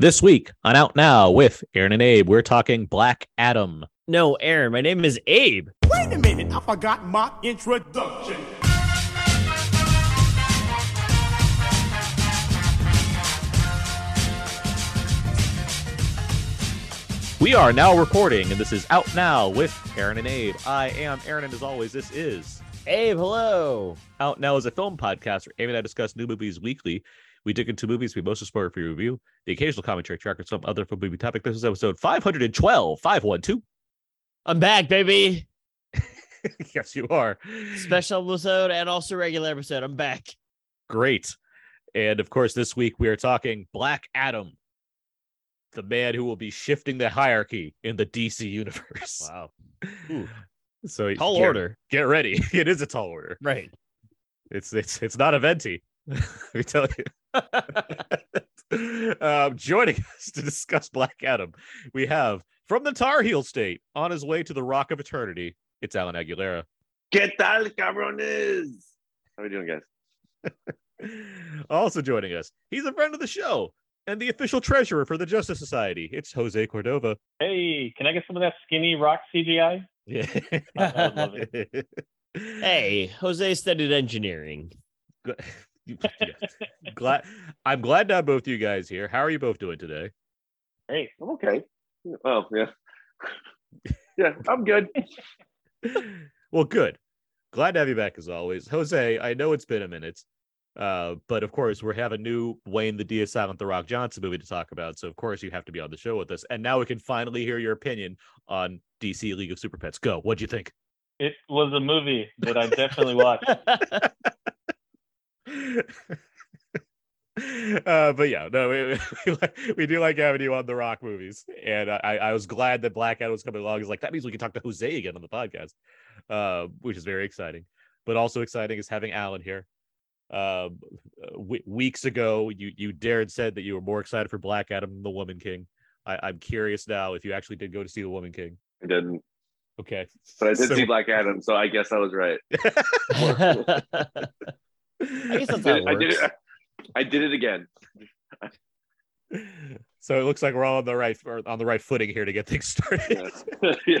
This week on Out Now with Aaron and Abe, we're talking Black Adam. No, Aaron, my name is Abe. Wait a minute, I forgot my introduction. We are now recording, and this is Out Now with Aaron and Abe. I am Aaron, and as always, this is Abe, hello. Out Now is a film podcast where Abe and I discuss new movies weekly. We dig into movies we most spoiler for review, the occasional commentary track, or some other film movie topic. This is episode 512, 512. I'm back, baby. yes, you are. Special episode and also regular episode. I'm back. Great. And of course, this week we are talking Black Adam, the man who will be shifting the hierarchy in the DC universe. Wow. So Tall get, order. Get ready. It is a tall order. Right. It's it's it's not a venti. Let me tell you. um, joining us to discuss Black Adam, we have from the Tar Heel State on his way to the Rock of Eternity. It's Alan Aguilera. ¿Qué tal, cabrones? How are we doing, guys? also joining us, he's a friend of the show and the official treasurer for the Justice Society. It's Jose Cordova. Hey, can I get some of that skinny rock CGI? Yeah. I would love hey, Jose studied engineering. Glad I'm glad to have both you guys here. How are you both doing today? Hey, I'm okay. Oh, yeah. yeah, I'm good. well, good. Glad to have you back as always. Jose, I know it's been a minute. Uh, but of course, we have a new Wayne the Dia Silent the Rock Johnson movie to talk about. So of course you have to be on the show with us. And now we can finally hear your opinion on DC League of Super Pets. Go. What'd you think? it was a movie that I definitely watched. uh, but yeah, no, we, we, we do like having you on the Rock movies, and I, I was glad that Black Adam was coming along. It's like that means we can talk to Jose again on the podcast, uh, which is very exciting. But also exciting is having Alan here. Um, uh, w- weeks ago, you you dared said that you were more excited for Black Adam than the Woman King. I, I'm curious now if you actually did go to see the Woman King. I didn't, Okay, but I did So- see Black Adam, so I guess I was right. I guess that's how I it did, I did it. I did it again. so it looks like we're all on the right on the right footing here to get things started. Yeah.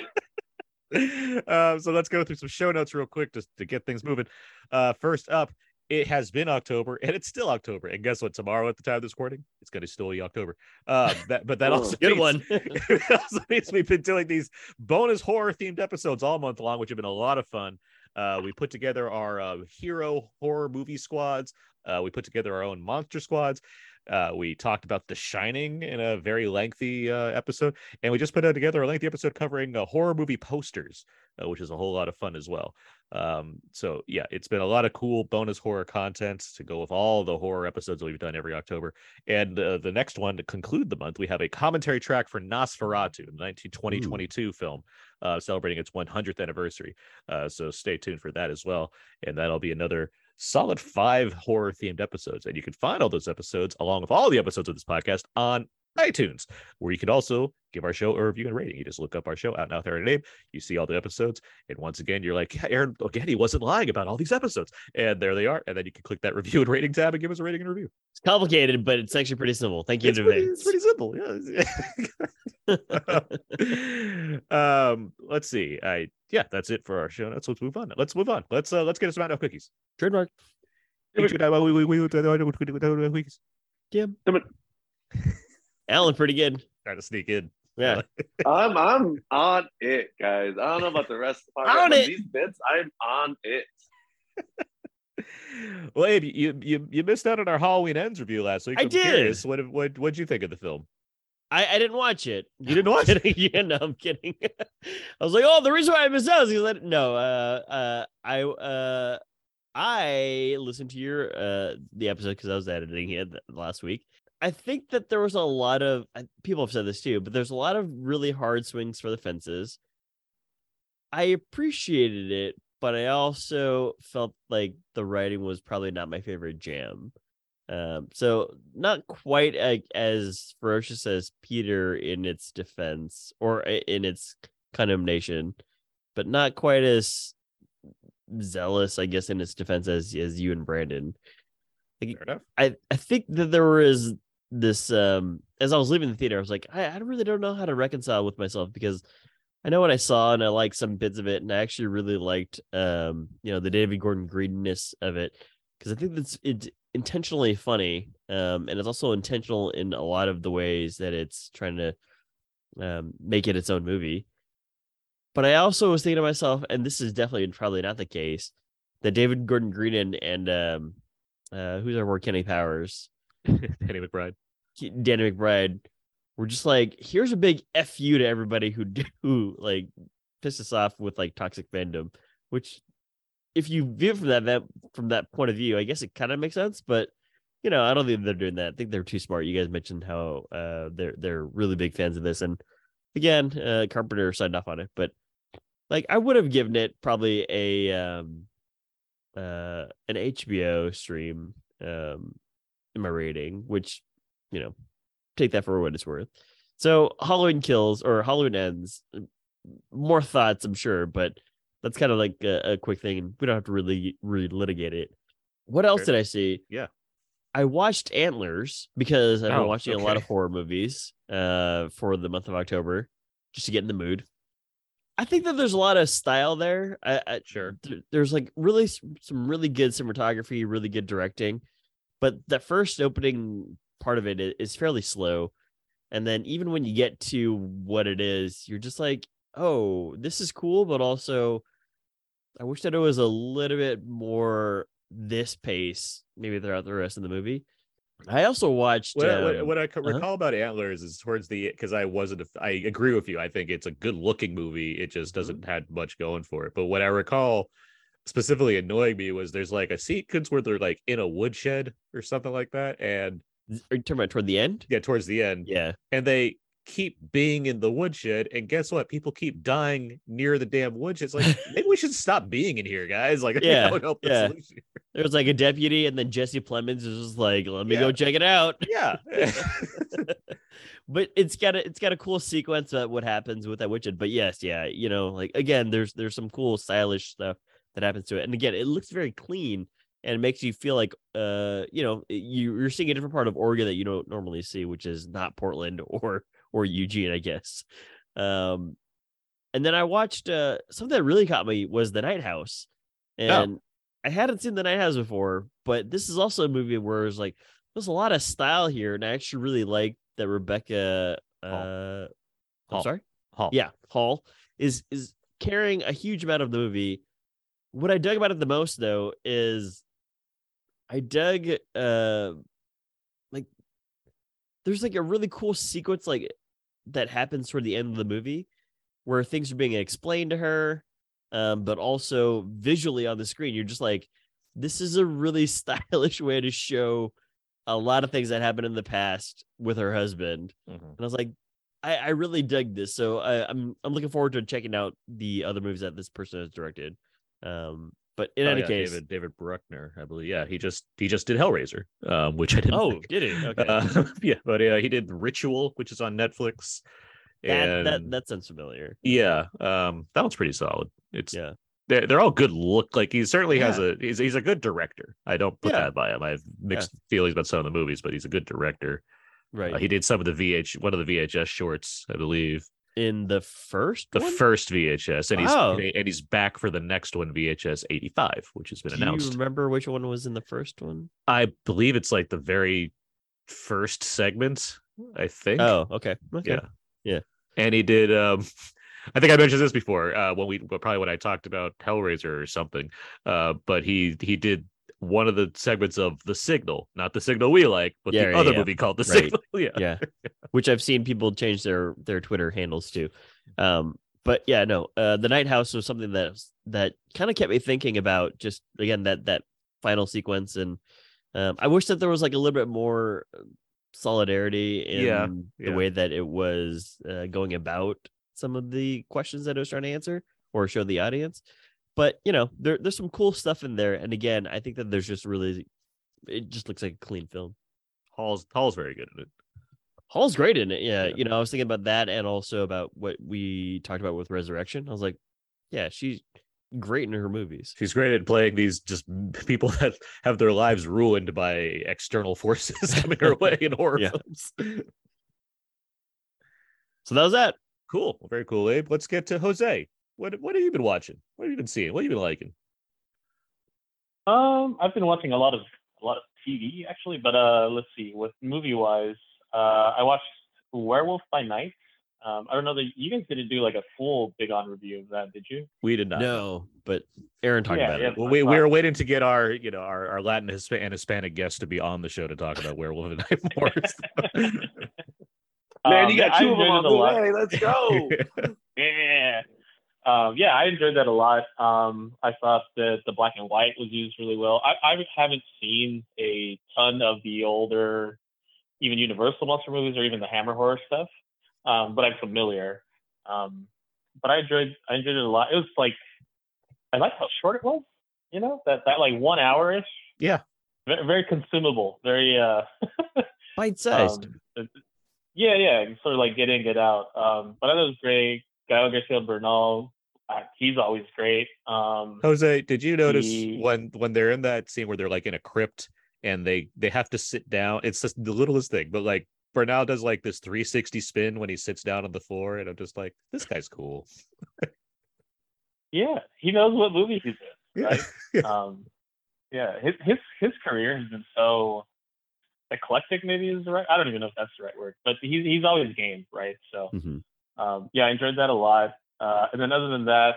yeah. um, so let's go through some show notes real quick just to get things moving. Uh, first up, it has been October and it's still October. And guess what? Tomorrow at the time of this recording, it's going to still be October. Uh, that, but that Oh, also Good means- one. also means we've been doing these bonus horror themed episodes all month long, which have been a lot of fun. Uh, we put together our uh, hero horror movie squads. Uh, we put together our own monster squads. Uh, we talked about The Shining in a very lengthy uh, episode, and we just put together a lengthy episode covering uh, horror movie posters, uh, which is a whole lot of fun as well. Um, so yeah, it's been a lot of cool bonus horror content to go with all the horror episodes that we've done every October. And uh, the next one to conclude the month, we have a commentary track for Nosferatu, the 1920-22 film, uh, celebrating its 100th anniversary. Uh, so stay tuned for that as well. And that'll be another solid five horror themed episodes. And you can find all those episodes along with all the episodes of this podcast on iTunes, where you can also give our show a review and rating. You just look up our show out now there and name, you see all the episodes, and once again, you're like, yeah, Aaron, again, he wasn't lying about all these episodes. And there they are. And then you can click that review and rating tab and give us a rating and review. It's complicated, but it's actually pretty simple. Thank you It's pretty, it's pretty simple. Yeah. um, let's see. I yeah, that's it for our show notes. Let's move on. Let's move on. Let's uh let's get us some out of cookies. Trademark. Cookies. Alan, pretty good. Trying to sneak in. Yeah. I'm I'm on it, guys. I don't know about the rest of the podcast. On but it. These bits, I'm on it. Well, Abe, you you you missed out on our Halloween ends review last week. I I'm did. curious, What what what'd you think of the film? I, I didn't watch it. You didn't watch it? yeah, no, I'm kidding. I was like, oh, the reason why I missed out is because I, no, uh, uh, I, uh, I listened to your uh the episode because I was editing it last week. I think that there was a lot of people have said this too, but there's a lot of really hard swings for the fences. I appreciated it, but I also felt like the writing was probably not my favorite jam. Um, so not quite a, as ferocious as Peter in its defense or in its condemnation, but not quite as zealous, I guess, in its defense as as you and Brandon. Fair enough. I I think that there was this um as I was leaving the theater, I was like, I, I really don't know how to reconcile with myself because I know what I saw and I liked some bits of it, and I actually really liked um, you know, the David Gordon greenness of it. Because I think that's it's intentionally funny. Um, and it's also intentional in a lot of the ways that it's trying to um make it its own movie. But I also was thinking to myself, and this is definitely probably not the case, that David Gordon Green and, and um uh who's our word Kenny Powers, Danny McBride. Danny McBride were just like, here's a big F you to everybody who who like pissed us off with like toxic fandom, which if you view from that, that from that point of view, I guess it kind of makes sense, but you know, I don't think they're doing that. I think they're too smart. You guys mentioned how uh they're they're really big fans of this. And again, uh Carpenter signed off on it, but like I would have given it probably a um uh an HBO stream um in my rating, which you know, take that for what it's worth. So Halloween kills or Halloween ends. More thoughts, I'm sure, but that's kind of like a, a quick thing, and we don't have to really really litigate it. What else Sure. did I see? Yeah. I watched Antlers because I've been Oh, watching a lot of horror movies uh for the month of October just to get in the mood. I think that there's a lot of style there. I, I Sure. th- there's like really some really good cinematography, really good directing, but the first opening part of it is fairly slow. And then even when you get to what it is, you're just like, oh, this is cool, but also I wish that it was a little bit more this pace, maybe throughout the rest of the movie. I also watched. What, what, um, what I uh-huh. recall about Antlers is towards the because I wasn't. i agree with you. I think it's a good looking movie. It just Mm-hmm. doesn't have much going for it. But what I recall specifically annoying me was there's like a sequence where they're like in a woodshed or something like that, and are you talking about toward the end? yeah, towards the end, Yeah. and they keep being in the woodshed, and guess what? People keep dying near the damn woodshed. It's like maybe we should stop being in here, guys. Like Yeah, help the solution. There was like a deputy, and then Jesse Plemons is just like, "Let me Yeah. go check it out." Yeah. but it's got a it's got a cool sequence of what happens with that witched. But yes, yeah, you know, like again, there's there's some cool stylish stuff that happens to it, and again, it looks very clean and it makes you feel like uh you know you you're seeing a different part of Oregon that you don't normally see, which is not Portland or or Eugene, I guess. Um, and then I watched uh something that really caught me was the Night House, and I hadn't seen the Night House before, but this is also a movie where it's like there's a lot of style here, and I actually really like that Rebecca. Uh, I'm Hall. sorry. Hall. Yeah, Hall is is carrying a huge amount of the movie. What I dug about it the most, though, is I dug uh like there's like a really cool sequence like that happens toward the end of the movie where things are being explained to her um but also visually on the screen you're just like this is a really stylish way to show a lot of things that happened in the past with her husband Mhm. and I was like, I, I really dug this. So I, I'm I'm looking forward to checking out the other movies that this person has directed. Um, but in Oh, any yeah, case, David David Bruckner, I believe. Yeah, he just he just did Hellraiser, um, which I didn't. oh, like. did he? Okay, Uh, yeah, but uh, he did Ritual, which is on Netflix. that, And that that sounds familiar. yeah, um, that one's pretty solid. It's Yeah. they're, they're all good look. Like he certainly has a he's he's a good director. I don't put Yeah. that by him. I have mixed feelings about some of the movies, but he's a good director. Right. Uh, he did some of the VH one of the VHS shorts, I believe, in the first the one? first VHS, and he's and he's back for the next one, VHS eighty five, which has been Do announced. you remember which one was in the first one? I believe it's like the very first segment. I think. Oh, okay. Okay. yeah, Yeah. And he did. um I think I mentioned this before uh, when we probably when I talked about Hellraiser or something. Uh, but he he did one of the segments of The Signal, not the Signal we like, but Yeah, the yeah, other yeah. movie called The Right. Signal. Yeah. yeah which i've seen people change their their twitter handles to um but yeah no uh the night house was something that that kind of kept me thinking about just again that that final sequence and um i wish that there was like a little bit more uh, solidarity in Yeah, the way that it was uh, going about some of the questions that it was trying to answer or show the audience but you know there, there's some cool stuff in there and again i think that there's just really it just looks like a clean film Hall's Hall's very good at it. Hall's great in it. Yeah, Yeah. You know, I was thinking about that and also about what we talked about with Resurrection. I was like, yeah, she's great in her movies. She's great at playing these just people that have their lives ruined by external forces coming her way in horror Yeah. films. So that was that. Cool. Well, very cool, Abe. Let's get to Jose. What what have you been watching? What have you been seeing? What have you been liking? Um, I've been watching a lot of a lot of TV actually, but uh, let's see. With movie wise, uh, I watched Werewolf by Night. Um, I don't know that you guys didn't do like a full big on review of that, did you? We did not. No, but Aaron talked Yeah, about yeah. it. Well, we, we were waiting to get our, you know, our, our Latin Hispa- and Hispanic guests to be on the show to talk about Werewolf of the Night more. Man, Um, you got I two of them on the way. Let's go. Yeah. Um, yeah, I enjoyed that a lot. Um, I thought that the black and white was used really well. I, I haven't seen a ton of the older, even Universal monster movies or even the Hammer horror stuff, um, but I'm familiar. Um, but I enjoyed I enjoyed it a lot. It was like I liked how short it was. You know that that like one hour ish. Yeah. Very, very consumable. Very uh. Bite sized. Um, yeah, yeah, sort of like getting it out. Um, but I thought it was great. Gael Garcia Bernal, uh, he's always great. Um, Jose, did you notice The- when when they're in that scene where they're like in a crypt and they they have to sit down? It's just the littlest thing, but like Bernal does like this 360 spin when he sits down on the floor, and I'm just like, this guy's cool. yeah, he knows what movie he's in. Yeah. Right? um, yeah, his his his career has been so eclectic. Maybe is the right. I don't even know if that's the right word, but he's he's always game, right? So Mhm. Um, yeah, I enjoyed that a lot. Uh, and then other than that,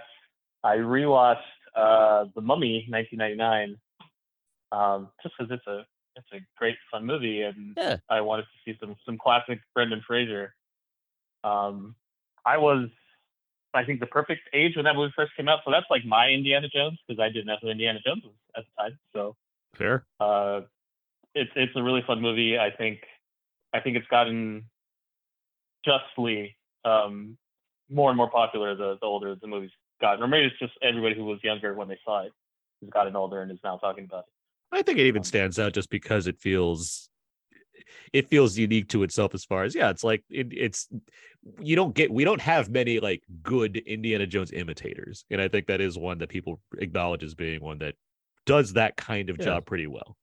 I rewatched uh, The Mummy 1999 um, just because it's a it's a great fun movie, and Yeah. I wanted to see some some classic Brendan Fraser. Um, I was, I think, the perfect age when that movie first came out, so that's like my Indiana Jones because I didn't know who Indiana Jones was at the time. So Fair. uh, it's it's a really fun movie. I think I think it's gotten justly um, more and more popular the, the older the movie's gotten, or maybe it's just everybody who was younger when they saw it has gotten older and is now talking about it. I think it even Um, stands out just because it feels it feels unique to itself as far as yeah, it's like it, it's you don't get we don't have many like good Indiana Jones imitators, and I think that is one that people acknowledge as being one that does that kind of Yeah. job pretty well.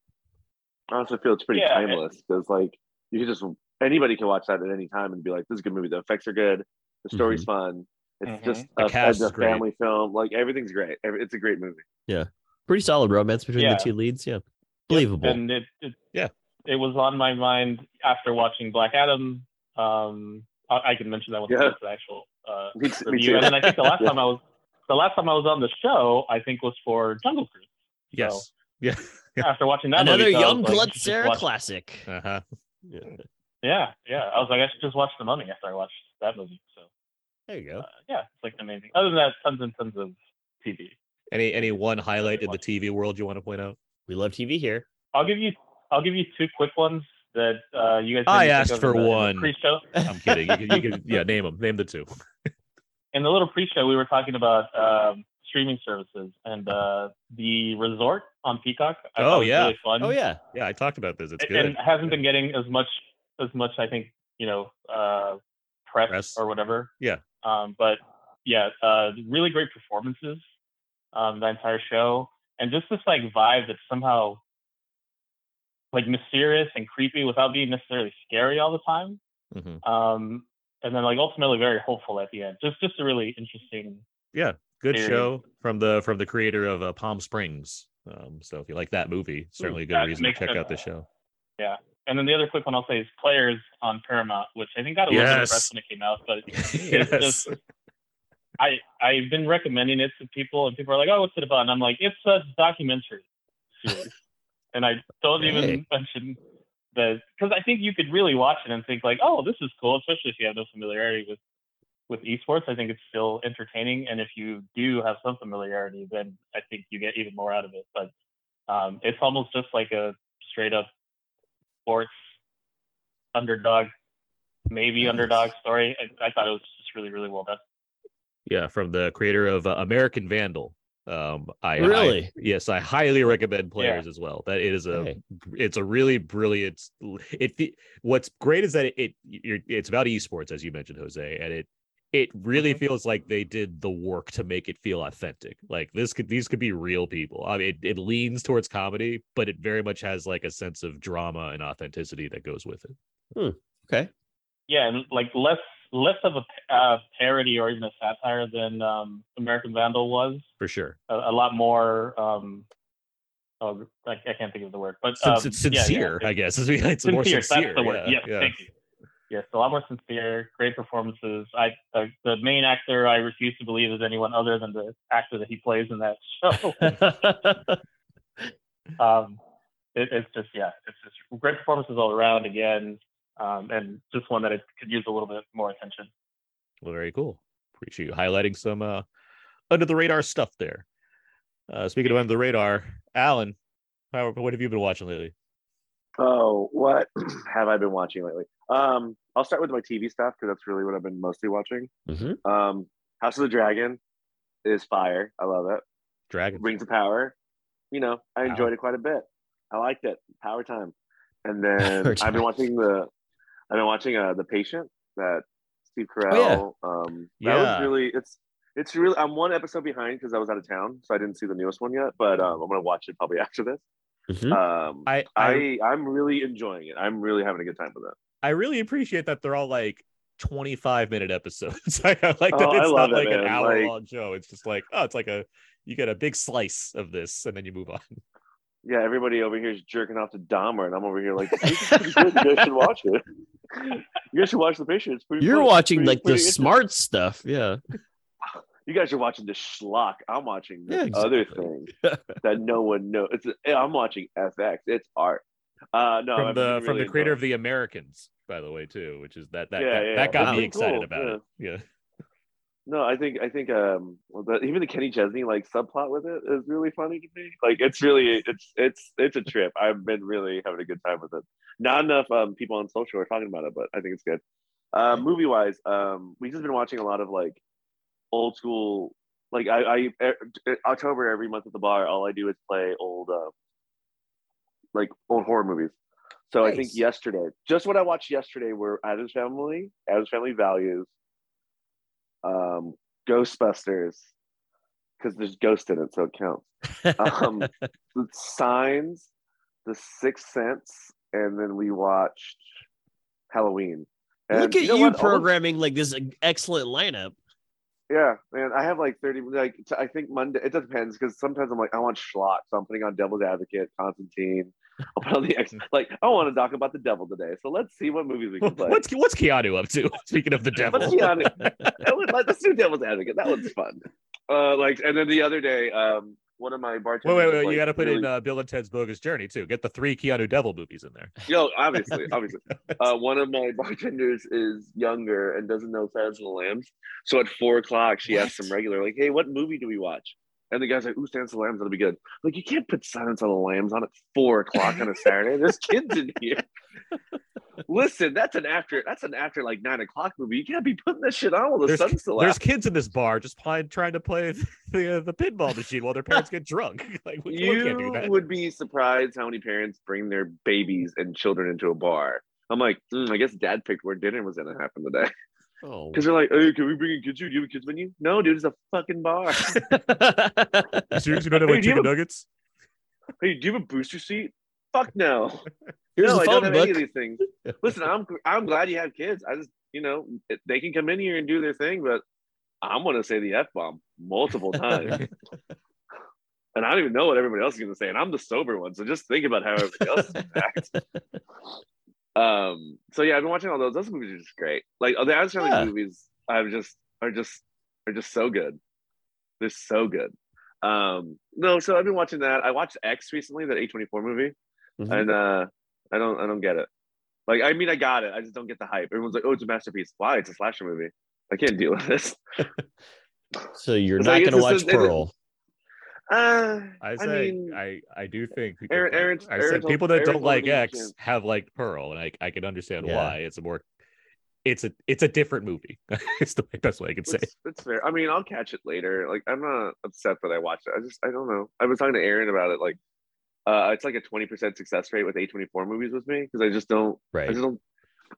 I also feel it's pretty Yeah, timeless because like you can just anybody can watch that at any time and be like, this is a good movie. The effects are good. The story's fun. It's Mhm. just The a, a great. family film. Like everything's great. It's a great movie. Yeah. Pretty solid romance between Yeah. the two leads. Yeah. Believable. And it, it Yeah. it was on my mind after watching Black Adam. Um, I, I can mention that one Yeah. the actual uh, Me, t- me review. too. And then I think the last Yeah. time I was the last time I was on the show, I think was for Jungle Cruise. Yes. Yeah. After watching that Another movie, so I young was like, I Glut should just Sarah watch- classic. Uh-huh. Yeah. Yeah, yeah. I was like, I should just watch The Mummy after I watched that movie. So There you go. uh, yeah, it's like amazing. Other than that, tons and tons of TV. Any any one highlight in the TV world you want to point out? We love TV here. I'll give you I'll give you two quick ones that uh, you guys. I asked for the- one. pre-show. I'm kidding. You can, you can yeah, name them. Name the two. in the little pre-show we were talking about um, streaming services and uh, the resort on Peacock. I Oh, thought was yeah. really fun. Oh yeah. Yeah, I talked about this. It's and good. and hasn't been getting as much as much I think you know uh, press, Press. or whatever. Yeah. Um, but yeah, uh, really great performances um, the entire show, and just this like vibe that's somehow like mysterious and creepy without being necessarily scary all the time. Mhm. Um, and then like ultimately very hopeful at the end. Just just a really interesting Yeah, Good Period. show from the from the creator of uh, Palm Springs. Um, so if you like that movie, certainly a good reason to check sense. out the show. And then the other quick one I'll say is Players on Paramount, which I think got a little bit of Yes. press when it came out, but yes. just- I I've been recommending it to people, and people are like, "Oh, what's it about?" And I'm like, "It's a documentary and I don't even mention the because I think you could really watch it and think like, "Oh, this is cool," especially if you have no familiarity with with esports. I think it's still entertaining, and if you do have some familiarity, then I think you get even more out of it. But um, it's almost just like a straight up sports underdog, maybe Nice. underdog story. I, I thought it was just really, really well done. yeah, from the creator of uh, American Vandal. Um, I I- Really? yes, I highly recommend players as well. That it is a Hey. it's a really brilliant. It fe- what's great is that it, it you're, it's about esports as you mentioned, Jose, and it it really Mhm. feels like they did the work to make it feel authentic. Like this could these could be real people. I mean, it, it leans towards comedy, but it very much has like a sense of drama and authenticity that goes with it. Okay. Yeah, and like less less of a uh, parody or even a satire than um, American Vandal was. For sure. A, a lot more. Um, oh, I, I can't think of the word, but Sin- um, sin- yeah, yeah, sincere, it- I guess. It's more sincere. sincere. That's the word. yeah, yes, yeah. thank you. Yes, a lot more sincere. Great performances. I uh, the main actor I refuse to believe is anyone other than the actor that he plays in that show. um, it, it's just yeah, it's just great performances all around again, um, and just one that it could use a little bit more attention. Well, very cool. Appreciate you highlighting some uh under the radar stuff there. Uh speaking of under the radar, Alan, how, what have you been watching lately? Oh, what have I been watching lately? Um, I'll start with my TV stuff because that's really what I've been mostly watching. Mhm. Um, House of the Dragon is fire. I love it. Dragon. Rings of Power. You know, I enjoyed it quite a bit. I liked it. Power time. And then I've been watching the I've been watching uh The Patient that Steve yeah. Carell. Um that Yeah. was really it's it's really I'm one episode behind because I was out of town, so I didn't see the newest one yet. But um, I'm gonna watch it probably after this. Mhm. Um I, I I I'm really enjoying it. I'm really having a good time with it. I really appreciate that they're all like 25 minute episodes. I like that Oh, it's love not it, like an hour Like- long show. It's just like, oh, it's like a you get a big slice of this and then you move on. Yeah, everybody over here is jerking off to Dahmer, and I'm over here like, this is pretty good. You guys should watch it. You guys should watch The Patient. It's pretty. You're fun. It's watching pretty- like the pretty interesting. smart stuff. Yeah. You guys are watching the schlock. I'm watching Yeah, the other thing that no one knows. It's I'm watching FX. It's art. Uh, no, from I've the been from the creator of The Americans, by the way, too, which is that that Yeah, that, yeah, that got yeah. me excited cool, about yeah. it. Yeah. No, I think I think um well, the, even the Kenny Chesney like subplot with it is really funny to me. Like it's really it's it's it's a trip. I've been really having a good time with it. Not enough um people on social are talking about it, but I think it's good. Uh, movie wise, um, we've just been watching a lot of like old school. Like I, I October every month at the bar, all I do is play old, uh, like old horror movies. So I think yesterday, just what I watched yesterday were Addams Family, Addams Family Values, um, Ghostbusters, because there's ghost in it, so it counts. Um, Signs, The Sixth Sense, and then we watched Halloween. And Look at know you, what? All programming like this excellent lineup. Yeah, man, I have like 30, like, t- I think Monday, it depends because sometimes I'm like, I want schlock. So I'm putting on Devil's Advocate, Constantine. I'll put on the X, like, I want to talk about the devil today. So let's see what movies we can play. What's what's Keanu up to? Speaking of the devil, Let's be. That Let's do Devil's Advocate. That one's fun. Uh, like, and then the other day, um, one of my bartenders. wait, wait, wait! like, you got to put in uh, Bill and Ted's Bogus Journey too. Get the three Keanu Devil movies in there. Yo, obviously, obviously. Uh, one of my bartenders is younger and doesn't know Silence of the Lambs. So at four o'clock, she What? him regular, like, "Hey, what movie do we watch?" And the guy's like, "Ooh, Silence of the Lambs, that'll be good." Like, you can't put Silence of the Lambs on at four o'clock on a Saturday. There's kids in here. Listen, that's an after. That's an after like nine o'clock movie. You can't be putting that shit on while the There's, sun's still there's out. kids in this bar just playing, trying to play the uh, the pinball machine while their parents get drunk. like we, we can't do You would be surprised how many parents bring their babies and children into a bar. I'm like, "Hmm, I guess dad picked where dinner was gonna happen today. Oh. Because they're like, hey, can we bring in kids here? Do you have a kids menu? No, dude, it's a fucking bar. You serious? You don't have like do you chicken have a- nuggets? hey, do you have a booster seat? Fuck no. Here's no, the I don't have book. any of these things. Listen, I'm I'm glad you have kids. I just, you know, they can come in here and do their thing, but I'm gonna say the f bomb multiple times, and I don't even know what everybody else is gonna say, and I'm the sober one, so just think about how everybody else is gonna act. Um. So yeah, I've been watching all those. Those movies are just great. Like the Addams Family Yeah. movies, I'm just are just are just so good. They're so good. Um. No, so I've been watching that. I watched X recently, that A24 movie Mhm. and uh i don't i don't get it like i mean i got it i just don't get the hype everyone's like oh it's a masterpiece why it's a slasher movie i can't deal with this So you're not like, going to watch Pearl. Uh I I say mean- I, I do think Aaron- Aaron- I said told- people that Aaron don't like X can't. have liked Pearl, and I, I can understand Yeah. why. It's a more it's a it's a different movie. it's the best way I can say. it's, it's fair i mean i'll catch it later like i'm not upset that i watched it i just i don't know i was talking to aaron about it like uh it's like a 20% success rate with a24 movies with me because i just don't i Right. just don't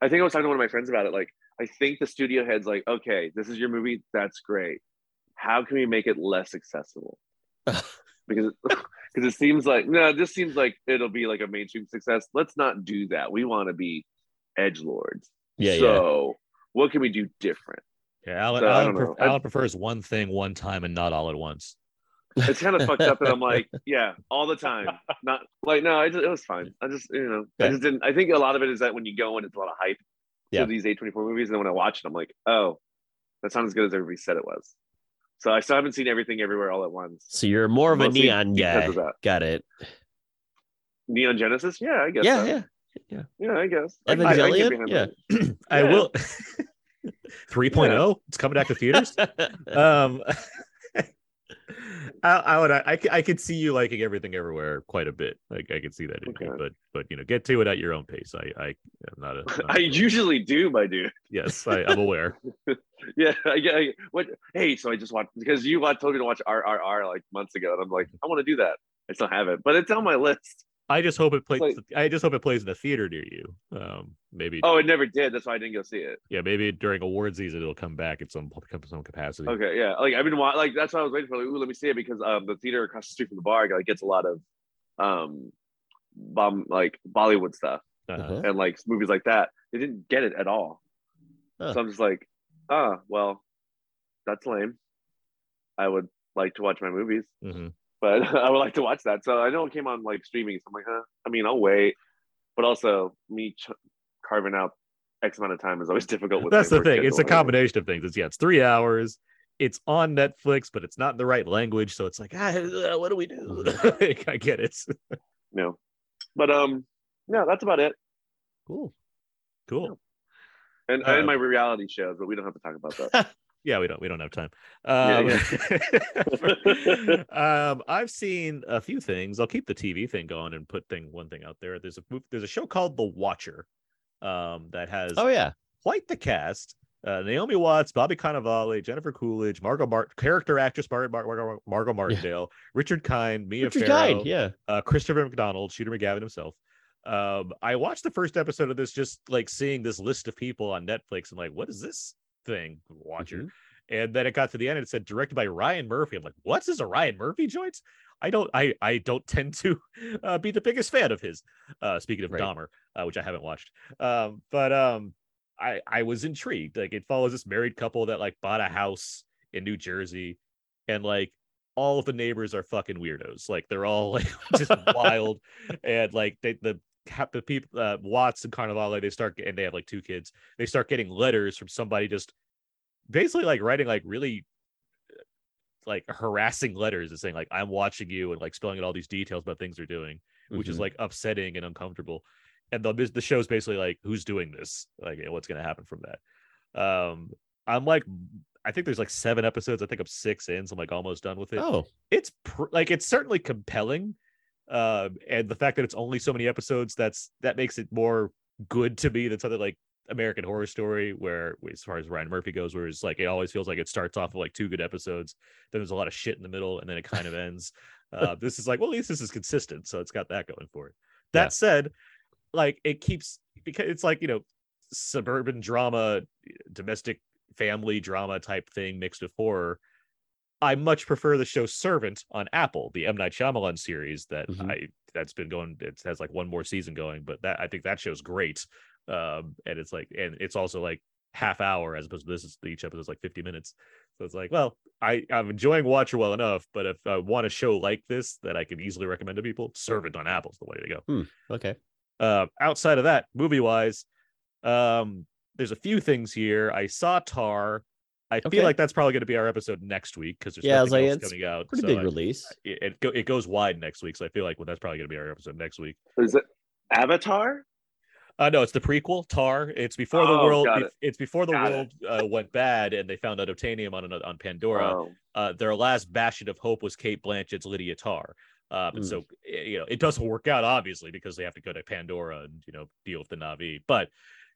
I think I was talking to one of my friends about it. Like, I think the studio head's like, okay, this is your movie. That's great. How can we make it less accessible? because because it seems like no, this seems like it'll be like a mainstream success. Let's not do that. We want to be edge lords. Yeah, yeah. so what can we do different? Yeah, Alan, So, I Alan, pref- I- Alan prefers one thing one time and not all at once. It's kind of fucked up and I'm like, yeah, all the time. Not like no, I just, it was fine. I just you know, I just didn't. I think a lot of it is that when you go in, it's a lot of hype Yeah. to these A24 movies, and then when I watch it, I'm like, oh, that's not as good as everybody said it was. So I still haven't seen everything everywhere all at once. So you're more of a neon because guy. of that. Got it. Neon Genesis, yeah, I guess. Yeah, so. yeah. yeah, I guess. I- I- I get Evangelion? Yeah. I will. 3.0. It's coming back to theaters. um, I, I would. I could see you liking everything everywhere quite a bit. Like I could see that in you, but but you know, get to it at your own pace. I I am not a. not I a- usually do, my dude. yes, I, I'm aware. Yeah, I get. I, what? Hey, so I just watched because you told me to watch RRR like months ago, and I'm like, I want to do that. I still have it, but it's on my list. I just hope it plays. Like- I just hope it plays in a theater near you. Um, maybe. Oh, it never did. That's why I didn't go see it. Yeah, maybe during award season it'll come back in some some capacity. Okay, yeah. Like I've been like that's why I was waiting for. Like, ooh, let me see it because um the theater across the street from the bar like gets a lot of um bomb like Bollywood stuff Uh-huh. And like movies like that. They didn't get it at all. Huh. So I'm just like, ah, well, that's lame. I would like to watch my movies, Mhm. But I would like to watch that. So I know it came on like streaming. So I'm like, huh. I mean, I'll wait. But also, me ch- carving out X amount of time is always difficult. With That's the thing. It's a combination of things. It's yeah, it's three hours. It's on Netflix, but it's not in the right language. So it's like, ah, uh, what do we do? I get it. No, but um, no, that's about it. Cool. Cool. And Uh, and my reality shows, but we don't have to talk about that. Yeah, we don't we don't have time. Yeah, Um, um, I've seen a few things. I'll keep the TV thing going and put thing one thing out there. There's a there's a show called The Watcher, um, that has Oh yeah. quite the cast. Uh, Naomi Watts, Bobby Cannavale, Jennifer Coolidge, Margot Mart, character actress Mar- Mar- Mar- Margot Martindale, Richard Kind, Mia Richard Farrow, Kind, yeah. uh, Christopher McDonald, Shooter McGavin himself. Um, I watched the first episode of this, just like seeing this list of people on Netflix, and like, what is this thing? Watcher, Mhm. and then it got to the end, and it said directed by Ryan Murphy. I'm like, what's this a Ryan Murphy joint? I don't, I, I don't tend to uh, be the biggest fan of his. Uh, speaking of Right. Dahmer, uh, which I haven't watched, um, but um, I, I was intrigued. Like, it follows this married couple that like bought a house in New Jersey, and like all of the neighbors are fucking weirdos. Like they're all like just wild, and like they the the people uh, Watts and Cannavale they start and they have like two kids. They start getting letters from somebody just basically like writing like really uh, like harassing letters and saying like I'm watching you and like spelling out all these details about things they're doing, which is Mhm. like upsetting and uncomfortable. And the the show's basically like who's doing this, like and what's gonna happen from that. Um, I'm like I think there's like seven episodes. I think I'm six in, so I'm like almost done with it Oh, it's pr- like it's certainly compelling uh and the fact that it's only so many episodes that's that makes it more good to me than something like american horror story where as far as ryan murphy goes where it's like it always feels like it starts off with like two good episodes then there's a lot of shit in the middle and then it kind of ends uh this is like well at least this is consistent so it's got that going for it that Yeah. said like it keeps because it's like you know suburban drama domestic family drama type thing mixed with horror I much prefer the show Servant on Apple, the M Night Shyamalan series that Mhm. I that's been going. It has like one more season going, but that I think that show's great. Um, and it's like, and it's also like half hour as opposed to this is each episode is like 50 minutes. So it's like, well, I I'm enjoying Watcher well enough, but if I want a show like this that I can easily recommend to people, Servant on Apple's the way to go. okay. Uh, outside of that, movie wise, um, there's a few things here. I saw Tar. I Okay. feel like that's probably going to be our episode next week because there's Yeah, I nothing like, else it's coming out. Pretty so big I- release. it it, go, it goes wide next week, so I feel like well, that's probably going to be our episode next week. Is it Avatar? Uh, no, it's the prequel Tar. It's before the Oh, world. got it. It's before the Got world uh, went bad and they found unobtainium on on Pandora. Oh, Uh, their last bastion of hope was Cate Blanchett's Lydia Tar. Um, and Mm. so eh, you know it doesn't work out obviously because they have to go to Pandora and you know deal with the Navi. But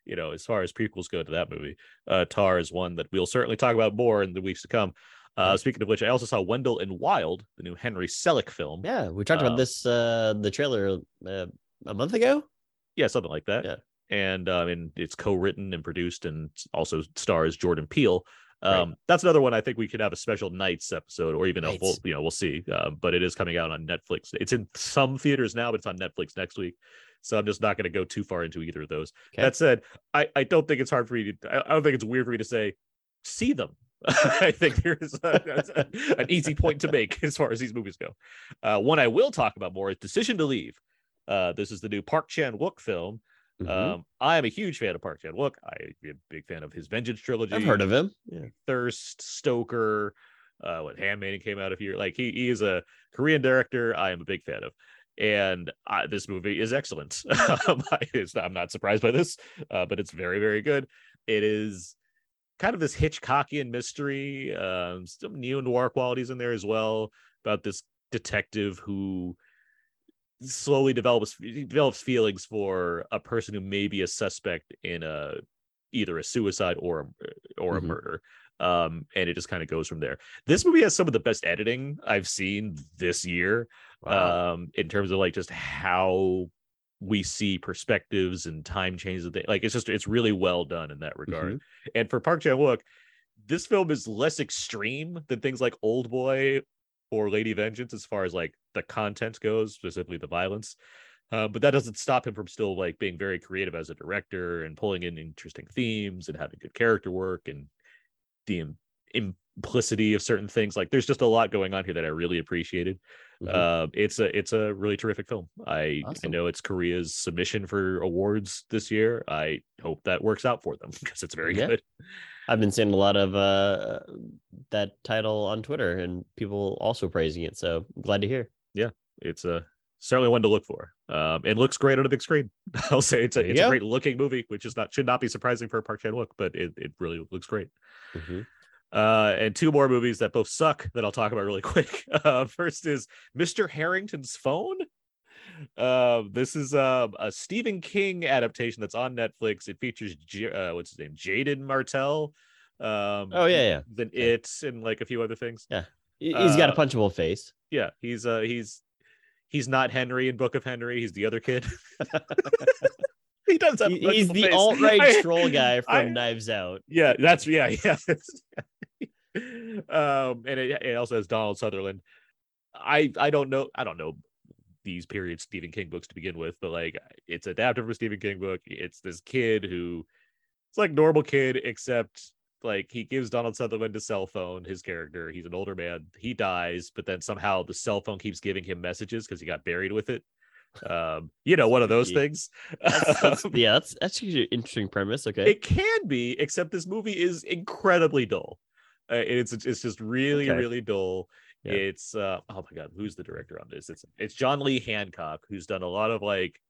you know, as far as prequels go to that movie, uh, Tar is one that we'll certainly talk about more in the weeks to come. Uh, speaking of which, I also saw Wendell and Wild, the new Henry Selick film. Yeah, we talked Um, about this uh the trailer uh, a month ago. Yeah, something like that. Yeah. and um, and it's co-written and produced and also stars Jordan Peele. Right. Um, that's another one I think we could have a special nights episode or even a full, you know, we'll see. Uh, but it is coming out on Netflix. It's in some theaters now, but it's on Netflix next week. So I'm just not going to go too far into either of those. Okay. That said, I, I don't think it's hard for me to, I, I don't think it's weird for me to say, see them. I think there's a, that's a- an easy point to make as far as these movies go. Uh, one I will talk about more is Decision to Leave. Uh, this is the new Park Chan Wook film. Mhm. Um, I am a huge fan of Park Chan Wook. I'm a big fan of his Vengeance trilogy. I've heard of him. Yeah. Thirst, Stoker, uh, what Handmaiden came out of here. Like he, he is a Korean director. I am a big fan of, and I, this movie is excellent. um, I'm not surprised by this, uh, but it's very, very good. It is kind of this Hitchcockian mystery, um, some neo noir qualities in there as well about this detective who slowly develops develops feelings for a person who may be a suspect in a either a suicide or a, or a Mhm. murder um and it just kind of goes from there. This movie has some of the best editing i've seen this year Wow. um in terms of like just how we see perspectives and time changes like it's just it's really well done in that regard. And for park chan-wook this film is less extreme than things like old boy or lady vengeance as far as like the content goes specifically the violence uh, but that doesn't stop him from still like being very creative as a director and pulling in interesting themes and having good character work and the im- implicity of certain things like there's just a lot going on here that i really appreciated Mhm. uh, it's a it's a really terrific film. I I know it's Korea's submission for awards this year. I hope that works out for them because it's very Yeah. good. I've been seeing a lot of uh, that title on Twitter and people also praising it. So I'm glad to hear. Yeah, it's a certainly one to look for. Um, and looks great on a big screen. I'll say it's a it's a great looking movie, which is not should not be surprising for a Park Chan Wook, but it, it really looks great. Mhm. Uh, and two more movies that both suck that I'll talk about really quick. Uh, first is Mr. Harrington's Phone. Uh, this is uh, a Stephen King adaptation that's on Netflix. It features J- uh, what's his name, Jaeden Martell. Um, Oh, yeah, yeah. Then Okay. it and like a few other things. Yeah, He's got a Uh, punchable face. Yeah, he's uh he's he's not Henry in Book of Henry. He's the other kid. he does have. He- He's the face. alt right troll guy from I- Knives Out. yeah, that's yeah, yeah. um, and it, it also has Donald Sutherland. I I don't know I don't know these period Stephen King books to begin with, but like it's adapted from a Stephen King book. It's this kid who it's like normal kid, except like he gives Donald Sutherland a cell phone, his character. He's an older man. He dies, but then somehow the cell phone keeps giving him messages because he got buried with it. Um, you know, one of those things. That's, that's, yeah, that's that's actually an interesting premise. Okay. It can be, except this movie is incredibly dull. Uh, it's it's just really Okay. really dull. Yeah. It's uh oh my god, who's the director on this? It's it's John Lee Hancock who's done a lot of like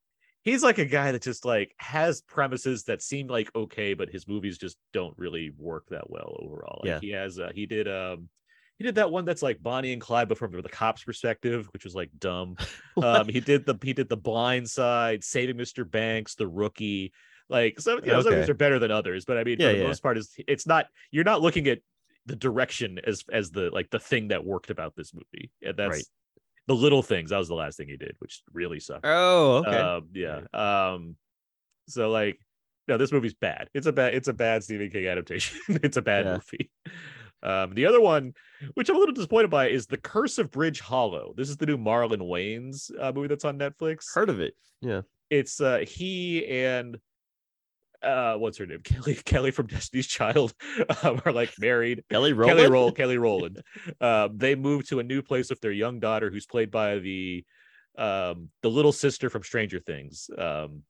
he's like a guy that just like has premises that seem like okay, but his movies just don't really work that well overall. Like Yeah. he has uh, he did um he did that one that's like Bonnie and Clyde, but from the cop's perspective, which was like dumb. um, he did the he did the Blind Side, Saving Mr. Banks, The Rookie. Like some, you know, some of these are better than others, but I mean, Yeah, for the yeah. most part, is it's not. You're not looking at the direction as as the like the thing that worked about this movie. And that's Right. The little things. That was the last thing he did, which really sucked. oh, okay. Um, yeah. Um, so like, no, this movie's bad. It's a bad. It's a bad Stephen King adaptation. it's a bad Yeah. movie. Um, the other one, which I'm a little disappointed by, is The Curse of Bridge Hollow. This is the new Marlon Wayans uh, movie that's on Netflix. Heard of it? Yeah. It's uh, he and uh, what's her name? Kelly Kelly from Destiny's Child um, are like married. Kelly Rowland. Kelly Roll, Kelly Rowland. Um, they move to a new place with their young daughter, who's played by the um the little sister from Stranger Things. Um,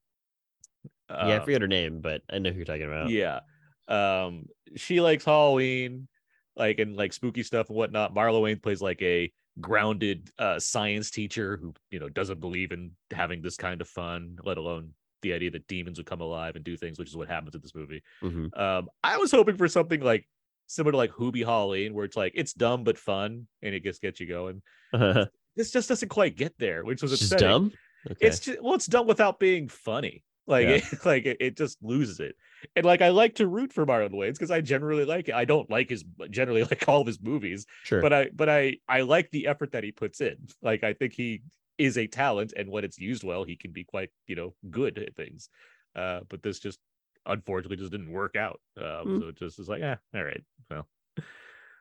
yeah, I uh, forget her name, but I know who you're talking about. yeah. Um, she likes Halloween, like and like spooky stuff and whatnot. marlo Wayne plays like a grounded uh science teacher who you know doesn't believe in having this kind of fun, let alone the idea that demons would come alive and do things, which is what happens in this movie. Mhm. Um, I was hoping for something like similar to like Hubie Halloween, where it's like it's dumb but fun and it just gets you going. This just doesn't quite get there, which was It's just dumb. Okay. It's just well, it's done without being funny. Like, Yeah. it, like it, it just loses it. And like, I like to root for Marlon Wayans because I generally like it. I don't like his generally like all of his movies, sure. but I but I I like the effort that he puts in. Like, I think he is a talent, and when it's used well, he can be quite you know good at things. uh, but this just unfortunately just didn't work out. Um, Hmm. So it just is like, yeah, all right, well.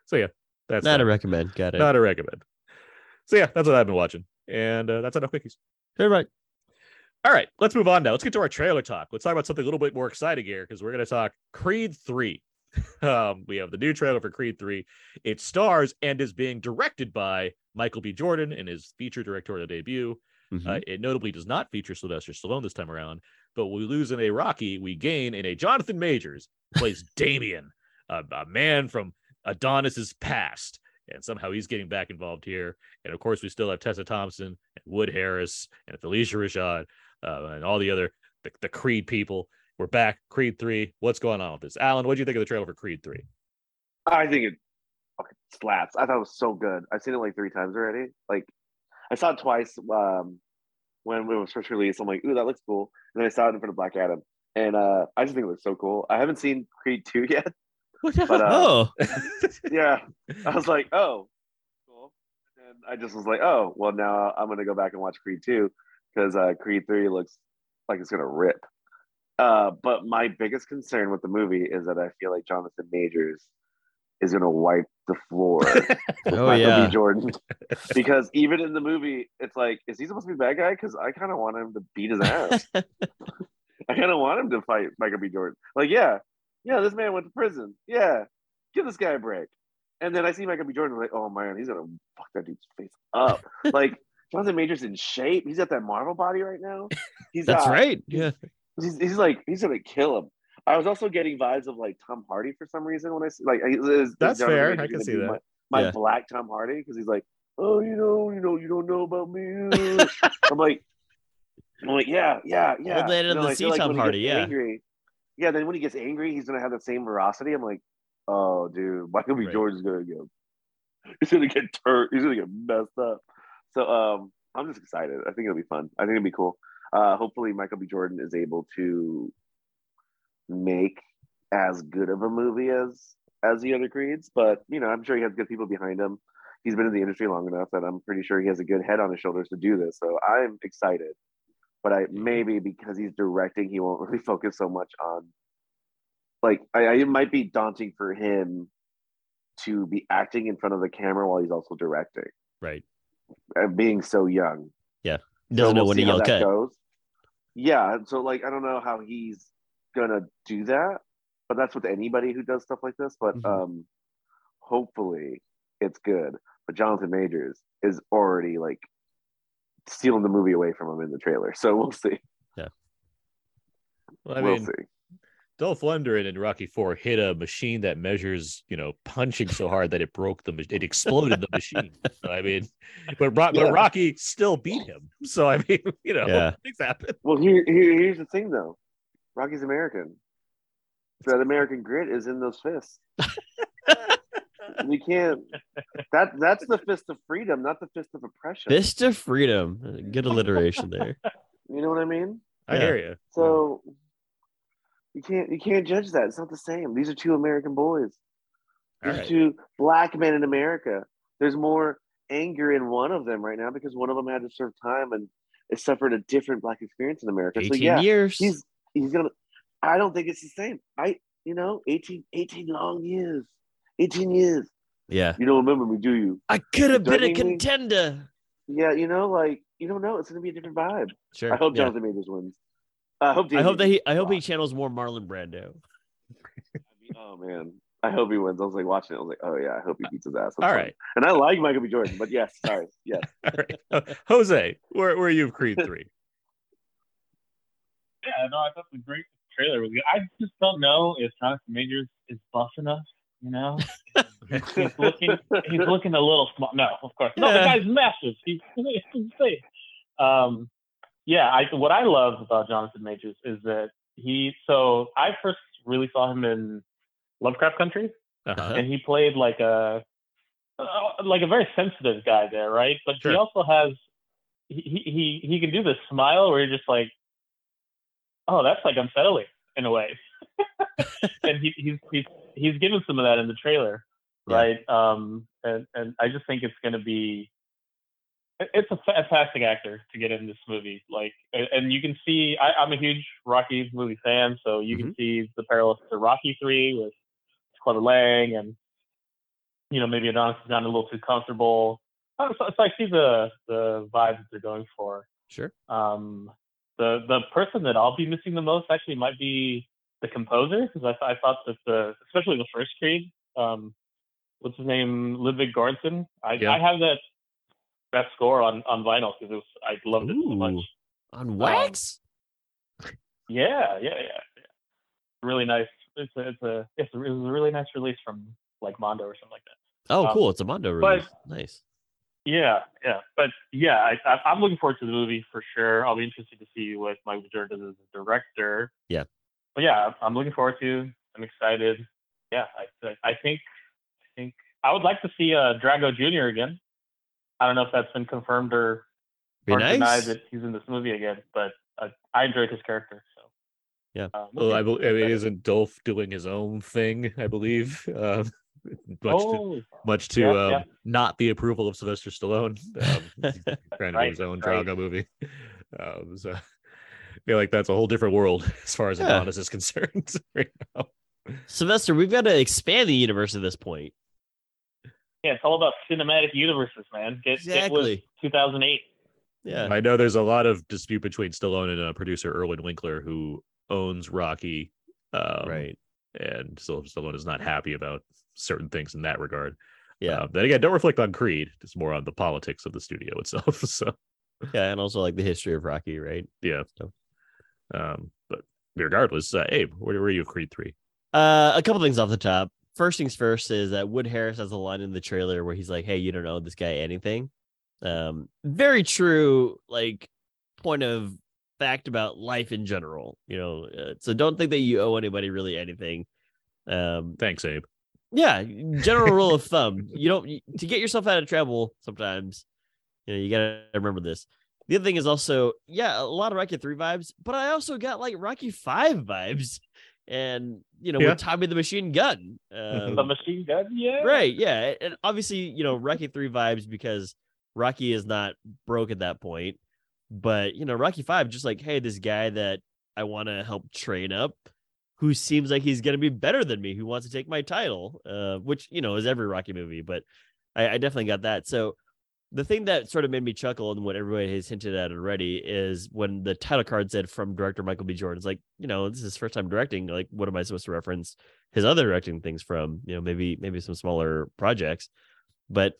So yeah, that's Not that. a recommend. Got it. not a recommend. So yeah, that's what I've been watching, and uh, that's enough quickies. All right. All right, let's move on now. Let's get to our trailer talk. Let's talk about something a little bit more exciting here because we're going to talk Creed 3. Um, we have the new trailer for Creed 3. It stars and is being directed by Michael B. Jordan in his feature directorial debut. Mhm. Uh, it notably does not feature Sylvester Stallone this time around, but we lose in a Rocky, we gain in a Jonathan Majors plays Damien, a, a man from Adonis's past, and somehow he's getting back involved here. And of course, we still have Tessa Thompson and Wood Harris and Phylicia Rashad uh, and all the other the, the Creed people. We're back, Creed Three. What's going on with this, Alan? What do you think of the trailer for Creed Three? I think it fucking slaps. I thought it was so good. I've seen it like three times already. Like I saw it twice um, when it was first released. I'm like, ooh, that looks cool. And then I saw it in front of Black Adam, and uh, I just think it looks so cool. I haven't seen Creed two yet, but uh, oh, yeah, I was like, oh, cool. And I just was like, oh, well, now I'm gonna go back and watch Creed two because uh, Creed three looks like it's gonna rip. Uh, but my biggest concern with the movie is that I feel like Jonathan Majors is gonna wipe the floor. Oh, Michael yeah. B. Jordan, because even in the movie, it's like, is he supposed to be a bad guy? Because I kind of want him to beat his ass. I kind of want him to fight Michael B. Jordan. Like, yeah, yeah, this man went to prison. Yeah, give this guy a break. And then I see Michael B. Jordan, I'm like, oh man, he's gonna fuck that dude's face up. like Jonathan Majors in shape. He's got that Marvel body right now. He's that's got- right. Yeah. He's, he's like he's gonna kill him. I was also getting vibes of like Tom Hardy for some reason when I see like is- is That's Jonathan fair. I can see that. My, my Yeah. black Tom Hardy because he's like, oh, you know, you know, you don't know about me. I'm like, I'm like, yeah, yeah, yeah. Old man You of know, the I feel sea Tom Hardy, gets yeah. Angry, yeah. Then when he gets angry, he's gonna have the same veracity. I'm like, oh, dude, Michael B. Right. Jordan's gonna go. He's gonna get turned. He's gonna get messed up. So um, I'm just excited. I think it'll be fun. I think it'll be cool. Uh, hopefully, Michael B. Jordan is able to make as good of a movie as as the other creeds. But you know, I'm sure he has good people behind him. He's been in the industry long enough that I'm pretty sure he has a good head on his shoulders to do this. So I'm excited. But I mm-hmm. maybe because he's directing, he won't really focus so much on like I, I it might be daunting for him to be acting in front of the camera while he's also directing Right. and being so young. Yeah. Doesn't So know we'll when see to how yell that cut. goes. Yeah, so like I don't know how he's gonna do that, but that's with anybody who does stuff like this. But Mhm. um, hopefully it's good. But Jonathan Majors is already like stealing the movie away from him in the trailer, so we'll see. Yeah, well, I we'll mean, see. Dolph Lundgren in Rocky Four hit a machine that measures, you know, punching so hard that it broke the, it exploded the machine. So, I mean, but, Ro- Yeah. but Rocky still beat him. So I mean, you know, Yeah. things happen. Well, here, here here's the thing though, Rocky's American. So that American grit is in those fists. You can't. That that's the fist of freedom, not the fist of oppression. Fist of freedom. Good alliteration there. You know what I mean? I Yeah. hear you. So you can't you can't judge that. It's not the same. These are two American boys. These right. are two black men in America. There's more anger in one of them right now because one of them had to serve time and it suffered a different black experience in America. 18 so yeah, years. he's he's gonna. I don't think it's the same. I you know 18, 18 long years, eighteen years. yeah. You don't remember me, do you? I could have been a Threatening me? contender. Yeah, you know, like you don't know. It's gonna be a different vibe. Sure. I hope yeah. Jonathan Majors wins. I hope. I hope that he I hope he channels more Marlon Brando. Oh man, I hope he wins. I was like watching it. I was like, oh yeah, I hope he beats his ass. That's All fun. right. And I like Michael B. Jordan, but yes, sorry, yes. All right. Jose, where, where are you with Creed 3? Yeah, no, I thought the great trailer was good. I just don't know if Jonathan Majors is buff enough. You know, he's looking he's looking a little small. No, of course, no. The guy's massive. He's, he's insane. Um, yeah, I what I love about Jonathan Majors is that he. So I first really saw him in Lovecraft Country, Uh-huh. and he played like a uh, like a very sensitive guy there, right? But Sure. he also has he he he can do this smile where you're just like, oh, that's like unsettling in a way. and he, he's he's he's given some of that in the trailer, Yeah. right? Um, and and I just think it's going to be it's a fantastic actor to get in this movie. Like, and- you can see, I, I'm a huge Rocky movie fan, so you can see the parallels to Rocky Three with Clubber Lang, and you know maybe Adonis has gotten a little too comfortable. Uh, So, so I see the the vibe that they're going for. Sure. Um, the the person that I'll be missing the most actually might be the composer because I, th- I thought that the especially the first Creed, um, what's his name, Ludwig Göransson. I, Yeah. I have that that score on on vinyl because it was I loved it so much. On wax? Yeah, yeah, yeah, yeah. Really nice. It's a it's a it's a, it was a really nice release from like Mondo or something like that. oh, um, cool. It's a Mondo but- release. Nice. Yeah, yeah, but yeah, I, I, I'm looking forward to the movie for sure. I'll be interested to see what Mike Jordan does as a director. Yeah. but yeah, I'm looking forward to. I'm excited. Yeah, I, I- think, I think I would like to see uh, Drago Jr. again. I don't know if that's been confirmed or, Be or denied that he's in this movie again, but uh, I enjoyed his character. So Yeah. uh, we'll. I, bel- I mean, isn't Dolph doing his own thing? I believe, uh, much to, oh, much to yeah, um, yeah. not the approval of Sylvester Stallone. Um, trying to do his own right. Drago movie. Um, so I feel like that's a whole different world as far as Yeah. Adonis is concerned right now. Sylvester, we've got to expand the universe at this point. yeah, it's all about cinematic universes, man. Get, get with Exactly. 2008. Yeah. I know there's a lot of dispute between Stallone and uh, producer Irwin Winkler, who owns Rocky. Um, right. And Sylvester Stallone is not happy about certain things in that regard. Yeah. Um, then again, don't reflect on Creed. It's more on the politics of the studio itself. So Yeah. And also like the history of Rocky, right? yeah. So- Um, but regardless, uh, Abe, where were you of Creed three? Uh, a couple things off the top. First things first is that Wood Harris has a line in the trailer where he's like, "Hey, you don't owe this guy anything." Um, very true, like point of fact about life in general. You know, uh, so don't think that you owe anybody really anything. Um, Thanks, Abe. Yeah, general rule of thumb. You don't to get yourself out of trouble. Sometimes, you know, you gotta remember this. The other thing is also, yeah, a lot of Rocky three vibes, but I also got like Rocky five vibes, and you know, Yeah. with Tommy the Machine Gun. Mhm. The Um, machine gun, yeah. right? Yeah, and obviously, you know, Rocky three vibes because Rocky is not broke at that point, but you know, Rocky five, just like, hey, this guy that I want to help train up, who seems like he's gonna be better than me, who wants to take my title, uh, which you know is every Rocky movie, but I, I definitely got that. So the thing that sort of made me chuckle and what everybody has hinted at already is when the title card said from director Michael B. Jordan. It's like, you know, this is his first time directing. Like, what am I supposed to reference his other directing things from? You know, maybe maybe some smaller projects. But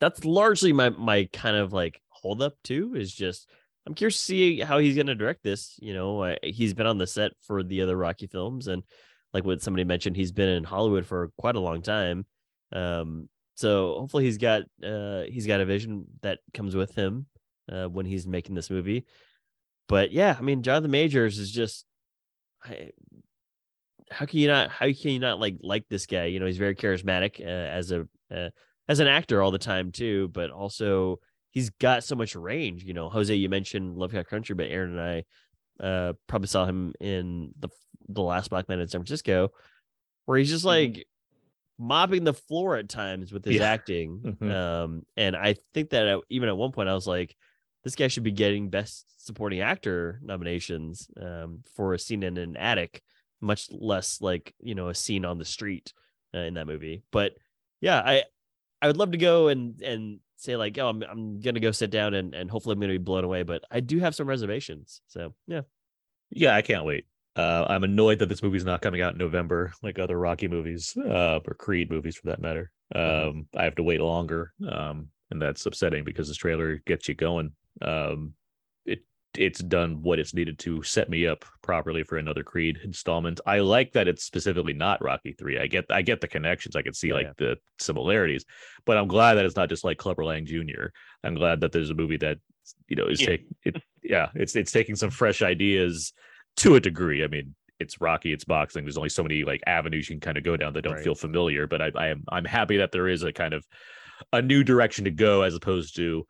that's largely my my kind of like holdup too, is just I'm curious to see how he's gonna direct this. You know, uh, he's been on the set for the other Rocky films and like what somebody mentioned, he's been in Hollywood for quite a long time. Um, so hopefully he's got uh he's got a vision that comes with him uh when he's making this movie. But yeah, I mean Jonathan Majors is just I, how can you not how can you not like like this guy? You know, he's very charismatic uh, as a uh, as an actor all the time too, but also he's got so much range. You know, Jose, you mentioned Lovecraft Country, but Aaron and I uh probably saw him in the the last Black Man in San Francisco, where he's just like mopping the floor at times with his Yeah. acting. Mhm. Um, and I think that at, even at one point I was like, this guy should be getting Best Supporting Actor nominations um, for a scene in an attic, much less like you know a scene on the street uh, in that movie. But yeah, I I would love to go and and say like, oh, I'm I'm gonna go sit down and and hopefully I'm gonna be blown away. But I do have some reservations. So yeah, Yeah, I can't wait. Uh, I'm annoyed that this movie's not coming out in November like other Rocky movies uh, or Creed movies for that matter. Mhm. Um, I have to wait longer, um, and that's upsetting because this trailer gets you going. Um, it's done what it's needed to set me up properly for another Creed installment. I like that it's specifically not Rocky three. I get I get the connections. I can see Yeah, like the similarities, but I'm glad that it's not just like Clubber Lang Jr. I'm glad that there's a movie that you know is Yeah. take it. Yeah, it's it's taking some fresh ideas to a degree. I mean, it's Rocky, it's boxing. There's only so many like avenues you can kind of go down that don't Right. feel familiar. But I, I am I'm happy that there is a kind of a new direction to go as opposed to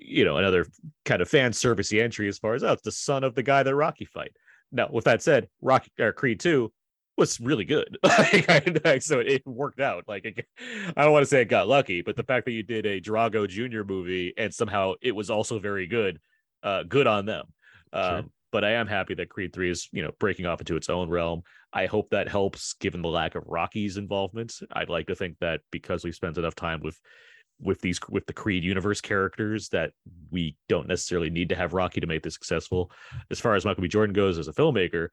you know another kind of fan servicey entry as far as oh it's the son of the guy that Rocky fight. Now, with that said, Rocky or Creed two, was really good. So it worked out. Like it, I don't want to say it got lucky, but the fact that you did a Drago Jr. movie and somehow it was also very good, uh, good on them. Um, But I am happy that Creed Three is you know breaking off into its own realm. I hope that helps, given the lack of Rocky's involvement. I'd like to think that because we've spent enough time with with these with the Creed universe characters that we don't necessarily need to have Rocky to make this successful. As far as Michael B. Jordan goes as a filmmaker,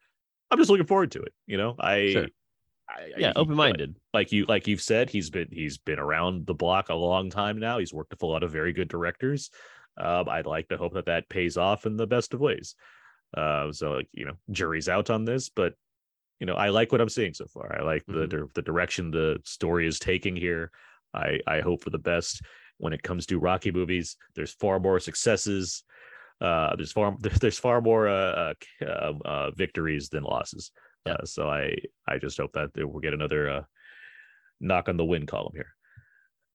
I'm just looking forward to it. You know, I, Sure. I Yeah, open minded. Like you, like you've said, he's been he's been around the block a long time now. He's worked with a lot of very good directors. Um, I'd like to hope that that pays off in the best of ways. Uh, so like you know, jury's out on this, but you know, I like what I'm seeing so far. I like the the direction the story is taking here. I I hope for the best when it comes to Rocky movies. There's far more successes. Uh, there's far there's far more uh, uh, uh, uh victories than losses. Yeah. Uh, so I I just hope that we'll get another uh, knock on the win column here.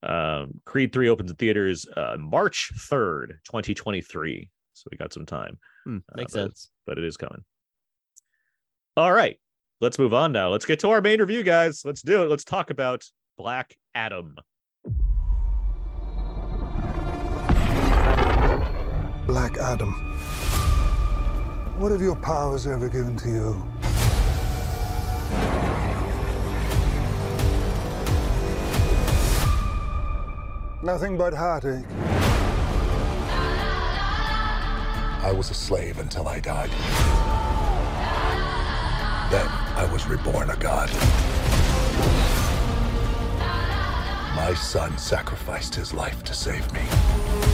Um, Creed 3 opens in theaters uh, March 3rd, 2023. So we got some time, Hmm, makes but- sense. but it is coming. All right, let's move on now. Let's get to our main review, guys. Let's do it. Let's talk about Black Adam. Black Adam. What have your powers ever given to you? Nothing but heartache. I was a slave until I died. Then I was reborn a god. My son sacrificed his life to save me.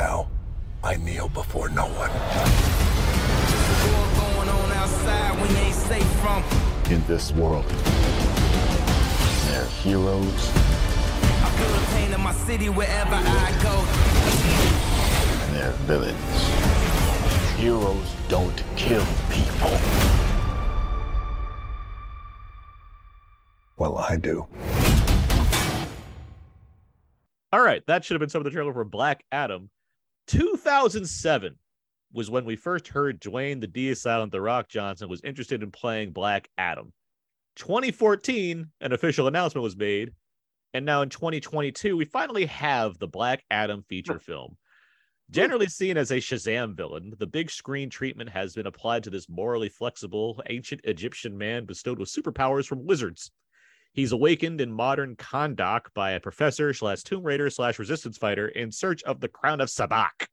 Now, I kneel before no one. in this world. They're heroes I feel the pain in my city wherever I go. and they're villains. Heroes don't kill people. Well, I do. All right, that should have been some of the trailer for Black Adam. 2007 was when we first heard Dwayne the D Silent The Rock Johnson was interested in playing Black Adam. 2014, an official announcement was made, and now in 2022, we finally have the Black Adam feature film. Generally seen as a Shazam villain, the big screen treatment has been applied to this morally flexible, ancient Egyptian man bestowed with superpowers from wizards. He's awakened in modern Kahndaq by a professor slash Tomb Raider slash Resistance fighter in search of the crown of Sabbac.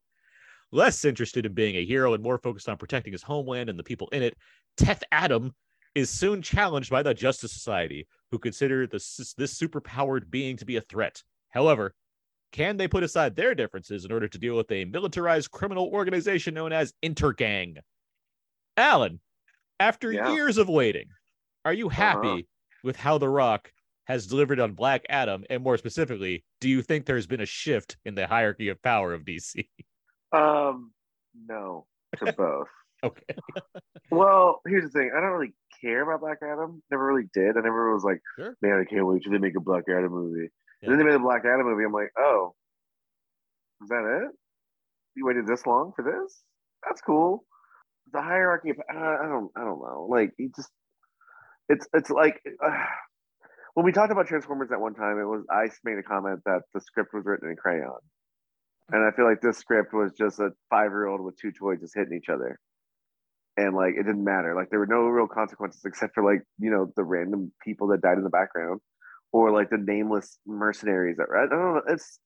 Less interested in being a hero and more focused on protecting his homeland and the people in it, Teth Adam is soon challenged by the Justice Society, who consider this, this superpowered being to be a threat. However, can they put aside their differences in order to deal with a militarized criminal organization known as Intergang? Alan, after Yeah. years of waiting, are you happy Uh-huh. With how The Rock has delivered on Black Adam? And more specifically, do you think there's been a shift in the hierarchy of power of DC? Um, no to both. Okay. Well, here's the thing. I don't really care about Black Adam. Never really did. I never was like, Sure. man, I can't wait till they make a Black Adam movie. Yeah. And then they made a Black Adam movie. I'm like, oh, is that it? You waited this long for this? That's cool. The hierarchy of uh, I don't I don't know. Like he just it's it's like uh, when we talked about Transformers at one time, it was I made a comment that the script was written in crayon. And I feel like this script was just a five year old with two toys just hitting each other. And like it didn't matter. Like there were no real consequences except for like, you know, the random people that died in the background or like the nameless mercenaries that I don't know. It's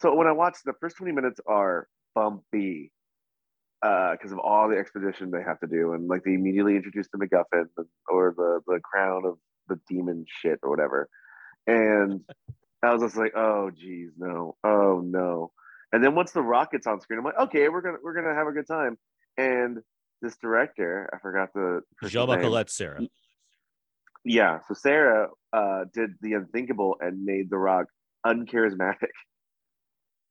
so when I watched the first 20 minutes are bumpy because of all the expedition they have to do. And like they immediately introduce the MacGuffin or the, the crown of the demon shit or whatever. And I was just like, oh geez, no, oh no. And then once the rocket's on screen, I'm like, okay, we're gonna we're gonna have a good time. And this director, I forgot the person's Jean name. Collet-Serra. Yeah, so Serra uh, did the unthinkable and made The Rock uncharismatic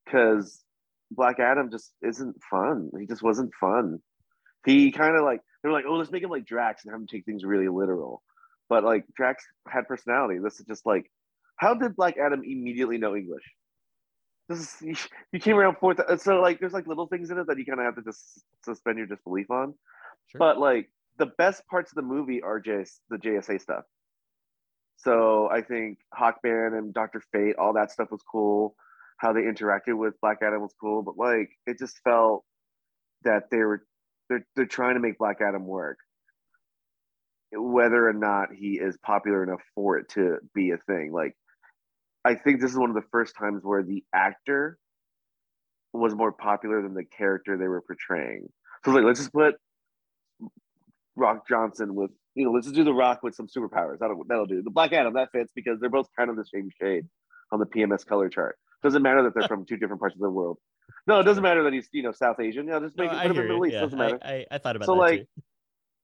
because Black Adam just isn't fun. He just wasn't fun. He kind of like they're like, oh, let's make him like Drax and have him take things really literal. But like Drax had personality. This is just like, how did Black Adam immediately know English? this is you, came around fourth. So like, there's like little things in it that you kind of have to just suspend your disbelief on. Sure. But like, the best parts of the movie are just the JSA stuff. So I think Hawkman and Doctor Fate, all that stuff was cool. How they interacted with Black Adam was cool, but like, it just felt that they were they're they're trying to make Black Adam work. Whether or not he is popular enough for it to be a thing, like I think this is one of the first times where the actor was more popular than the character they were portraying. So like, let's just put Rock Johnson with you know, let's just do the Rock with some superpowers. That'll that'll do. The Black Adam that fits because they're both kind of the same shade on the PMS color chart. Doesn't matter that they're from two different parts of the world. No, it doesn't matter that he's you know South Asian. Yeah, just No, make it I put him in the. Middle East. Yeah, Doesn't matter. I, I, I thought about that. So that like, too.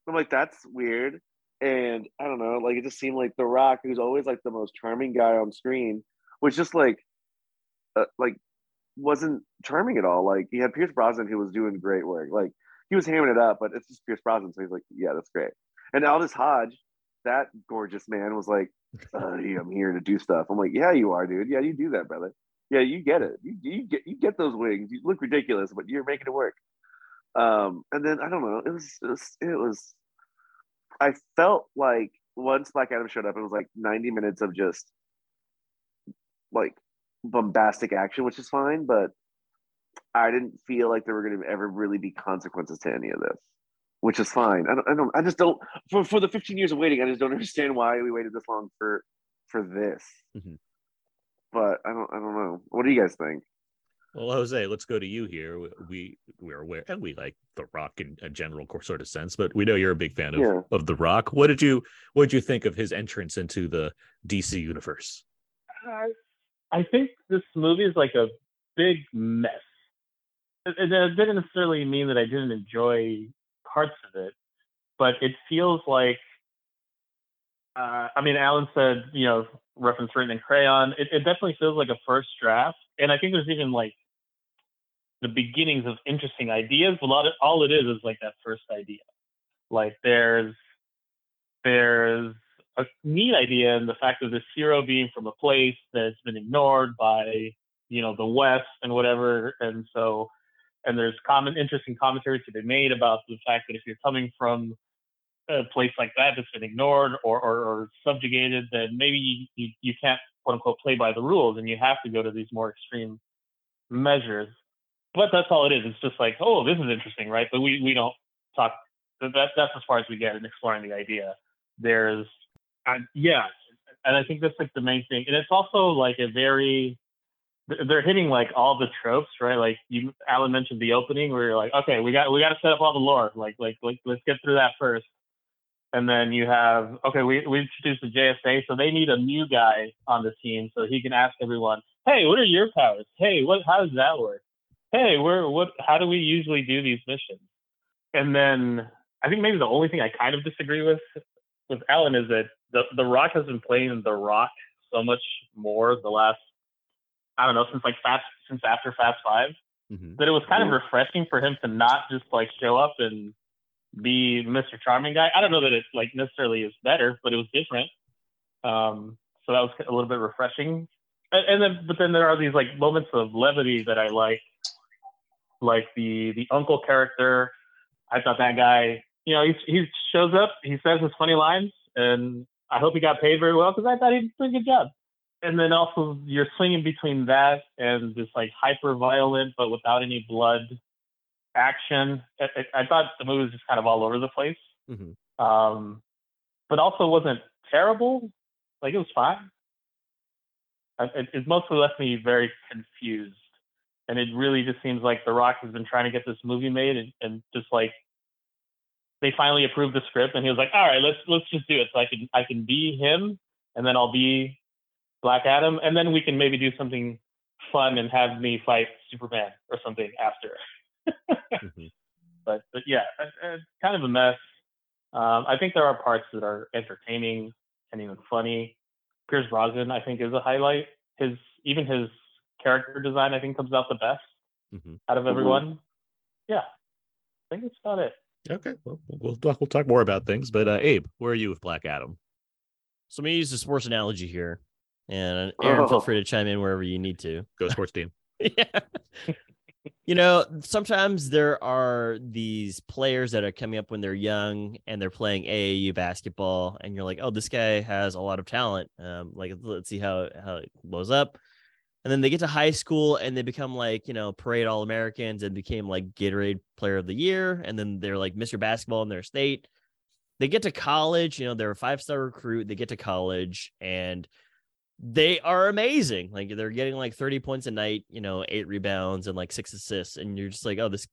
I'm like, that's weird. And I don't know, like it just seemed like The Rock, who's always like the most charming guy on screen, was just like, uh, like wasn't charming at all. Like he had Pierce Brosnan who was doing great work. Like he was hamming it up, but it's just Pierce Brosnan, so he's like, yeah, that's great. And Aldis Hodge, that gorgeous man, was like, uh, I'm here to do stuff. I'm like, yeah, you are, dude. Yeah, you do that, brother. Yeah, you get it. You, you get you get those wings. You look ridiculous, but you're making it work. Um, and then I don't know. It was just it was I felt like once Black Adam showed up, it was like 90 minutes of just like bombastic action, which is fine, but I didn't feel like there were going to ever really be consequences to any of this, which is fine. I don't, I don't, I just don't, for, for the 15 years of waiting, I just don't understand why we waited this long for, for this. Mhm. But I don't, I don't know. What do you guys think? Well, Jose, let's go to you here. We we're aware, and we like The Rock in a general sort of sense, but we know you're a big fan of, Yeah. of The Rock. What did you what did you think of his entrance into the DC universe? I, I think this movie is like a big mess. It, it, it didn't necessarily mean that I didn't enjoy parts of it, but it feels like. Uh, I mean, Alan said, you know, reference written in crayon. It, it definitely feels like a first draft, and I think there's even like the beginnings of interesting ideas. A lot of, all it is is like that first idea. Like there's there's a neat idea in the fact of this hero being from a place that's been ignored by you know the West and whatever, and so and there's common interesting commentary to be made about the fact that if you're coming from a place like that that's been ignored or, or, or subjugated, then maybe you, you, can't quote unquote play by the rules and you have to go to these more extreme measures. But that's all it is. It's just like, oh, this is interesting, right? But we, we don't talk. That, that's as far as we get in exploring the idea. There's, uh, yeah, and I think that's like the main thing. And it's also like a very, they're hitting like all the tropes, right? Like you, Alan mentioned the opening where you're like, okay, we got we got to set up all the lore. Like like like let's get through that first. And then you have okay, we we introduced the JSA, so they need a new guy on the team so he can ask everyone, hey, what are your powers? Hey, what how does that work? Hey, where what how do we usually do these missions? And then I think maybe the only thing I kind of disagree with with Alan is that the the Rock has been playing the Rock so much more the last I don't know since like Fast since after Fast 5 Mhm. that it was kind of refreshing for him to not just like show up and be Mr. Charming guy. I don't know that it like necessarily is better, but it was different. Um, so that was a little bit refreshing. And, and then, but then there are these like moments of levity that I like, like the the uncle character. I thought that guy, you know, he he shows up, he says his funny lines, and I hope he got paid very well because I thought he did a good job. And then also you're swinging between that and this like hyper violent but without any blood action. I, I, I thought the movie was just kind of all over the place, Mhm. um, but also wasn't terrible. Like it was fine. I- It, it mostly left me very confused, and it really just seems like The Rock has been trying to get this movie made, and, and just like they finally approved the script, and he was like, "All right, let's let's just do it. So I can I can be him, and then I'll be Black Adam, and then we can maybe do something fun and have me fight Superman or something after." Mhm. but but yeah, it's kind of a mess. Um, I think there are parts that are entertaining and even funny. Pierce Brosnan, I think, is a highlight. His even his character design, I think, comes out the best Mhm. out of Mhm. everyone. Yeah, I think that's about it. Okay, well, we'll talk. We'll talk more about things. But uh, Abe, where are you with Black Adam? So I'm gonna use the sports analogy here, and Aaron, feel Oh. free to chime in wherever you need to. Go sports team. yeah. You know, sometimes there are these players that are coming up when they're young and they're playing AAU basketball, and you're like, oh, this guy has a lot of talent. Um, like let's see how how it blows up. And then they get to high school and they become like, you know, parade all Americans and became like Gatorade player of the year. And then they're like Mr. Basketball in their state. They get to college, you know, they're a five star recruit. They get to college and they are amazing. Like they're getting like 30 points a night, you know, eight rebounds and like six assists. And you're just like, oh, this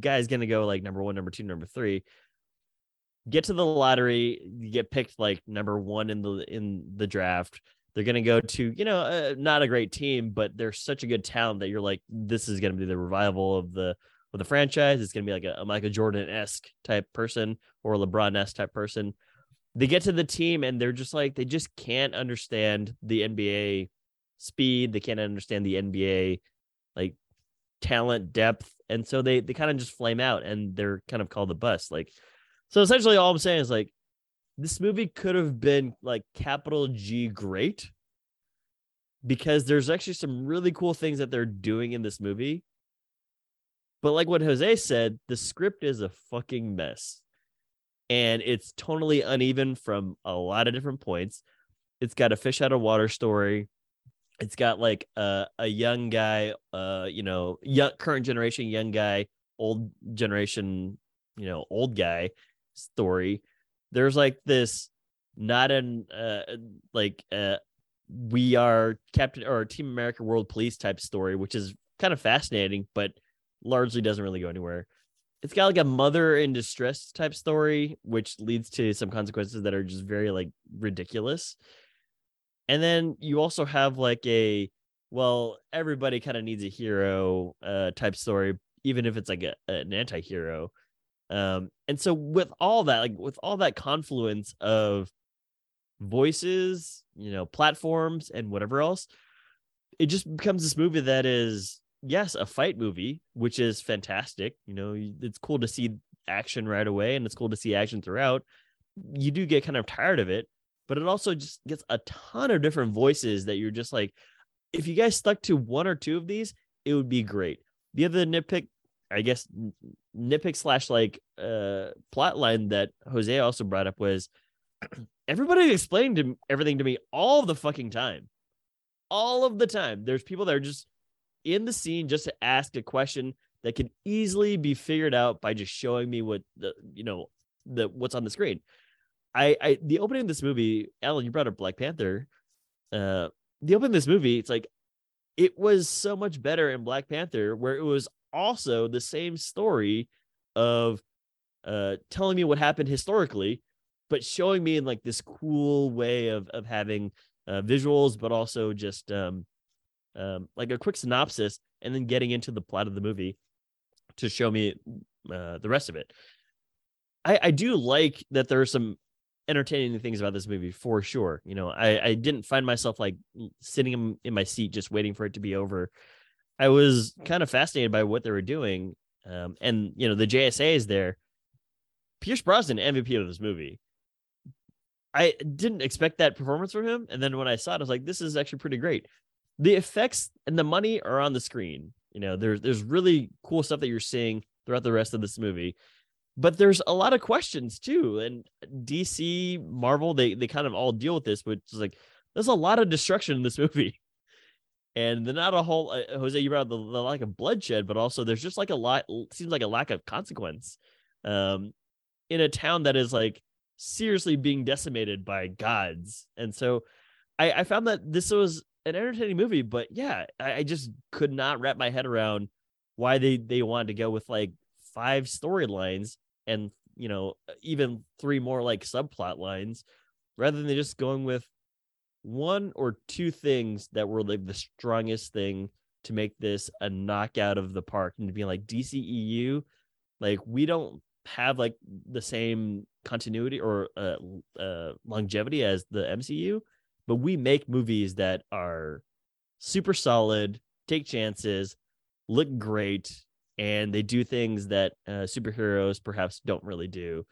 guy's going to go like number one, number two, number three. Get to the lottery, you get picked like number one in the in the draft. They're going to go to, you know, uh, not a great team, but they're such a good talent that you're like, this is going to be the revival of the of the franchise. It's going to be like a, a Michael Jordan esque type person or LeBron esque type person they get to the team and they're just like they just can't understand the NBA speed. They can't understand the NBA like talent depth, and so they they kind of just flame out and they're kind of called the bust. Like so, essentially, all I'm saying is like this movie could have been like capital G great because there's actually some really cool things that they're doing in this movie. But like what Jose said, the script is a fucking mess and it's totally uneven from a lot of different points. It's got a fish out of water story. It's got like a, a young guy, uh, you know, young current generation young guy, old generation, you know, old guy story. There's like this not an uh like uh we are Captain or Team America World Police type story, which is kind of fascinating, but largely doesn't really go anywhere it's got like a mother in distress type story, which leads to some consequences that are just very like ridiculous. And then you also have like a well, everybody kind of needs a hero uh type story, even if it's like a, an anti-hero. Um, and so with all that, like with all that confluence of voices, you know, platforms and whatever else, it just becomes this movie that is yes, a fight movie, which is fantastic. You know, it's cool to see action right away and it's cool to see action throughout. You do get kind of tired of it, but it also just gets a ton of different voices that you're just like, if you guys stuck to one or two of these, it would be great. The other nitpick, I guess, nitpick slash like uh plot line that Jose also brought up was everybody explained everything to me all the fucking time. All of the time. There's people that are just in the scene just to ask a question that can easily be figured out by just showing me what the you know the what's on the screen. I I the opening of this movie, Alan, you brought up Black Panther. Uh the opening of this movie, it's like it was so much better in Black Panther, where it was also the same story of uh telling me what happened historically, but showing me in like this cool way of of having uh, visuals, but also just um um, like a quick synopsis and then getting into the plot of the movie to show me uh, the rest of it. I, I do like that there are some entertaining things about this movie for sure. You know, I, I didn't find myself like sitting in, my seat just waiting for it to be over. I was kind of fascinated by what they were doing. Um, and you know, the JSA is there. Pierce Brosnan MVP of this movie. I didn't expect that performance from him, and then when I saw it, I was like, "This is actually pretty great." The effects and the money are on the screen. You know, there's there's really cool stuff that you're seeing throughout the rest of this movie. But there's a lot of questions too. And DC, Marvel, they they kind of all deal with this, which is like there's a lot of destruction in this movie. And they're not a whole uh, Jose, you brought the, the lack of bloodshed, but also there's just like a lot seems like a lack of consequence. Um in a town that is like seriously being decimated by gods. And so I, I found that this was an entertaining movie, but yeah, I, I just could not wrap my head around why they they wanted to go with like five storylines and you know even three more like subplot lines rather than just going with one or two things that were like the strongest thing to make this a knockout of the park and to be like DCEU like we don't have like the same continuity or uh, uh longevity as the MCU but we make movies that are super solid, take chances, look great, and they do things that uh, superheroes perhaps don't really do.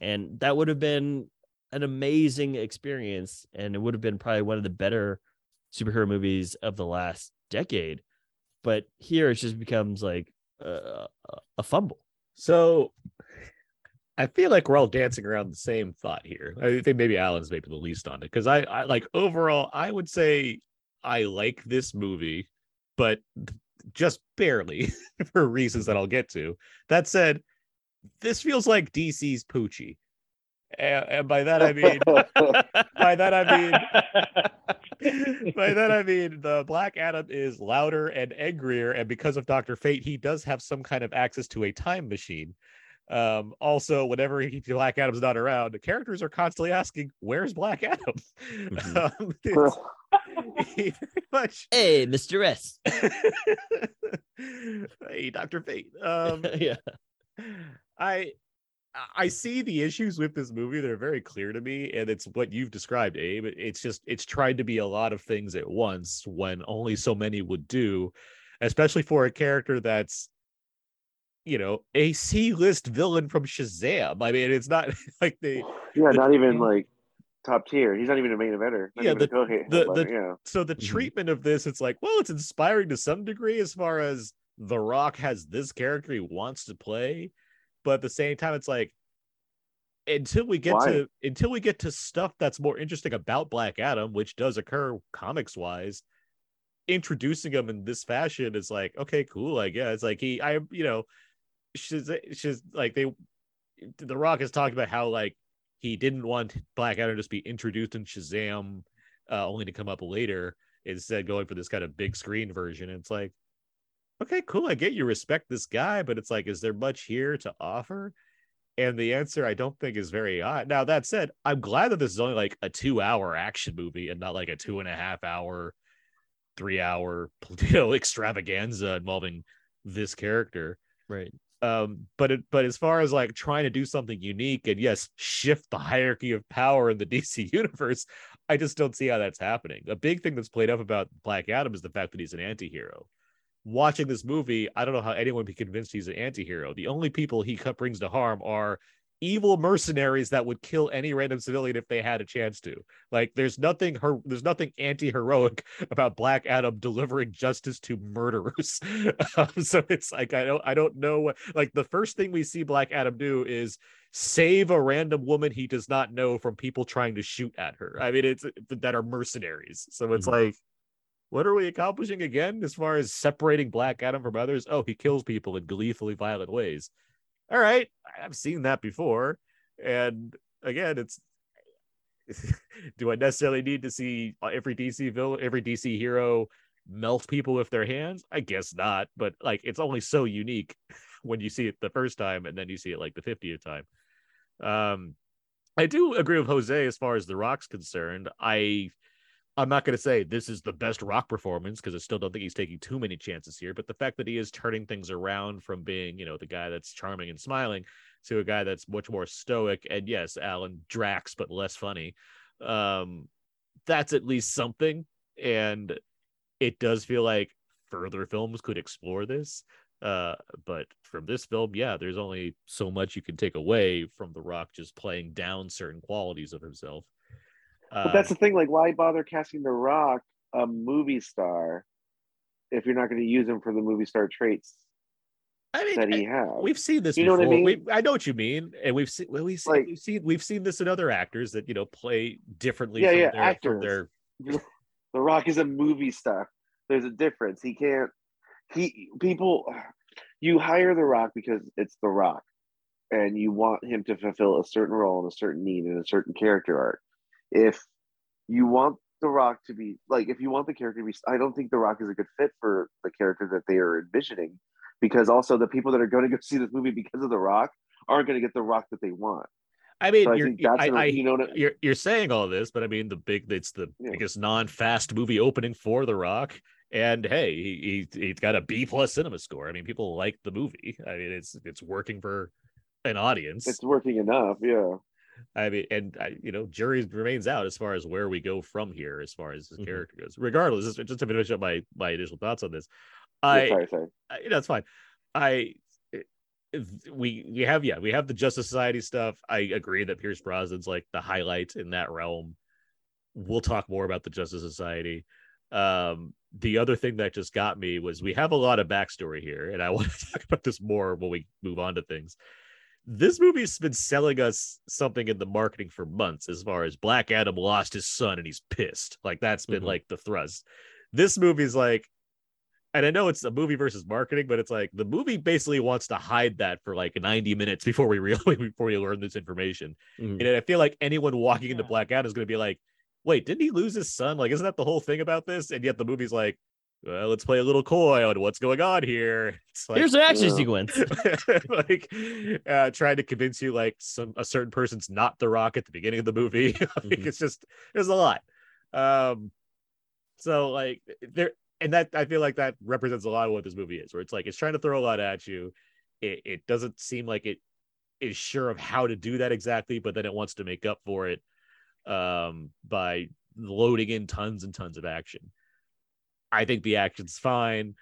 And that would have been an amazing experience. And it would have been probably one of the better superhero movies of the last decade. but here it just becomes like uh, a fumble. So I feel like we're all dancing around the same thought here. I think maybe Alan's maybe the least on it because I, I like overall, I would say I like this movie, but just barely for reasons that I'll get to. That said, this feels like DC's Poochie. And, and by that I mean by that I mean by that I mean the Black Adam is louder and angrier, and because of Doctor Fate, he does have some kind of access to a time machine. Um, also, whenever he, Black Adam's not around, the characters are constantly asking, "Where's Black Adam?" Mm-hmm. Um, it's- much, Hey, Mr. S. hey, Doctor Fate. Um, yeah. I I see the issues with this movie. They're very clear to me, and it's what you've described, Abe. It's just it's tried to be a lot of things at once when only so many would do, especially for a character that's you know a C-list villain from Shazam. I mean, it's not like they Yeah, not even like top tier. He's not even a main eventer. Not Yeah, the- the- the- yeah. so the mm-hmm. treatment of this it's like well it's inspiring to some degree as far as the rock has this character he wants to play but at the same time it's like until we get Why? to until we get to stuff that's more interesting about black adam which does occur comics wise introducing him in this fashion is like okay cool i guess like he i you know she's she's like they the rock has talked about how like he didn't want black adam to just be introduced in shazam uh, only to come up later instead going for this kind of big screen version. It's like okay cool i get you respect this guy but it's like is there much here to offer? And the answer i don't think is very high now that said i'm glad that this is only like a two hour action movie and not like a two and a half hour three hour you know extravaganza involving this character. Right. Um but it but as far as like trying to do something unique and yes shift the hierarchy of power in the dc universe i just don't see how that's happening. A big thing that's played up about black adam is the fact that he's an anti-hero. Watching this movie i don't know how anyone be convinced he's an anti-hero. The only people he cut- brings to harm are evil mercenaries that would kill any random civilian if they had a chance to. Like there's nothing her there's nothing anti-heroic about black adam delivering justice to murderers. Um, so it's like i don't i don't know what like the first thing we see black adam do is save a random woman he does not know from people trying to shoot at her. I mean it's that are mercenaries. So it's like what are we accomplishing again as far as separating black adam from others? Oh he kills people in gleefully violent ways all right i've seen that before. And again it's do i necessarily need to see every dc villain every dc hero melt people with their hands? I guess not but like it's only so unique when you see it the first time and then you see it like the 50th time. Um i do agree with jose as far as the rock's concerned. I i'm not going to say this is the best rock performance because i still don't think he's taking too many chances here but the fact that he is turning things around from being you know the guy that's charming and smiling to a guy that's much more stoic and yes alan drax but less funny um that's at least something and it does feel like further films could explore this uh but from this film yeah there's only so much you can take away from the rock just playing down certain qualities of himself But that's Um, the thing. Like, why bother casting The Rock a movie star if you're not going to use him for the movie star traits I mean, that he has? we've seen this You know what I mean? We, I know what you mean, and we've seen we've seen, Like- we've seen we've seen this in other actors that you know play differently Yeah, from yeah, their from their The Rock is a movie star. There's a difference. He can't. He people. You hire The Rock because it's The Rock, and you want him to fulfill a certain role and a certain need and a certain character arc. If you want The Rock to be like, if you want the character to be, I don't think The Rock is a good fit for the character that they are envisioning, because also the people that are going to go see this movie because of The Rock aren't going to get The Rock that they want. I mean, So you're, I, I, you know I- you're you're saying all this, but I mean, the big it's the Yeah. biggest non-fast movie opening for The Rock, and hey, he, he he's got a B plus cinema score. I mean, people like the movie. I mean, it's it's working for an audience. It's working enough, yeah. I mean, and I, you know, jury remains out as far as where we go from here, as far as his Mm-hmm. Mhm. character goes. Regardless, just, just to finish up my my initial thoughts on this, I sorry, sorry. I- that's fine. I we we have yeah we have the Justice Society stuff. I agree that Pierce Brosnan's like the highlight in that realm. We'll talk more about the Justice Society. Um, the other thing that just got me was we have a lot of backstory here, and I want to talk about this more when we move on to things. This movie's been selling us something in the marketing for months as far as Black Adam lost his son and he's pissed. Like that's been Mhm. like the thrust. This movie's like, and I know it's a movie versus marketing, but it's like the movie basically wants to hide that for like 90 minutes before we really before we learn this information. Mhm. And I feel like anyone walking into Black Adam is going to be like, wait, didn't he lose his son? Like, isn't that the whole thing about this? And yet the movie's like, well, let's play a little coy on what's going on here. It's like, Here's an action Yeah. sequence. like uh trying to convince you like some a certain person's not the rock at the beginning of the movie. like, Mhm. It's just there's a lot. Um so like there and that I feel like that represents a lot of what this movie is, where it's like it's trying to throw a lot at you. It it doesn't seem like it is sure of how to do that exactly, but then it wants to make up for it um by loading in tons and tons of action. I think the action's fine.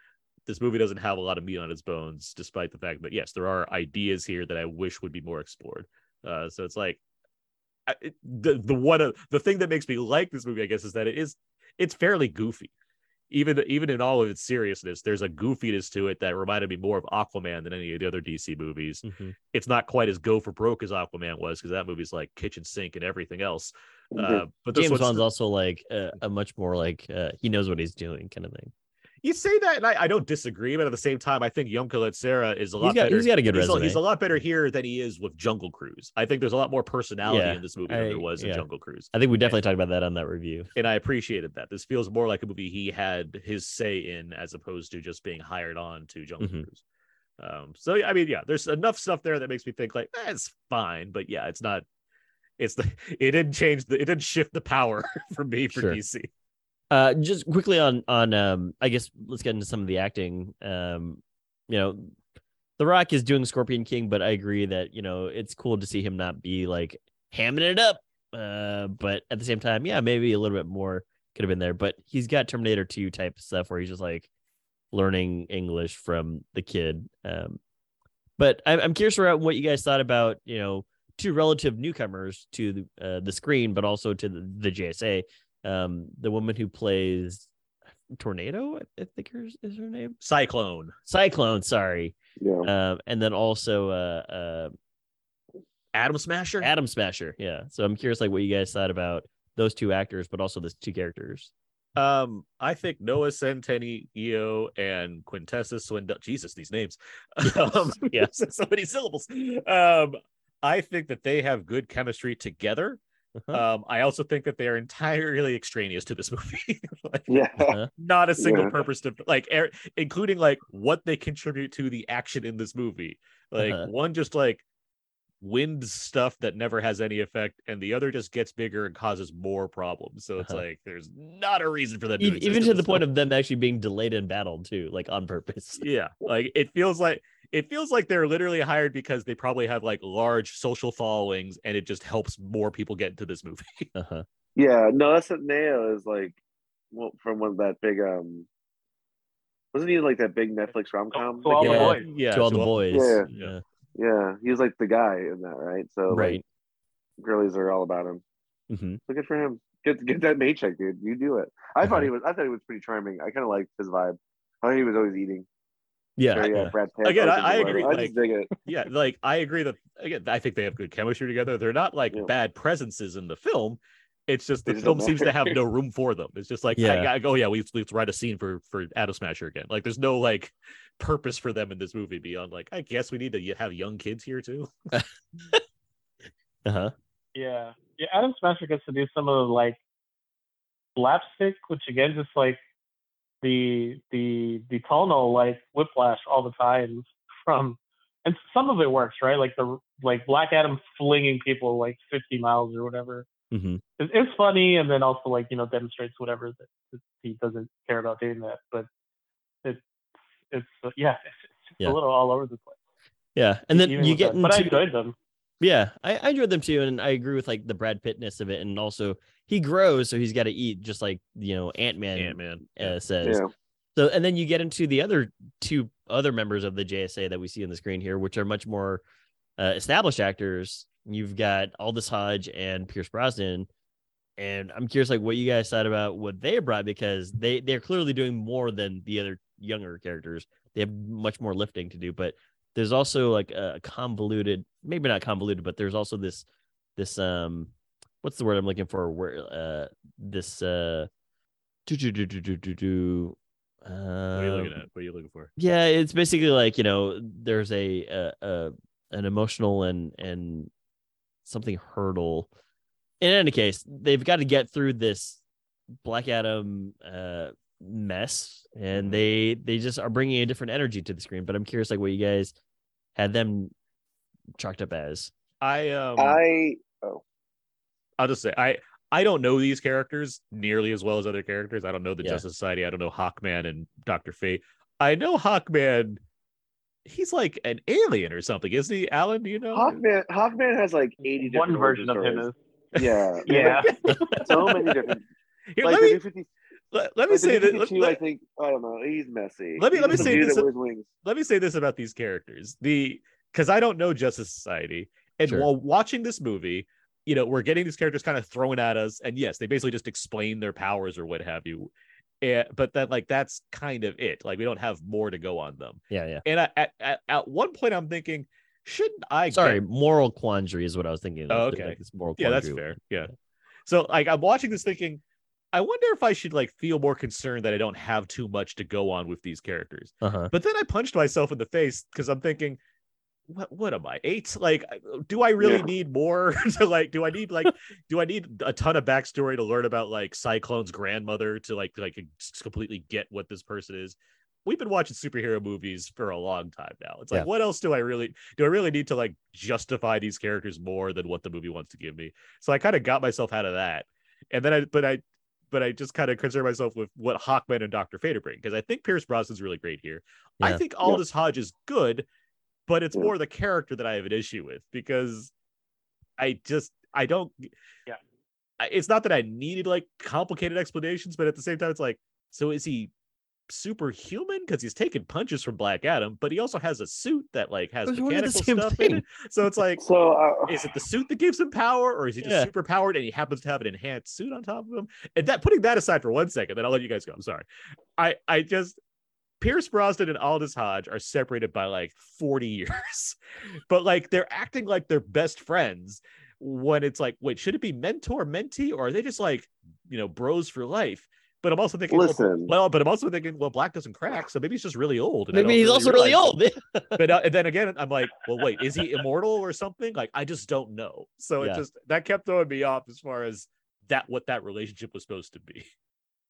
This movie doesn't have a lot of meat on its bones, despite the fact that yes, there are ideas here that I wish would be more explored. Uh, so it's like I, it- the the one of the thing that makes me like this movie, I guess, is that it is it's fairly goofy. Even even in all of its seriousness, there's a goofiness to it that reminded me more of Aquaman than any of the other DC movies. Mhm. It's not quite as go for broke as Aquaman was because that movie's like kitchen sink and everything else. Mm-hmm. Uh, but this James one's Wan's also like a, a much more like uh, he knows what he's doing kind of thing. You say that, and I, I don't disagree, but at the same time, I think Yonka Sarah is a lot He's got better. he's got a good he's, a, resume. he's a lot better here than he is with Jungle Cruise. I think there's a lot more personality Yeah, in this movie than there was in. Jungle Cruise, I think we definitely talked about that on that review. and I appreciated that. This feels more like a movie he had his say in, as opposed to just being hired on to Jungle Mhm. Cruise. Um, so I mean, yeah, there's enough stuff there that makes me think like eh, it's fine, but yeah, it's not. It's the it didn't change the it didn't shift the power for me for Sure. DC. Uh, just quickly on on um, I guess let's get into some of the acting. Um, you know, The Rock is doing Scorpion King, but I agree that you know it's cool to see him not be like hamming it up. Uh, but at the same time, yeah, maybe a little bit more could have been there. But he's got Terminator Two type stuff where he's just like learning English from the kid. Um, but I'm I'm curious about what you guys thought about you know two relative newcomers to the uh, the screen, but also to the, the JSA. Um, the woman who plays Tornado, I- I think her, is her name Cyclone, Cyclone. Sorry, Yeah. um, and then also uh, uh, Atom Smasher, Atom Smasher. Yeah. So I'm curious, like, what you guys thought about those two actors, but also the two characters. Um, I think Noah Centineo and Quintessa Swindell. Jesus, these names. Um, Yeah. so many syllables. Um, I think that they have good chemistry together. Uh-huh. Um, I also think that they are entirely extraneous to this movie. like, Yeah. not a single Yeah. purpose to like, er, including like what they contribute to the action in this movie. Like Uh-huh. one just like wind stuff that never has any effect, and the other just gets bigger and causes more problems. So it's Uh-huh. like there's not a reason for them to Even, exist even in to the this point of them actually being delayed in battle too, like on purpose. yeah, like it feels like it feels like they're literally hired because they probably have like large social followings, and it just helps more people get into this movie. Uh-huh. Yeah. No, that's what Neo is like well, from one of that big um wasn't he like that big Netflix rom com? To All the yeah, Boys. yeah, to all the boys. Yeah. yeah. Yeah, he was like the guy in that, right? So Right. like, girlies are all about him. Mm-hmm. So good for him. Get get that paycheck, dude. You do it. I thought he was. I thought he was pretty charming. I kind of liked his vibe. I thought he was always eating. Yeah. Very, uh, yeah. Brad Pitt. Again, I- I agree, whatever. I like- just dig it. yeah, like I agree that again, I think they have good chemistry together. They're not like Yeah. bad presences in the film. It's just the just film seems to have no room for them. It's just like, Yeah. yeah, oh yeah, we let's write a scene for for Atom Smasher again. Like, there's no like purpose for them in this movie beyond like, I guess we need to have young kids here too. Uh-huh. Yeah, yeah. Atom Smasher gets to do some of the like slapstick, which again, just like the the the tonal like whiplash all the time from, and some of it works, right? Like the like Black Adam flinging people like 50 miles or whatever. hmm It, it's funny, and then also like you know demonstrates whatever that, that he doesn't care about doing that, but it's it's yeah, it's, it's Yeah. a little all over the place. Yeah. And then even you get that. but I enjoyed them. Yeah, I, I enjoyed them too, and I agree with like the Brad Pittness of it, and also he grows, so he's got to eat, just like you know Ant Man Ant Man. uh, says. Yeah. So, and then you get into the other two other members of the JSA that we see on the screen here, which are much more uh, established actors. You've got Aldis Hodge and Pierce Brosnan, and I'm curious, like, what you guys thought about what they brought because they they're clearly doing more than the other younger characters. They have much more lifting to do, but there's also like a convoluted, maybe not convoluted, but there's also this this um, what's the word I'm looking for? Where uh, this uh, do do do do do do do. What are you looking um, at? What are you looking for? yeah it's basically like you know there's a, a, a an emotional and and something hurdle in any case they've got to get through this black adam uh mess and Mhm. they they just are bringing a different energy to the screen but i'm curious like what you guys had them chalked up as I um I oh I'll just say I I don't know these characters nearly as well as other characters. I don't know the Yeah. Justice Society. I don't know Hawkman and Doctor Fate. I know Hawkman. He's like an alien or something, isn't he? Alan, do you know? Hawkman Hawkman has like eighty One different version of origin him is Yeah, yeah. so many different. Here, like let me 50, let, let me say New this. Let, I think I don't know. He's messy. Let me- He's let me say this- that wears wings. let me say this about these characters. The because I don't know Justice Society, and Sure. while watching this movie, you know, we're getting these characters kind of thrown at us, and yes, they basically just explain their powers or what have you. And, but then, like, that's kind of it. Like, we don't have more to go on them. yeah yeah And I, at, at at one point, I'm thinking, shouldn't I? sorry get- moral quandary is what i was thinking of. Oh, okay. this moral yeah, that's fair. Yeah. So, like, I'm watching this thinking, I wonder if I should like feel more concerned that I don't have too much to go on with these characters. uh-huh But then I punched myself in the face because I'm thinking, what what am I eight? Like, do I really Yeah. need more to like? Do I need like? do I need a ton of backstory to learn about like Cyclone's grandmother to like like completely get what this person is? We've been watching superhero movies for a long time now. It's like, Yeah. what else do I really do? I really need to like justify these characters more than what the movie wants to give me. So I kind of got myself out of that, and then I but I but I just kind of concern myself with what Hawkman and Doctor Fate are bringing because I think Pierce Brosnan's really great here. I Yeah. think Aldis Hodge is good, but it's Yeah. more the character that I have an issue with because I just I don't. Yeah. I- It's not that I needed like complicated explanations, but at the same time, it's like, so is he superhuman because he's taking punches from Black Adam, but he also has a suit that like has Those are one and the mechanical stuff thing. in it. So it's like, So uh, is it the suit that gives him power, or is he just Yeah. super powered and he happens to have an enhanced suit on top of him? And that putting that aside for one second, then I'll let you guys go. I'm sorry. I I just Pierce Brosnan and Aldis Hodge are separated by like 40 years, but like they're acting like they're best friends when it's like, wait, should it be mentor mentee, or are they just like you know bros for life? But I'm also thinking, well, listen, well, but I'm also thinking, well, Black doesn't crack, so maybe he's just really old. and maybe don't he's also really old but uh, and then again, I'm like, well, wait, is he immortal or something? Like, I just don't know. So Yeah. it just that kept throwing me off as far as that what that relationship was supposed to be.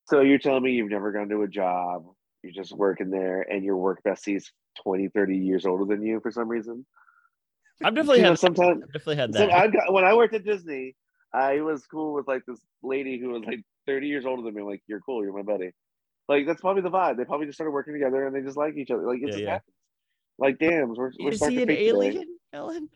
so you're telling me you've never gone to a job, you're just working there, and your work bestie's 20, 30 years older than you for some reason. i've definitely You know, had sometimes I've definitely had So that I've got when I worked at Disney, I was cool with like this lady who was like 30 years older than me. Like, you're cool, you're my buddy. Like that's probably the vibe. They probably just started working together and they just like each other. Like it Yeah, just yeah. happens. Like damn, we're, we're is stuck he to an fate today. alien ellen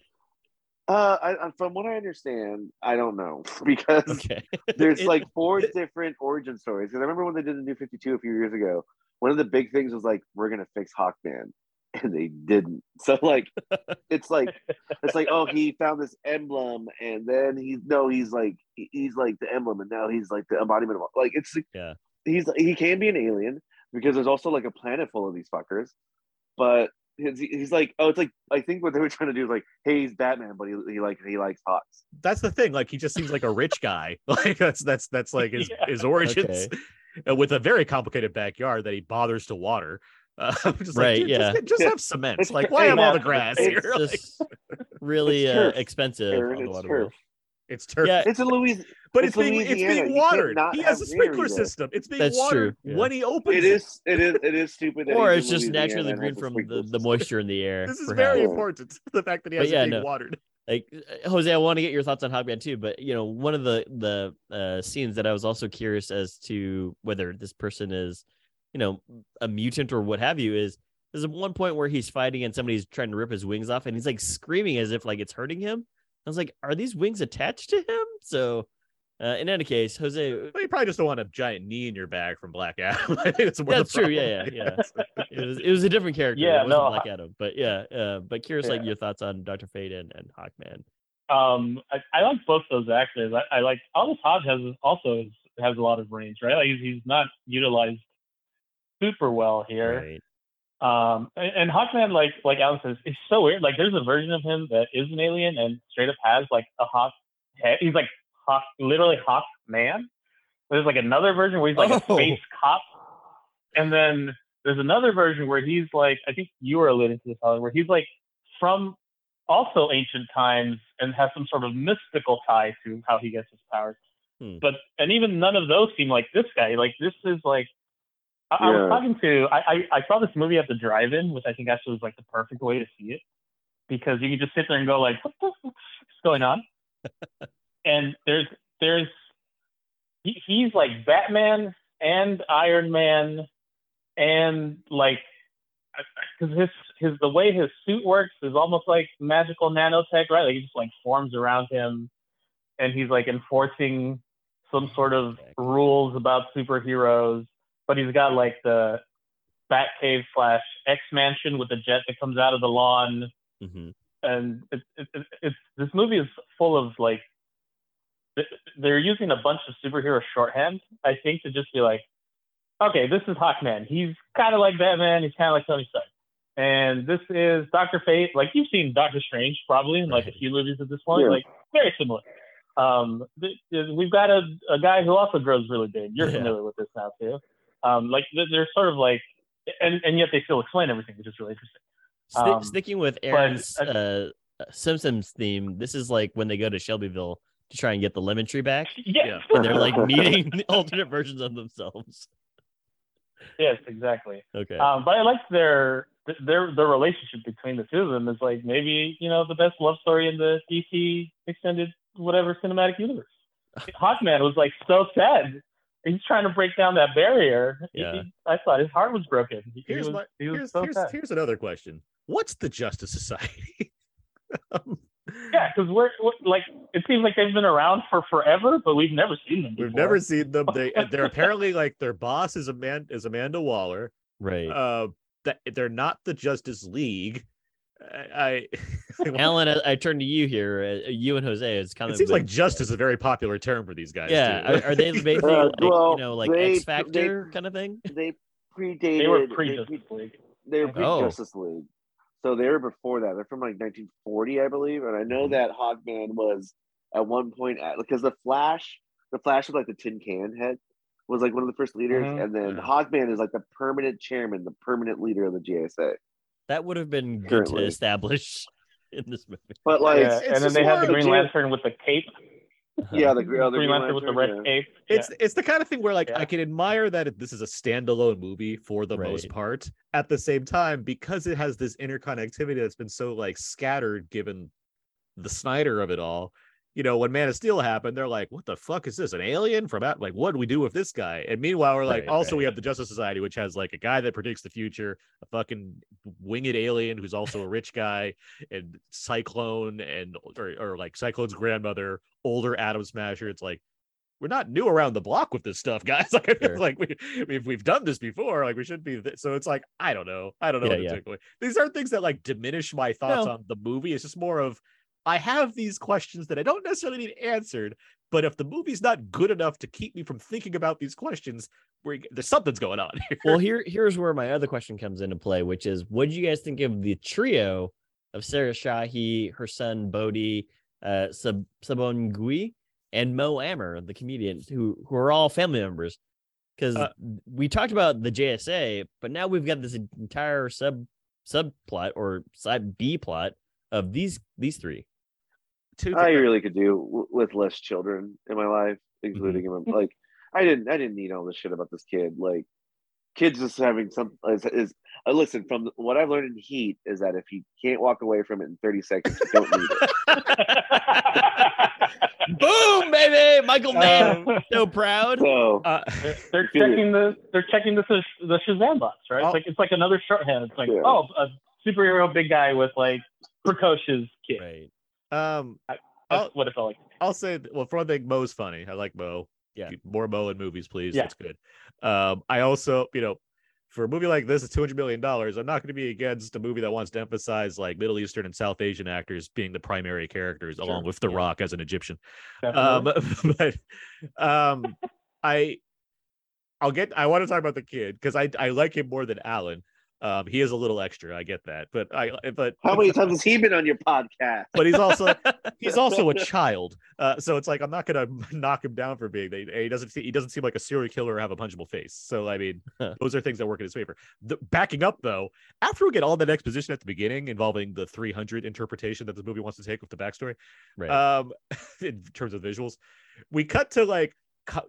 Uh, I, I, from what I understand, I don't know because okay there's It- like four it- different origin stories. Because I remember when they did the new 52 a few years ago, one of the big things was like, we're gonna fix Hawkman. And they didn't. So like it's like it's like, oh, he found this emblem and then he's no, he's like he's like the emblem and now he's like the embodiment of like it's Yeah. he's he can be an alien because there's also like a planet full of these fuckers. But he's, he's like, oh, it's like I think what they were trying to do is like, hey, he's Batman, but he, he like he likes hawks. That's the thing. Like he just seems like a rich guy. Like that's that's that's like his Yeah. his origins Okay. uh, with a very complicated backyard that he bothers to water. Uh, just Right, like, yeah. just, just have cement. It's Like why have all the grass it's here? Like, really It's uh, turf. expensive Aaron, on the it's water turf. it's turf. Yeah, It's in Louis. but it's it's, being it's being watered. He has a sprinkler system. It's being That's watered true, yeah. when he opens It is. It is. It is stupid. that or it's just Louisiana naturally green from the, the moisture in the air. This is perhaps. very important. The fact that he has yeah, it being no. watered. like uh, Jose, I want to get your thoughts on Hawkman too. But you know, one of the the uh, scenes that I was also curious as to whether this person is, you know, a mutant or what have you is there's one point where he's fighting and somebody's trying to rip his wings off and he's like screaming as if like it's hurting him. I was like, are these wings attached to him? So, uh, in any case, Jose, Well, you probably just don't want a giant knee in your bag from Black Adam. I think it's more That's the true. Yeah, problem. yeah, it was it was a different character. Yeah, it wasn't no, Black Adam, but yeah, uh, but curious like your thoughts on Doctor Fate and, and Hawkman. Um, I, I like both those actors. I, I like Aldis Hodge has also has a lot of range, right? Like he's, he's not utilized super well here. Right. Um, and, and Hawkman, like like Alan says, is so weird. Like there's a version of him that is an alien and straight up has like a hawk head. He's like hawk, literally Hawk Man. There's like another version where he's like Oh. a space cop, and then there's another version where he's like I think you were alluding to this, Holly, where he's like from also ancient times and has some sort of mystical tie to how he gets his powers. Hmm. But and even none of those seem like this guy. Like this is like I, I was talking to I, I I saw this movie at the drive-in, which I think actually was like the perfect way to see it because you can just sit there and go like, what the fuck's going on? and there's there's he, he's like Batman and Iron Man and like because his his the way his suit works is almost like magical nanotech, right? Like he just like forms around him, and he's like enforcing some sort of rules about superheroes. But he's got like the Batcave slash X Mansion with the jet that comes out of the lawn, hmm and it, it, it, it's this movie is full of like they're using a bunch of superhero shorthand, I think, to just be like, okay, this is Hawkman. He's kind of like Batman. He's kind of like Tony Stark. And this is Doctor Fate. Like you've seen Doctor Strange probably in like a few movies at this point. Yeah. Like very similar. Um, th- th- we've got a, a guy who also grows really big. You're Yeah. familiar with this now too. Um, like they're sort of like, and and yet they still explain everything, which is really interesting. Sti- Um, sticking with but Aaron's I- uh, Simpsons theme, this is like when they go to Shelbyville to try and get the lemon tree back, Yeah. and they're like meeting alternate versions of themselves. yes, exactly. Okay. Um, but I like their their the relationship between the two of them is like maybe you know the best love story in the DC extended whatever cinematic universe. Hawkman was like so sad. He's trying to break down that barrier. Yeah. he- I thought his heart was broken. He, he Here's was, my he was here's so here's, here's another question. What's the Justice Society? Um, Yeah, because we're, we're like it seems like they've been around for forever, but we've never seen them. We've never seen them. They they're apparently like their boss is Amanda is Amanda Waller. right. Uh, that they're not the Justice League. I, I Alan, I, I turn to you here. Uh, you and Jose. It's kind it of seems like justice is a very popular term for these guys. yeah. too. Are, are they basically Uh, like, well, you know like they- X Factor they- kind of thing? They predated. They were pre pre- Justice League. they were pre Oh. Justice League. So they were before that. They're from like 1940, I believe. And I know Mhm. that Hawkman was at one point because the Flash, the Flash with like the tin can head was like one of the first leaders, Mhm. and then Yeah. Hawkman is like the permanent chairman, the permanent leader of the JSA. That would have been good to establish in this movie. But like, yeah, it's and then they had the Green legit. Lantern with the cape. Uh-huh. yeah, the, gr- oh, the Green Lantern with the red yeah. cape. it's it's the kind of thing where like Yeah. I can admire that this is a standalone movie for the most part. At the same time, because it has this interconnectivity that's been so like scattered given the Snyder of it all. You know, when Man of Steel happened, they're like, "What the fuck is this? An alien from out? Like, what do we do with this guy?" And meanwhile, we're like, Right, also we have the Justice Society, which has like a guy that predicts the future, a fucking winged alien who's also a rich guy, and Cyclone and or, or like Cyclone's grandmother, older Atom Smasher. It's like we're not new around the block with this stuff, guys. Like I feel Sure. like we we've, we've done this before. Like we should be. Th- so it's like I don't know. I don't know Yeah, yeah. These aren't things that like diminish my thoughts No. on the movie. It's just more of I have these questions that I don't necessarily need answered. But if the movie's not good enough to keep me from thinking about these questions, we're, there's something's going on here. well, here here's where my other question comes into play, which is, what do you guys think of the trio of Sarah Shahi, her son Bodhi, uh, Sab- Sabongui, and Mo Amer, the comedian, who who are all family members? Because Uh, we talked about the JSA, but now we've got this entire sub subplot or side B plot of these these three. Two I thi- really could do w- with less children in my life, including him. Like, I didn't, I didn't need all this shit about this kid. Like, kids just having some is. is uh, listen, from what I've learned in Heat is that if you can't walk away from it in thirty seconds, you don't need it. Boom, baby! Michael Mann, Um, so proud. So uh, They're, they're checking the they're checking the the Shazam box, right? Oh. It's like it's like another shorthand. It's like Yeah. oh, a superhero big guy with like precocious kid. Right. Um, That's I'll- what it felt like. I'll say, well, for one thing, Mo's funny. I like Mo. Yeah. More Mo in movies, please. Yeah. That's good. Um, I also, you know, for a movie like this, it's two hundred million dollars. I'm not going to be against a movie that wants to emphasize like Middle Eastern and South Asian actors being the primary characters, Sure, along with The yeah. Rock as an Egyptian. Um, but um, I, I'll get. I want to talk about the kid because I I like him more than Alan. Um, he is a little extra. I get that, but I but How many times has he been on your podcast? but he's also he's also a child. Uh, so it's like I'm not gonna knock him down for being. He doesn't. He doesn't seem like a serial killer or have a punchable face. So I mean, those are things that work in his favor. The, backing up though, after we get all that exposition at the beginning involving the 300 interpretation that the movie wants to take with the backstory, Right. um, in terms of visuals, we cut to like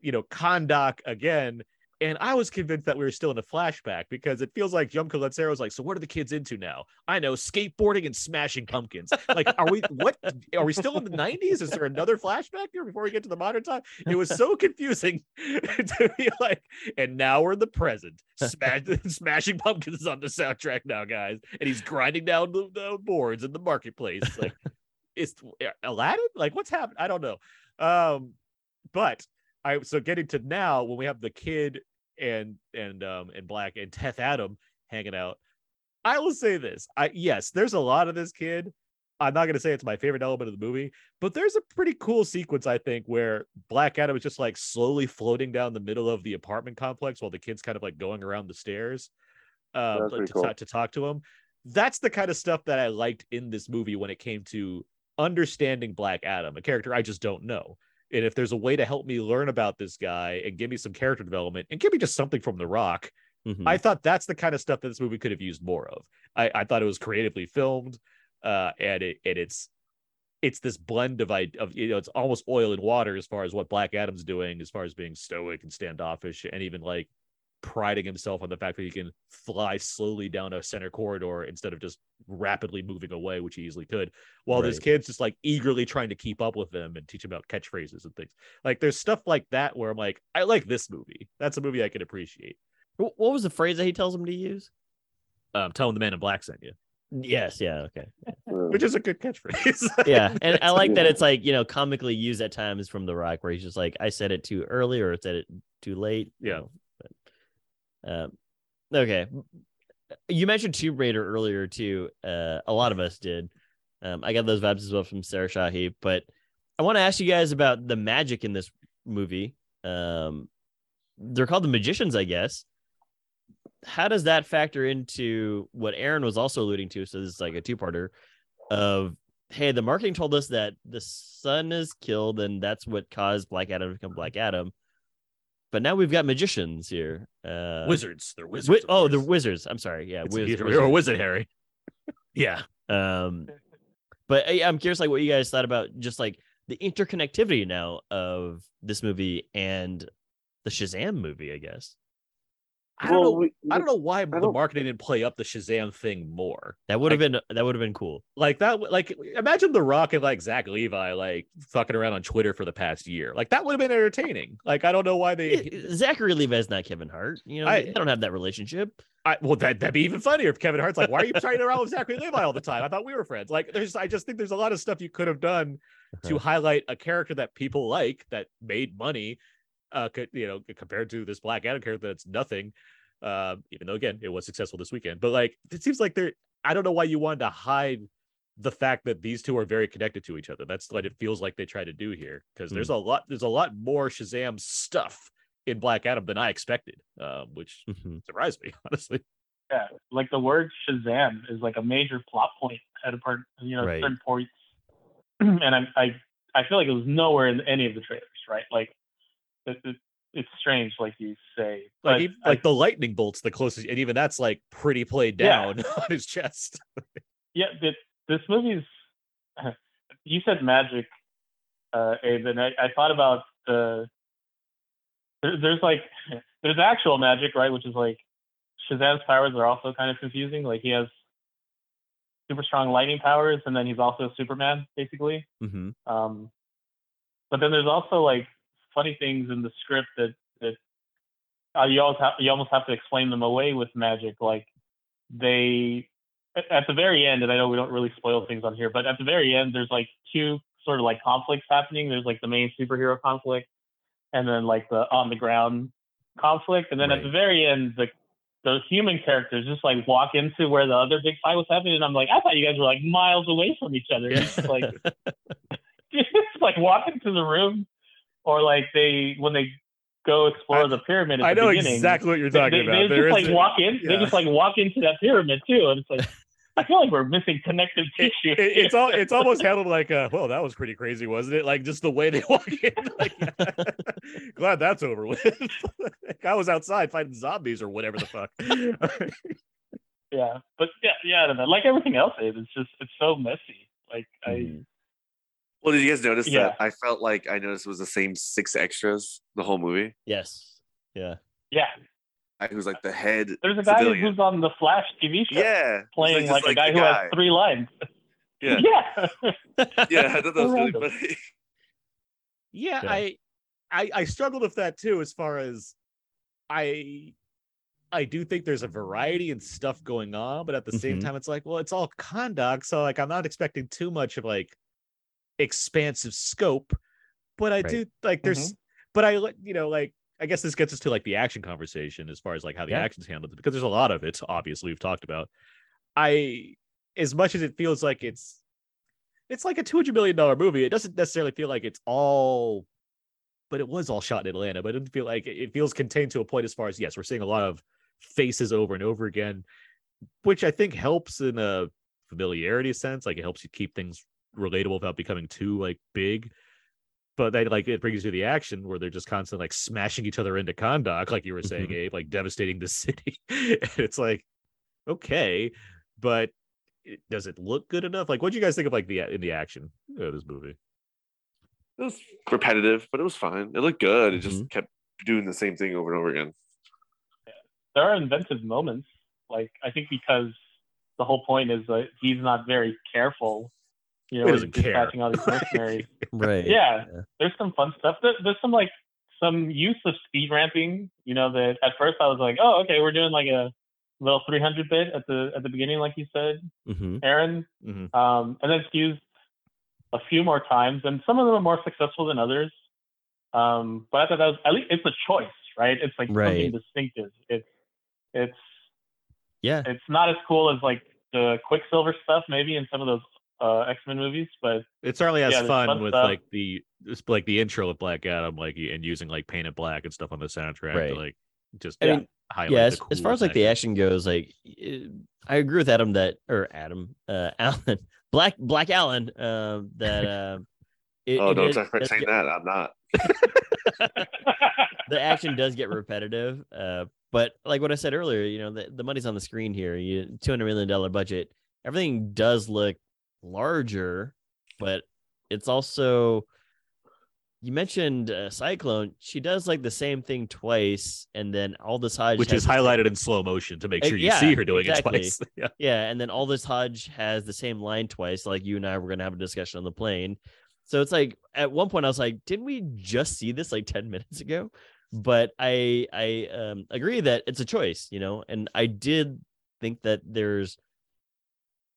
you know Kahndaq again. And I was convinced that we were still in a flashback because it feels like Jaume Collet-Serra was like, so what are the kids into now? I know skateboarding and smashing pumpkins. Like, are we what are we still in the 90s? Is there another flashback here before we get to the modern time? It was so confusing to be like, and now we're in the present. Smash, smashing pumpkins is on the soundtrack now, guys. And he's grinding down the, the boards in the marketplace. Like, is Aladdin? Like, what's happened? I don't know. Um, but I so getting to now when we have the kid and and um and Black and Teth Adam hanging out. I will say this. I yes, there's a lot of this kid. I'm not gonna say it's my favorite element of the movie, but there's a pretty cool sequence, I think, where Black Adam is just like slowly floating down the middle of the apartment complex while the kid's kind of like going around the stairs uh, That's but pretty to, cool. to talk to him. That's the kind of stuff that I liked in this movie when it came to understanding Black Adam, a character I just don't know. And if there's a way to help me learn about this guy and give me some character development and give me just something from The Rock, Mhm. I thought that's the kind of stuff that this movie could have used more of. I, I thought it was creatively filmed, uh, and it and it's it's this blend of I of you know it's almost oil and water as far as what Black Adam's doing, as far as being stoic and standoffish, and even like priding himself on the fact that he can fly slowly down a center corridor instead of just rapidly moving away, which he easily could, while this kid's just like eagerly trying to keep up with them and teach him about catchphrases and things. Like there's stuff like that where I'm like, I like this movie. That's a movie I can appreciate. What was the phrase that he tells him to use? Um, telling the man in black sent you, Yes, yeah, okay. which is a good catchphrase. Yeah, and I like that it's like, you know, comically used at times from The Rock where he's just like, I said it too early or I said it too late. you Yeah. know, but, um, okay. You mentioned Tomb Raider earlier too. Uh, a lot of us did. Um, I got those vibes as well from Sarah Shahi, but I want to ask you guys about the magic in this movie. Um, they're called the magicians, I guess. How does that factor into what Aaron was also alluding to? So this is like a two-parter of hey, the marketing told us that the son is killed and that's what caused Black Adam to become Black Adam. But now we've got magicians here. Uh, wizards. They're wizards. wi- oh, they're wizards. I'm sorry. Yeah, wiz- you're, a wizard, Harry. yeah. Um, but I, I'm curious, like, what you guys thought about just like the interconnectivity now of this movie and the Shazam movie, I guess. I don't know. we- I don't know why the marketing didn't play up the Shazam thing more. That would have been that would have been cool. Like that. Like imagine The Rock and like Zach Levi like fucking around on Twitter for the past year. Like that would have been entertaining. Like I don't know why they. Zachary Levi's not Kevin Hart. You know, I- they don't have that relationship. I, well, that, that'd be even funnier if Kevin Hart's like, why are you trading around with Zachary Levi all the time? I thought we were friends. Like, there's, I just think there's a lot of stuff you could have done to uh-huh. highlight a character that people like that made money, uh, could, you know, compared to this Black Adam character that's nothing. Uh, even though again it was successful this weekend, but like it seems like they're. I don't know why you wanted to hide the fact that these two are very connected to each other. That's what it feels like they try to do here because there's a lot. There's a lot more Shazam stuff in Black Adam than I expected, um, which Mhm. surprised me honestly. Yeah, like the word Shazam is like a major plot point at a part, you know, Right. certain points. and I, I, I feel like it was nowhere in any of the trailers, right? Like, it, it, it's strange, like you say. like but I- like the lightning bolts the closest and even that's like pretty played Yeah. down on his chest yeah, this, this movie's. You said magic, uh, Abe, and I, I thought about the. There, there's like, there's actual magic, right? Which is like, Shazam's powers are also kind of confusing. Like he has super strong lightning powers, and then he's also Superman, basically. Mhm. Um, but then there's also like funny things in the script that that uh, you always have you almost have to explain them away with magic. Like they at- at the very end, and I know we don't really spoil things on here, but at the very end, there's like two sort of like conflicts happening. There's like the main superhero conflict, and then like the on the ground conflict, and then at the very end, the the human characters just like walk into where the other big fight was happening, and I'm like, I thought you guys were like miles away from each other. It's just like just like walk into the room, or like they when they go explore the pyramid. At I the know beginning, exactly what you're talking they, about. They There just like a- walk in. They just like walk into that pyramid too, and it's like I feel like we're missing connective tissue. It- it's all it's almost handled like uh well that was pretty crazy wasn't it like just the way they walk in like glad that's over with like, i was outside fighting zombies or whatever the fuck yeah, but yeah, yeah, I don't know. Like everything else, is it's just it's so messy. Like I. Mm-hmm. Well, did you guys notice Yeah. that? I felt like I noticed it was the same six extras the whole movie. yes. Yeah. Yeah, I was like the head. there's a guy civilian. who's on the Flash TV show yeah, playing just like, a guy the who has three lines. Yeah, Yeah. yeah, I thought that was really funny. yeah, Yeah. I, I i struggled with that too as far as i i do think there's a variety and stuff going on but at the same Mhm. time it's like well it's all conduct so like i'm not expecting too much of like expansive scope but i Right. do like there's mm-hmm. but i you know like i guess this gets us to like the action conversation as far as like how the Yeah. action's handled because there's a lot of it obviously we've talked about i as much as it feels like it's it's like a 200 million dollar movie it doesn't necessarily feel like it's all but it was all shot in atlanta but it didn't feel like it feels contained to a point as far as yes we're seeing a lot of faces over and over again which i think helps in a familiarity sense like it helps you keep things relatable without becoming too like big but then like it brings you to the action where they're just constantly like smashing each other into Kahndaq, like you were saying, Mhm. Abe, like devastating the city. and it's like, okay, but it, does it look good enough? Like, what do you guys think of like the in the action of this movie? It was repetitive, but it was fine. It looked good. It just Mhm. kept doing the same thing over and over again. there are inventive moments. Like I think because the whole point is that he's not very careful. You know, He with doesn't care. dispatching all these mercenaries. Right. yeah, there's some fun stuff. There's some like some use of speed ramping. You know, that at first I was like, oh, okay, we're doing like a little 300 bit at the at the beginning, like you said, hmm Aaron. Mhm. Um, and then it's used a few more times, and some of them are more successful than others. Um, but I thought that was at least it's a choice, right? It's like Right. something distinctive. It's it's Yeah. it's not as cool as like the Quicksilver stuff, maybe in some of those uh, X Men movies, but It certainly has Yeah, fun fun with stuff. like the it's like the intro of Black Adam, like and using like painted black and stuff on the soundtrack Right. to like just I mean, highlight yeah, the as, as far as like the action goes, like it- I agree with Adam that or Adam, uh, Alan, Black Black Alan uh, that uh, it, oh, it don't is- start saying get- that. I'm not. the action does get repetitive. Uh, but like what I said earlier, you know, the, the money's on the screen here. You two hundred million dollar budget. Everything does look larger, but it's also you mentioned uh, Cyclone. She does like the same thing twice, and then Aldis Hodge, which is the same- highlighted in slow motion to make Uh, sure you yeah, see her doing exactly. it twice. yeah. Yeah, and then Aldis Hodge has the same line twice. Like you and I were gonna have a discussion on the plane. So it's like at one point I was like, didn't we just see this like 10 minutes ago? But I I um, agree that it's a choice, you know, and I did think that there's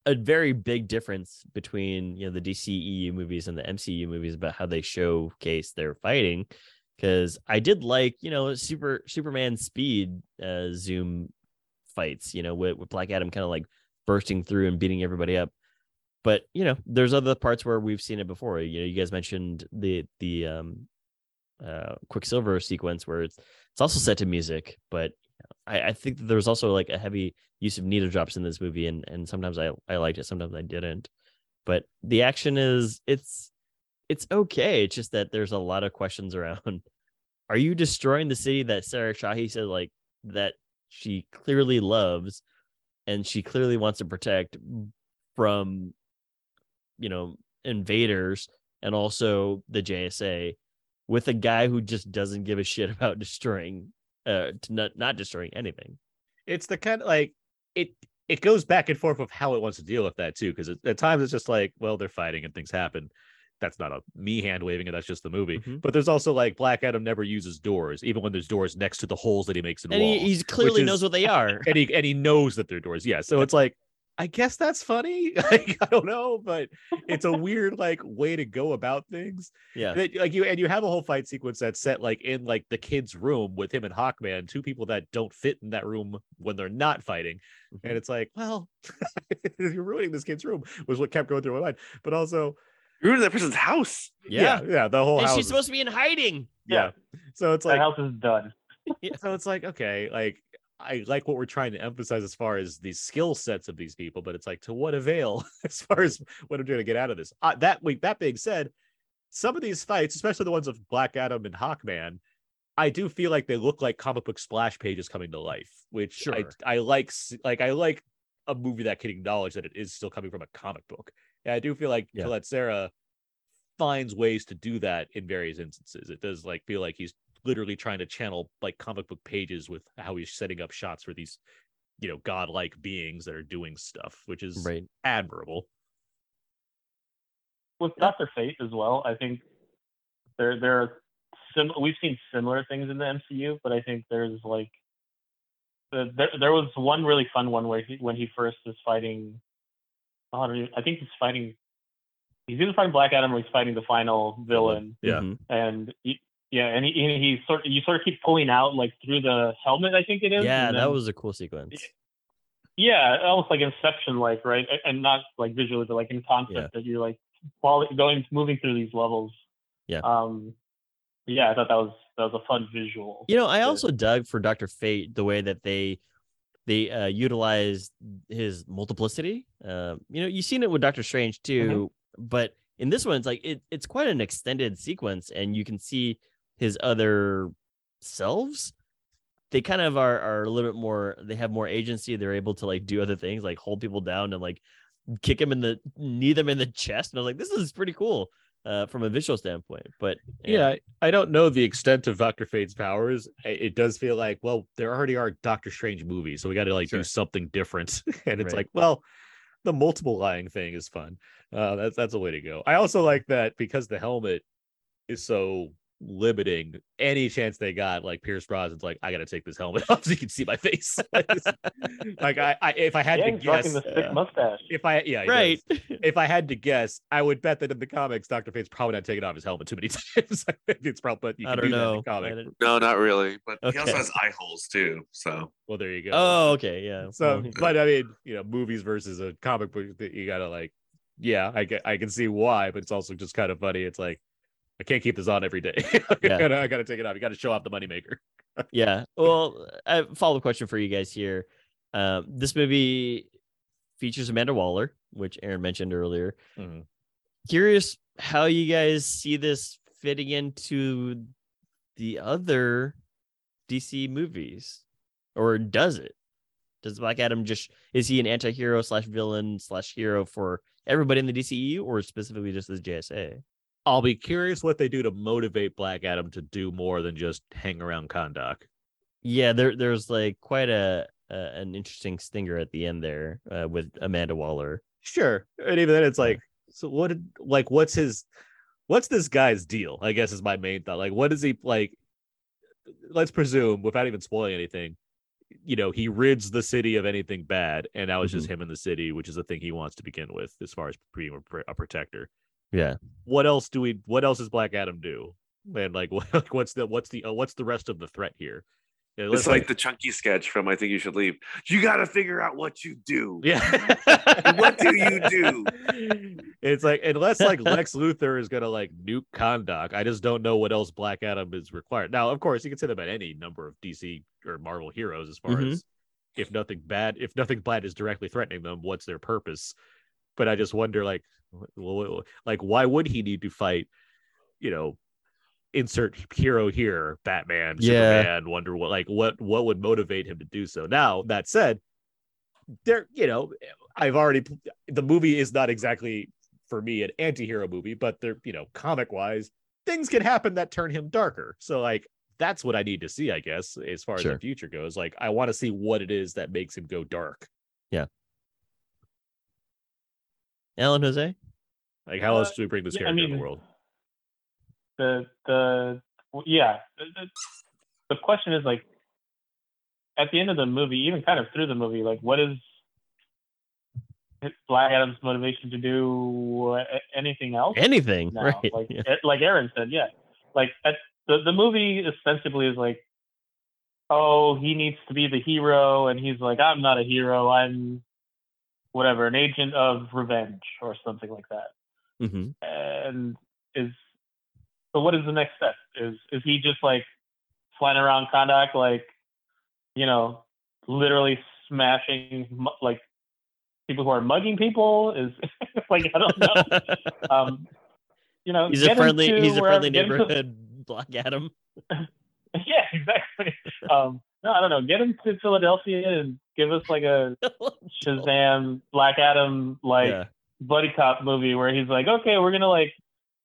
a very big difference between you know the DCEU movies and the MCU movies about how they showcase their fighting. Because I did like you know super Superman speed uh, zoom fights, you know, with, with Black Adam kind of like bursting through and beating everybody up. But you know, there's other parts where we've seen it before. You know, you guys mentioned the the um uh Quicksilver sequence where it's it's also set to music, but I, I think that there was also like a heavy use of needle drops in this movie, and and sometimes I I liked it, sometimes I didn't. But the action is it's it's okay. It's just that there's a lot of questions around. Are you destroying the city that Sarah Shahi said like that she clearly loves and she clearly wants to protect from you know invaders and also the JSA with a guy who just doesn't give a shit about destroying uh to not not destroying anything. it's the kind of like it it goes back and forth with how it wants to deal with that too because at times it's just like well they're fighting and things happen that's not a me hand waving it that's just the movie Mhm. but there's also like black adam never uses doors even when there's doors next to the holes that he makes in And walls he clearly is- knows what they are. and he and he knows that they're doors yeah so it's like I guess that's funny. Like, I don't know, but it's a weird like way to go about things. Yeah. That, like you and you have a whole fight sequence that's set like in like the kid's room with him and Hawkman, two people that don't fit in that room when they're not fighting. And mm-hmm. it's like, well, you're ruining this kid's room was what kept going through my mind. But also, You're in that person's house. yeah, yeah, the whole And house. she's is- supposed to be in hiding. yeah. So it's That like house is done. Yeah. So it's like okay like i like what we're trying to emphasize as far as the skill sets of these people but it's like to what avail as far as what i'm trying to get out of this uh, that week that being said some of these fights especially the ones of black adam and hawkman i do feel like they look like comic book splash pages coming to life which Sure. I, I like like i like a movie that can acknowledge that it is still coming from a comic book and i do feel like Yeah. Collet-Serra finds ways to do that in various instances it does like feel like he's literally trying to channel like comic book pages with how he's setting up shots for these you know godlike beings that are doing stuff which is Right. admirable with Doctor Fate as well. I think there there are sim- we've seen similar things in the MCU, but I think there's like the, there there was one really fun one where he, when he first is fighting. I don't even, I think he's fighting. He's either fighting Black Adam or he's fighting the final villain, yeah Mhm. and he, yeah, and he, he he sort you sort of keep pulling out like through the helmet. I think it is. Yeah, and that was a cool sequence. yeah, almost like Inception, like right, and not like visually, but like in concept Yeah. that you're like quality, going moving through these levels. Yeah. Um. Yeah, I thought that was that was a fun visual. You know, I also dug for Doctor Fate the way that they they uh, utilized his multiplicity. Uh, you know, you've seen it with Doctor Strange too, but in this one, it's like it, it's quite an extended sequence, and you can see his other selves. They kind of are are a little bit more. They have more agency. They're able to like do other things, like hold people down and like kick him in the knee them in the chest. And I was like, this is pretty cool uh, from a visual standpoint. But yeah I- i don't know the extent of dr fate's powers it does feel like well there already are doctor strange movies so we got to like Sure. do something different and it's Right. like well the multiple lying thing is fun uh that's that's a way to go i also like that because the helmet is so limiting any chance they got like pierce brosnan's like i gotta take this helmet off so you can see my face like I, I if i had yeah, to guess the thick yeah. mustache. if I yeah right. if I had to guess, I would bet that in the comics, Doctor Fate's probably not taking off his helmet too many times. I think it's probably but you I don't do that in know. the comic. No, not really. But he also has eye holes too. So Well, there you go. Oh, okay, yeah. so but I mean, you know, movies versus a comic book that you gotta like, yeah, I get I can see why, but it's also just kind of funny. It's like I can't keep this on every day. I, Yeah. gotta, I gotta take it off. You gotta show off the moneymaker. yeah. Well, I follow up question for you guys here. Um, this movie features Amanda Waller, which Aaron mentioned earlier. Mhm. Curious how you guys see this fitting into the other DC movies, or does it? Does Black Adam just is he an anti-hero slash villain slash hero for everybody in the DCEU, or specifically just the JSA? I'll be curious what they do to motivate Black Adam to do more than just hang around Kahndaq. Yeah, there there's like quite a, a an interesting stinger at the end there uh, with Amanda Waller. Sure. And even then it's like, so what did like what's his what's this guy's deal? I guess is my main thought. Like, what is he like? Let's presume, without even spoiling anything, you know, he rids the city of anything bad, and now it's just him in the city, which is the thing he wants to begin with, as far as being a protector. Yeah. What else do we? What else does Black Adam do? And like, what, what's the what's the uh, what's the rest of the threat here? Yeah, let's, it's like the chunky sketch from I Think You Should Leave. You got to figure out what you do. Yeah. what do you do? It's like unless like Lex Luthor is gonna like nuke Kahndaq, I just don't know what else Black Adam is required. Now, of course, you can say that about any number of DC or Marvel heroes as far Mhm. as if nothing bad, if nothing bad is directly threatening them, what's their purpose? But I just wonder, like, well, like why would he need to fight? You know, insert hero here, Batman, Yeah. Superman, Wonder what Like, what what would motivate him to do so? Now, that said, there, you know, I've already the movie is not exactly for me an anti-hero movie, but they're you know comic wise things can happen that turn him darker. So like that's what I need to see, I guess, as far as Sure. the future goes. Like I want to see what it is that makes him go dark. Alan Jose? Like how Uh, else do we bring this yeah, I character in the world? the the yeah the, the, the question is like at the end of the movie even kind of through the movie like what is Black Adam's motivation to do anything else. Anything, now. right? Like yeah. it- like Aaron said, yeah. Like at, the the movie ostensibly is like, oh, he needs to be the hero, and he's like, I'm not a hero. I'm whatever, an agent of revenge or something like that. Mhm. And is so what is the next step? Is is he just like flying around Kahndaq like, you know, literally smashing like people who are mugging people? Is like I don't know. um, you know, He's a friendly. He's a friendly him to- neighborhood Black Adam. yeah, exactly. Um, no, I don't know. Get him to Philadelphia and give us like a Shazam, Black Adam, like yeah. buddy cop movie where he's like, okay, we're gonna like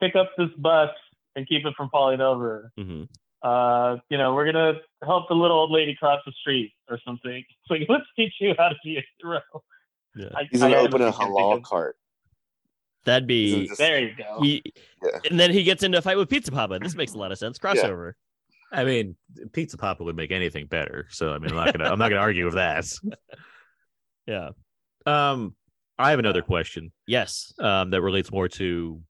pick up this bus and keep it from falling over. hmm Uh, you know, we're gonna help the little old lady cross the street or something. It's like, let's teach you how to be a hero. Yeah. I, He's I gonna open a halal of- cart. That'd be. just- There you go. He, Yeah. and then he gets into a fight with Pizza Papa. This makes a lot of sense. Crossover. I mean, Pizza Papa would make anything better. So I mean, I'm not gonna I'm not gonna argue with that. Yeah. Um, I have another question. Yes. um, that relates more to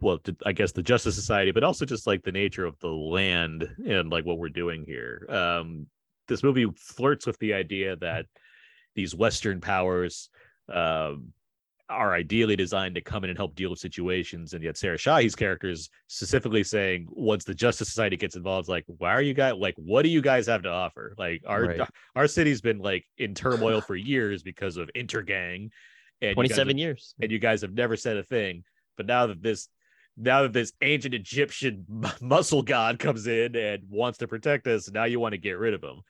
well to, i guess the justice society but also just like the nature of the land and like what we're doing here um, this movie flirts with the idea that these western powers um, are ideally designed to come in and help deal with situations and yet sarah shahi's character is specifically saying once the justice society gets involved like why are you guys like what do you guys have to offer like our Right. our city's been like in turmoil for years because of intergang and you guys have- 27 years. and you guys have never said a thing. But now that this now that this ancient Egyptian muscle god comes in and wants to protect us, now you want to get rid of him.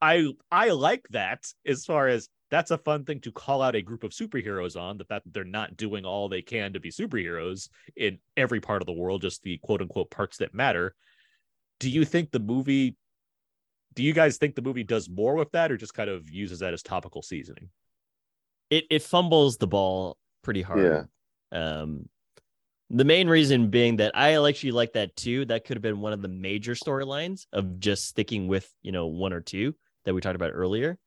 I I like that as far as that's a fun thing to call out a group of superheroes on the fact that they're not doing all they can to be superheroes in every part of the world, just the quote unquote parts that matter. Do you think the movie do you guys think the movie does more with that or just kind of uses that as topical seasoning? It it fumbles the ball pretty hard. Um, the main reason being that I actually like that too. That could have been one of the major storylines of just sticking with you know one or two that we talked about earlier,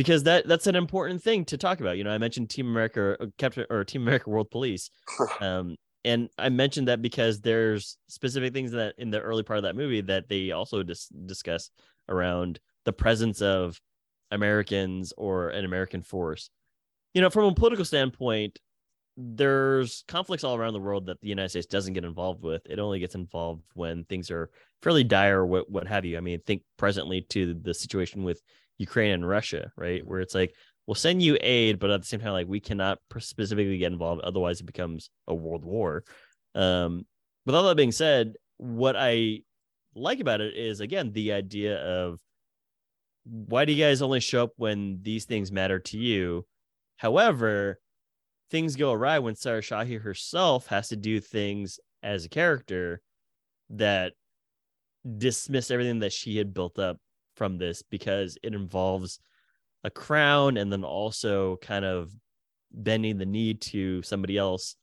because that that's an important thing to talk about. You know, I mentioned Team America, or Captain or Team America World Police, um, and I mentioned that because there's specific things that in the early part of that movie that they also dis- discuss around the presence of Americans or an American force. You know, from a political standpoint, there's conflicts all around the world that the United States doesn't get involved with. It only gets involved when things are fairly dire, what what have you. I mean, think presently to the situation with Ukraine and Russia, right? Where it's like, we'll send you aid, but at the same time, like we cannot specifically get involved, otherwise it becomes a world war. Um, with all that being said, what I like about it is again the idea of why do you guys only show up when these things matter to you? However, things go awry when Sarah Shahi herself has to do things as a character that dismiss everything that she had built up from this because it involves a crown and then also kind of bending the knee to somebody else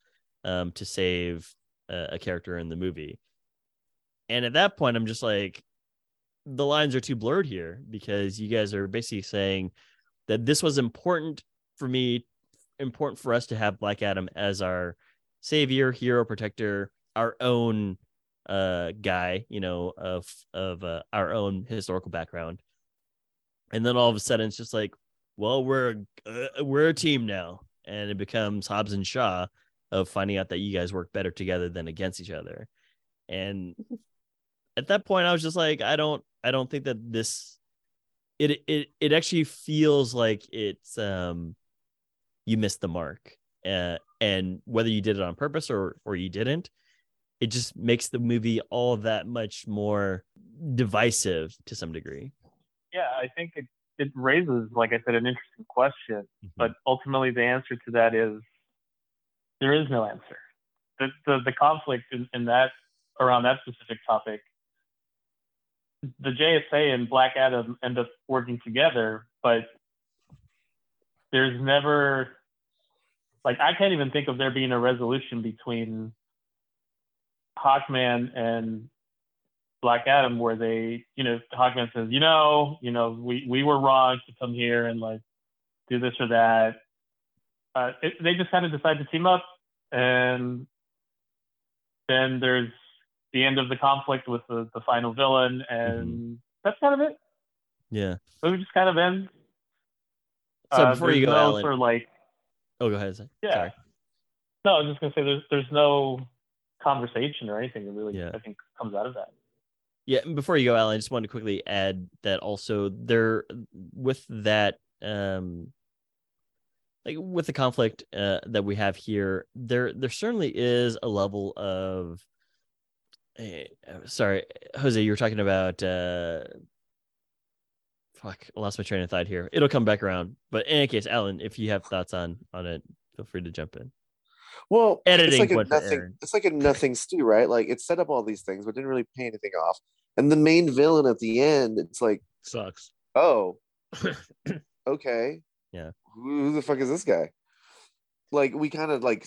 um, to save a, a character in the movie. And at that point, I'm just like, the lines are too blurred here because you guys are basically saying that this was important for me, important for us to have Black Adam as our savior, hero, protector, our own uh guy, you know, of of uh, our own historical background. And then all of a sudden, it's just like, well, we're uh, we're a team now, and it becomes Hobbs and Shaw of finding out that you guys work better together than against each other. And at that point, I was just like, I don't, I don't think that this, it, it, it actually feels like it's, um, you missed the mark, uh, and whether you did it on purpose or or you didn't, it just makes the movie all that much more divisive to some degree. yeah, I think it, it raises, like I said, an interesting question. Mm-hmm. But ultimately, the answer to that is there is no answer. The the, the conflict in, in that around that specific topic, the JSA and Black Adam end up working together, but there's never like I can't even think of there being a resolution between Hawkman and Black Adam where they, you know, Hawkman says, you know, you know, we we were wrong to come here and like do this or that. uh, it, they just kind of decide to team up, and then there's the end of the conflict with the, the final villain, and that's kind of it. Yeah. So it just kind of ends. So Uh, before you go, no Alan. sort of like Oh, go ahead. Yeah. Sorry. No, I was just gonna say there's there's no conversation or anything that really Yeah. I think comes out of that. Yeah, and before you go, Alan, I just wanted to quickly add that also there with that um like with the conflict uh, that we have here, there there certainly is a level of eh, uh, sorry, Jose, you were talking about uh fuck, I lost my train of thought here. It'll come back around. But in any case, Alan, if you have thoughts on on it, feel free to jump in. Well, Editing it's like a nothing. It's like a nothing stew, right? Like it set up all these things, but didn't really pay anything off. And the main villain at the end, it's like, Sucks. oh, okay, Yeah. who, who the fuck is this guy? Like we kind of like,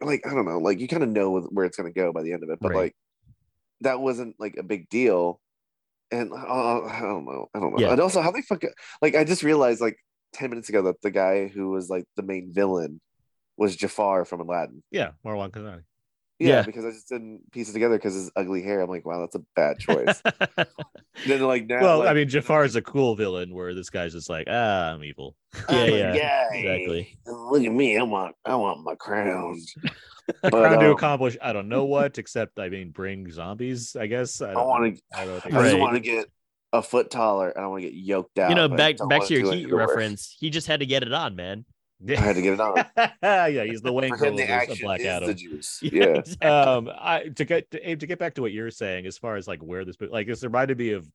like I don't know, like you kind of know where it's gonna go by the end of it, but Right. like that wasn't like a big deal. And uh, I don't know, I don't know. Yeah. And also, how they fuck, like I just realized like ten minutes ago that the guy who was like the main villain was Jafar from Aladdin. Yeah, Marwan Kenzari. Yeah, Yeah. because I just didn't piece it together because his ugly hair. I'm like, wow, that's a bad choice. then like now, Well, like, I mean, Jafar is a cool villain, where this guy's just like, ah, I'm evil. Yeah, I'm a yeah, guy. exactly. Look at me, I want, I want my crown. But, Trying to um, accomplish, I don't know what, except I mean, bring zombies. I guess. I, I don't want to, I don't I think just want to get a foot taller, and I want to get yoked out. you know, back back wanna your heat of work. reference, he just had to get it on, man. I had to get it on. yeah, he's the Wayne the of Black Adam. the juice. Yeah, exactly. um i to get to, Abe, to get back to what you're saying as far as like where this like this reminded me of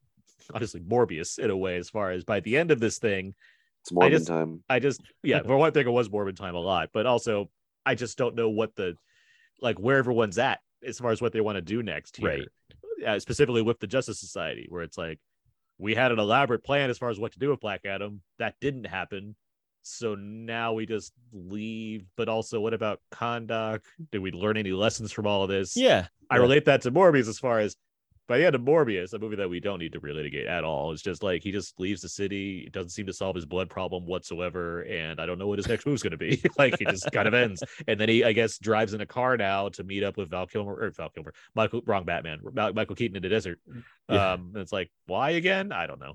honestly morbius in a way as far as by the end of this thing It's Mormon just- time. i just yeah for one thing it was morbid time a lot but also i just don't know what the like where everyone's at as far as what they want to do next here Right. uh, specifically with the justice society where it's like we had an elaborate plan as far as what to do with black adam that didn't happen so now we just leave but also what about Kahndaq? did we learn any lessons from all of this Yeah. I Yeah. relate that to Morbius as far as by the end of Morbius, a movie that we don't need to relitigate at all. It's just like he just leaves the city. It doesn't seem to solve his blood problem whatsoever. And I don't know what his next move's going to be. like he just kind of ends. And then he, I guess, drives in a car now to meet up with Val Kilmer or Val Kilmer, Michael, wrong Batman, Michael Keaton in the desert. Yeah. Um, and it's like, why again? I don't know.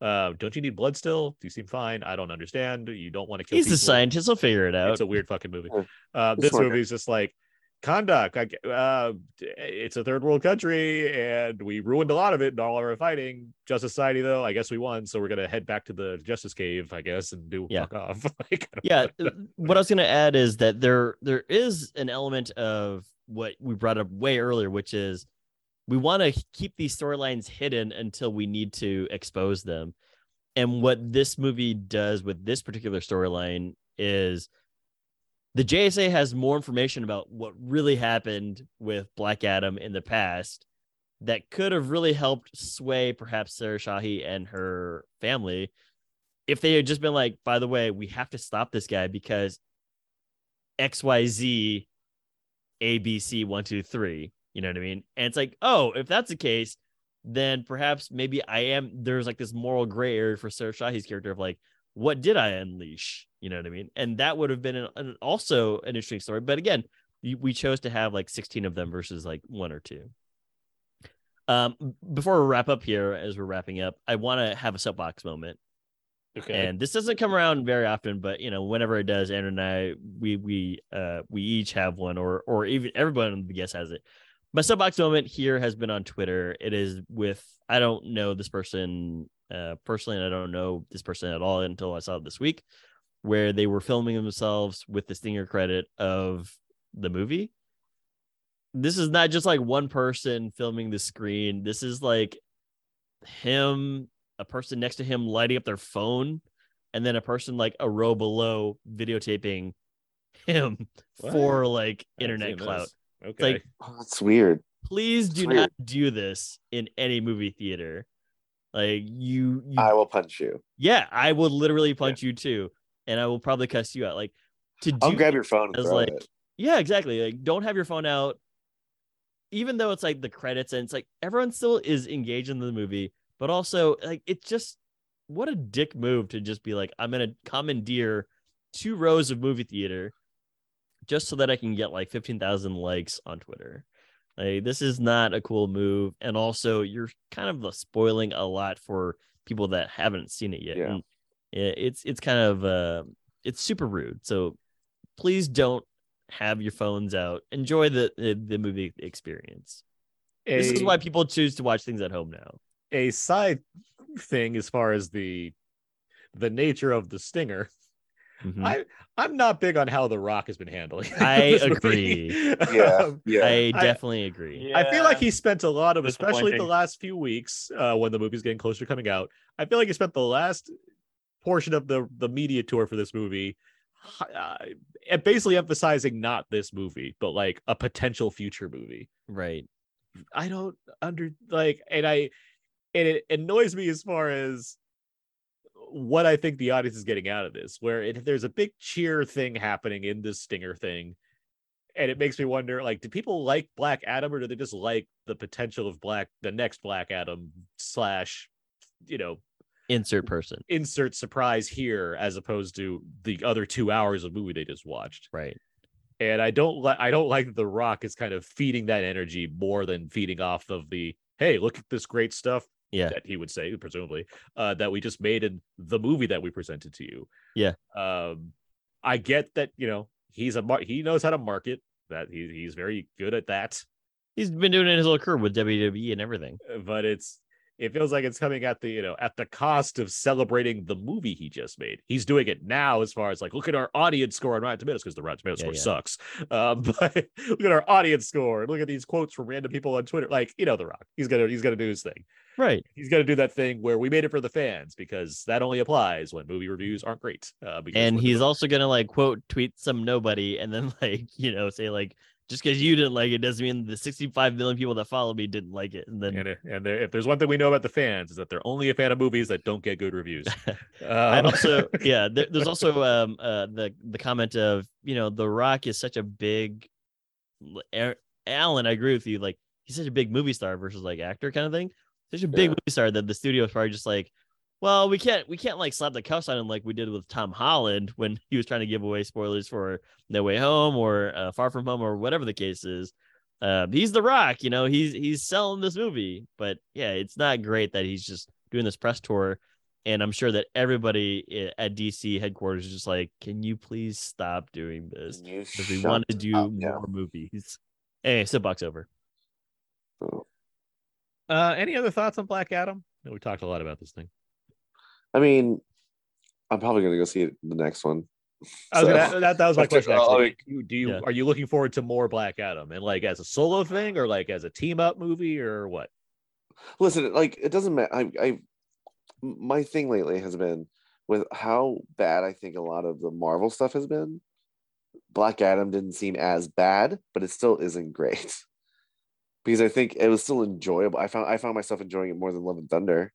Uh, don't you need blood still? Do you seem fine. I don't understand. You don't want to kill He's the people. scientist. He'll figure it out. It's a weird fucking movie. Uh, this smart. movie is just like Kahndaq. I, g- uh, it's a third world country, and we ruined a lot of it in all of our fighting. Justice Society, though, I guess we won, so we're gonna head back to the Justice Cave, I guess, and do Yeah. fuck off. like, yeah uh, what i was going to add is that there there is an element of what we brought up way earlier which is we want to keep these storylines hidden until we need to expose them and what this movie does with this particular storyline is the jsa has more information about what really happened with black adam in the past that could have really helped sway perhaps sarah shahi and her family if they had just been like, by the way, we have to stop this guy because XYZ ABC one, two, three. You know what I mean? And it's like, oh, if that's the case, then perhaps maybe I am there's like this moral gray area for Sarah Shahi's character of like, what did I unleash? You know what I mean? And that would have been an, an- also an interesting story. But again, we chose to have like 16 of them versus like one or two. Um, before we wrap up here, as we're wrapping up, I want to have a soapbox moment. okay. And this doesn't come around very often, but you know, whenever it does, Aaron and I, we we uh we each have one, or or even everyone on the guest has it. My soapbox moment here has been on Twitter. It is with I don't know this person uh personally, and I don't know this person at all until I saw it this week, where they were filming themselves with the stinger credit of the movie. This is not just like one person filming the screen. This is like him a person next to him lighting up their phone and then a person like a row below videotaping him What? for like internet clout. this. Okay. It's like Oh, that's weird. please do It's not do this in any movie theater. Like you, you I will punch you. yeah, I will literally punch you too, and I will probably cuss you out. Like to do I'll grab your phone and as like it. yeah, exactly. Like don't have your phone out, even though it's like the credits and it's like everyone still is engaged in the movie, but also like it's just what a dick move to just be like I'm gonna commandeer two rows of movie theater just so that I can get like 15,000 likes on Twitter. Like this is not a cool move and also you're kind of spoiling a lot for people that haven't seen it yet. Yeah. It's it's kind of uh it's super rude. So please don't have your phones out. Enjoy the the, the movie experience. This is why people choose to watch things at home now. a side thing as far as the the nature of the stinger. Mhm. I I'm not big on how The Rock has been handling. I agree. Yeah, Um, yeah. I definitely agree. I feel like he spent a lot of, especially the last few weeks, uh, when the movie's getting closer to coming out. I feel like he spent the last portion of the the media tour for this movie, uh, and basically emphasizing not this movie, but like a potential future movie. Right. I don't under like, and I, and it annoys me as far as what I think the audience is getting out of this, where it, there's a big cheer thing happening in this stinger thing. And it makes me wonder, like, do people like Black Adam or do they just like the potential of Black, the next Black Adam slash, you know, Insert person. insert surprise here as opposed to the other two hours of movie they just watched. Right. And I don't like I don't like that The Rock is kind of feeding that energy more than feeding off of the hey, look at this great stuff Yeah. that he would say, presumably, uh, that we just made in the movie that we presented to you. Yeah. Um, I get that, you know, he's a mar- he knows how to market that he, he's very good at that, He's been doing it in his whole career with WWE and everything. uh, but it's it feels like it's coming at the you know at the cost of celebrating the movie he just made. He's doing it now as far as like look at our audience score on Rotten Tomatoes because the Rotten Tomatoes Yeah, score yeah. sucks. Um, but look at our audience score and look at these quotes from random people on Twitter. Like you know, The Rock, he's gonna he's gonna do his thing. Right. He's gonna do that thing where we made it for the fans because that only applies when movie reviews aren't great. Uh, And he's also gonna like quote tweet some nobody and then like, you know, say like just because you didn't like it doesn't mean the 65 million people that follow me didn't like it. And then and, and there, if there's one thing we know about the fans is that they're only a fan of movies that don't get good reviews. Um, also yeah, there, there's also um uh the the comment of you know The Rock is such a big Alan, I agree with you. Like he's such a big movie star versus like actor kind of thing. Such a big Yeah. movie star that the studio is probably just like, well, we can't we can't like slap the cuffs on him like we did with Tom Holland when he was trying to give away spoilers for No Way Home or uh, Far From Home or whatever the case is. Uh, he's The Rock, you know, he's he's selling this movie, but yeah, it's not great that he's just doing this press tour and I'm sure that everybody at DC headquarters is just like, can you please stop doing this? Because we want to do up? more Yeah. movies. Hey, soapbox over. Uh, any other thoughts on Black Adam? No, we talked a lot about this thing. I mean, I'm probably gonna go see it, the next one. I was So- gonna, that, that was my That's question. just- I'll- Actually, do you, do you Yeah. are you looking forward to more Black Adam and like as a solo thing or like as a team up movie or what? Listen, like it doesn't matter. I, I, my thing lately has been with how bad I think a lot of the Marvel stuff has been. Black Adam didn't seem as bad, but it still isn't great. Because I think it was still enjoyable. I found I found myself enjoying it more than Love and Thunder,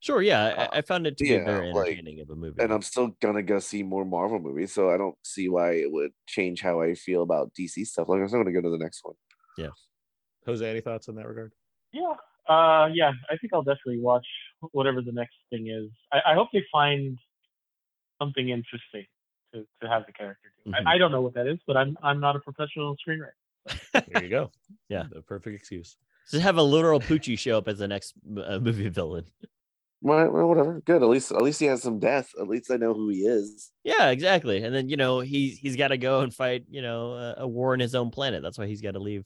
Sure, yeah, Uh, I, I found it to yeah, be very like- entertaining of a movie. and I'm still gonna go see more Marvel movies. So I don't see why it would change how I feel about DC stuff. Like I'm still gonna go to the next one. Yeah, Jose, any thoughts in that regard? Yeah. Uh, yeah, I think I'll definitely watch whatever the next thing is. I, I hope they find something interesting to, to have the character do. Mhm. I, I don't know what that is, but I'm I'm not a professional screenwriter. There you go. Yeah. the perfect excuse. Just have a literal Poochie show up as the next uh, movie villain. Well, well, whatever. Good. At least at least he has some death. At least I know who he is. Yeah, exactly. And then you know he's he's got to go and fight you know a, a war in his own planet. That's why he's got to leave.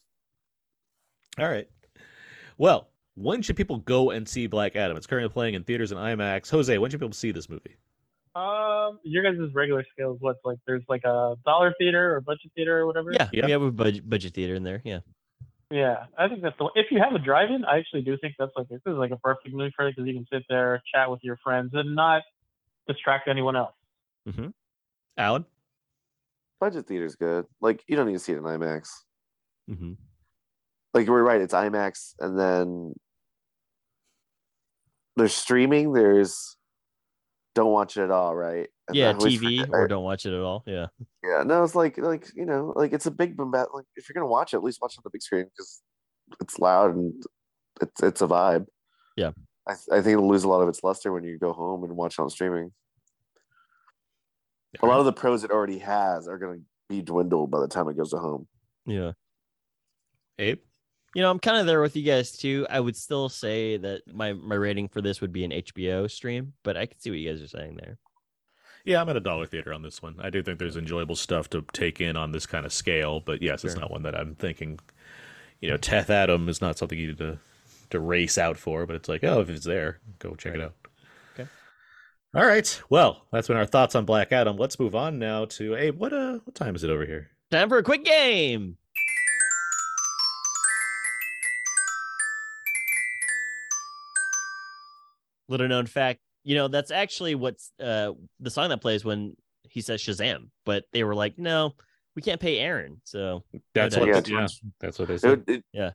All right. Well, when should people go and see Black Adam? It's currently playing in theaters and IMAX. Jose, when should people see this movie? Um, your guys' regular scale is what's like there's like a dollar theater or budget theater or whatever. Yeah, Yeah. we have a budget budget theater in there. Yeah, Yeah, I think that's the. If you have a drive-in, I actually do think that's like this is like a perfect movie for it because you can sit there, chat with your friends, and not distract anyone else. Mm-hmm. Alan? Budget theater's good. Like you don't need to see it in IMAX. Mm-hmm. Like we're right. It's IMAX, and then there's streaming. There's don't watch it at all, right? And yeah, TV forget- or don't watch it at all. Yeah, Yeah, no, it's like like you know, like it's a big bombat. Like if you're gonna watch it, at least watch it on the big screen because it's loud and it's it's a vibe. Yeah. I, I think it'll lose a lot of its luster when you go home and watch it on streaming. A lot of the pros it already has are going to be dwindled by the time it goes to home. Yeah. Abe. You know, I'm kind of there with you guys too. I would still say that my my rating for this would be an HBO stream, but I can see what you guys are saying there. Yeah, I'm at a dollar theater on this one. I do think there's enjoyable stuff to take in on this kind of scale, but yes, it's not one that I'm thinking. You know, Teth Adam is not something you need to to race out for, but it's like, oh, if it's there, go check it out. Okay. All right. Well, that's been our thoughts on Black Adam. Let's move on now to Abe. What uh, what time is it over here? Time for a quick game. Little known fact, you know, that's actually what's uh the song that plays when he says Shazam, but they were like, no, we can't pay Aaron. So That's what. Yeah, Yeah, that's what they It, said. it- Yeah.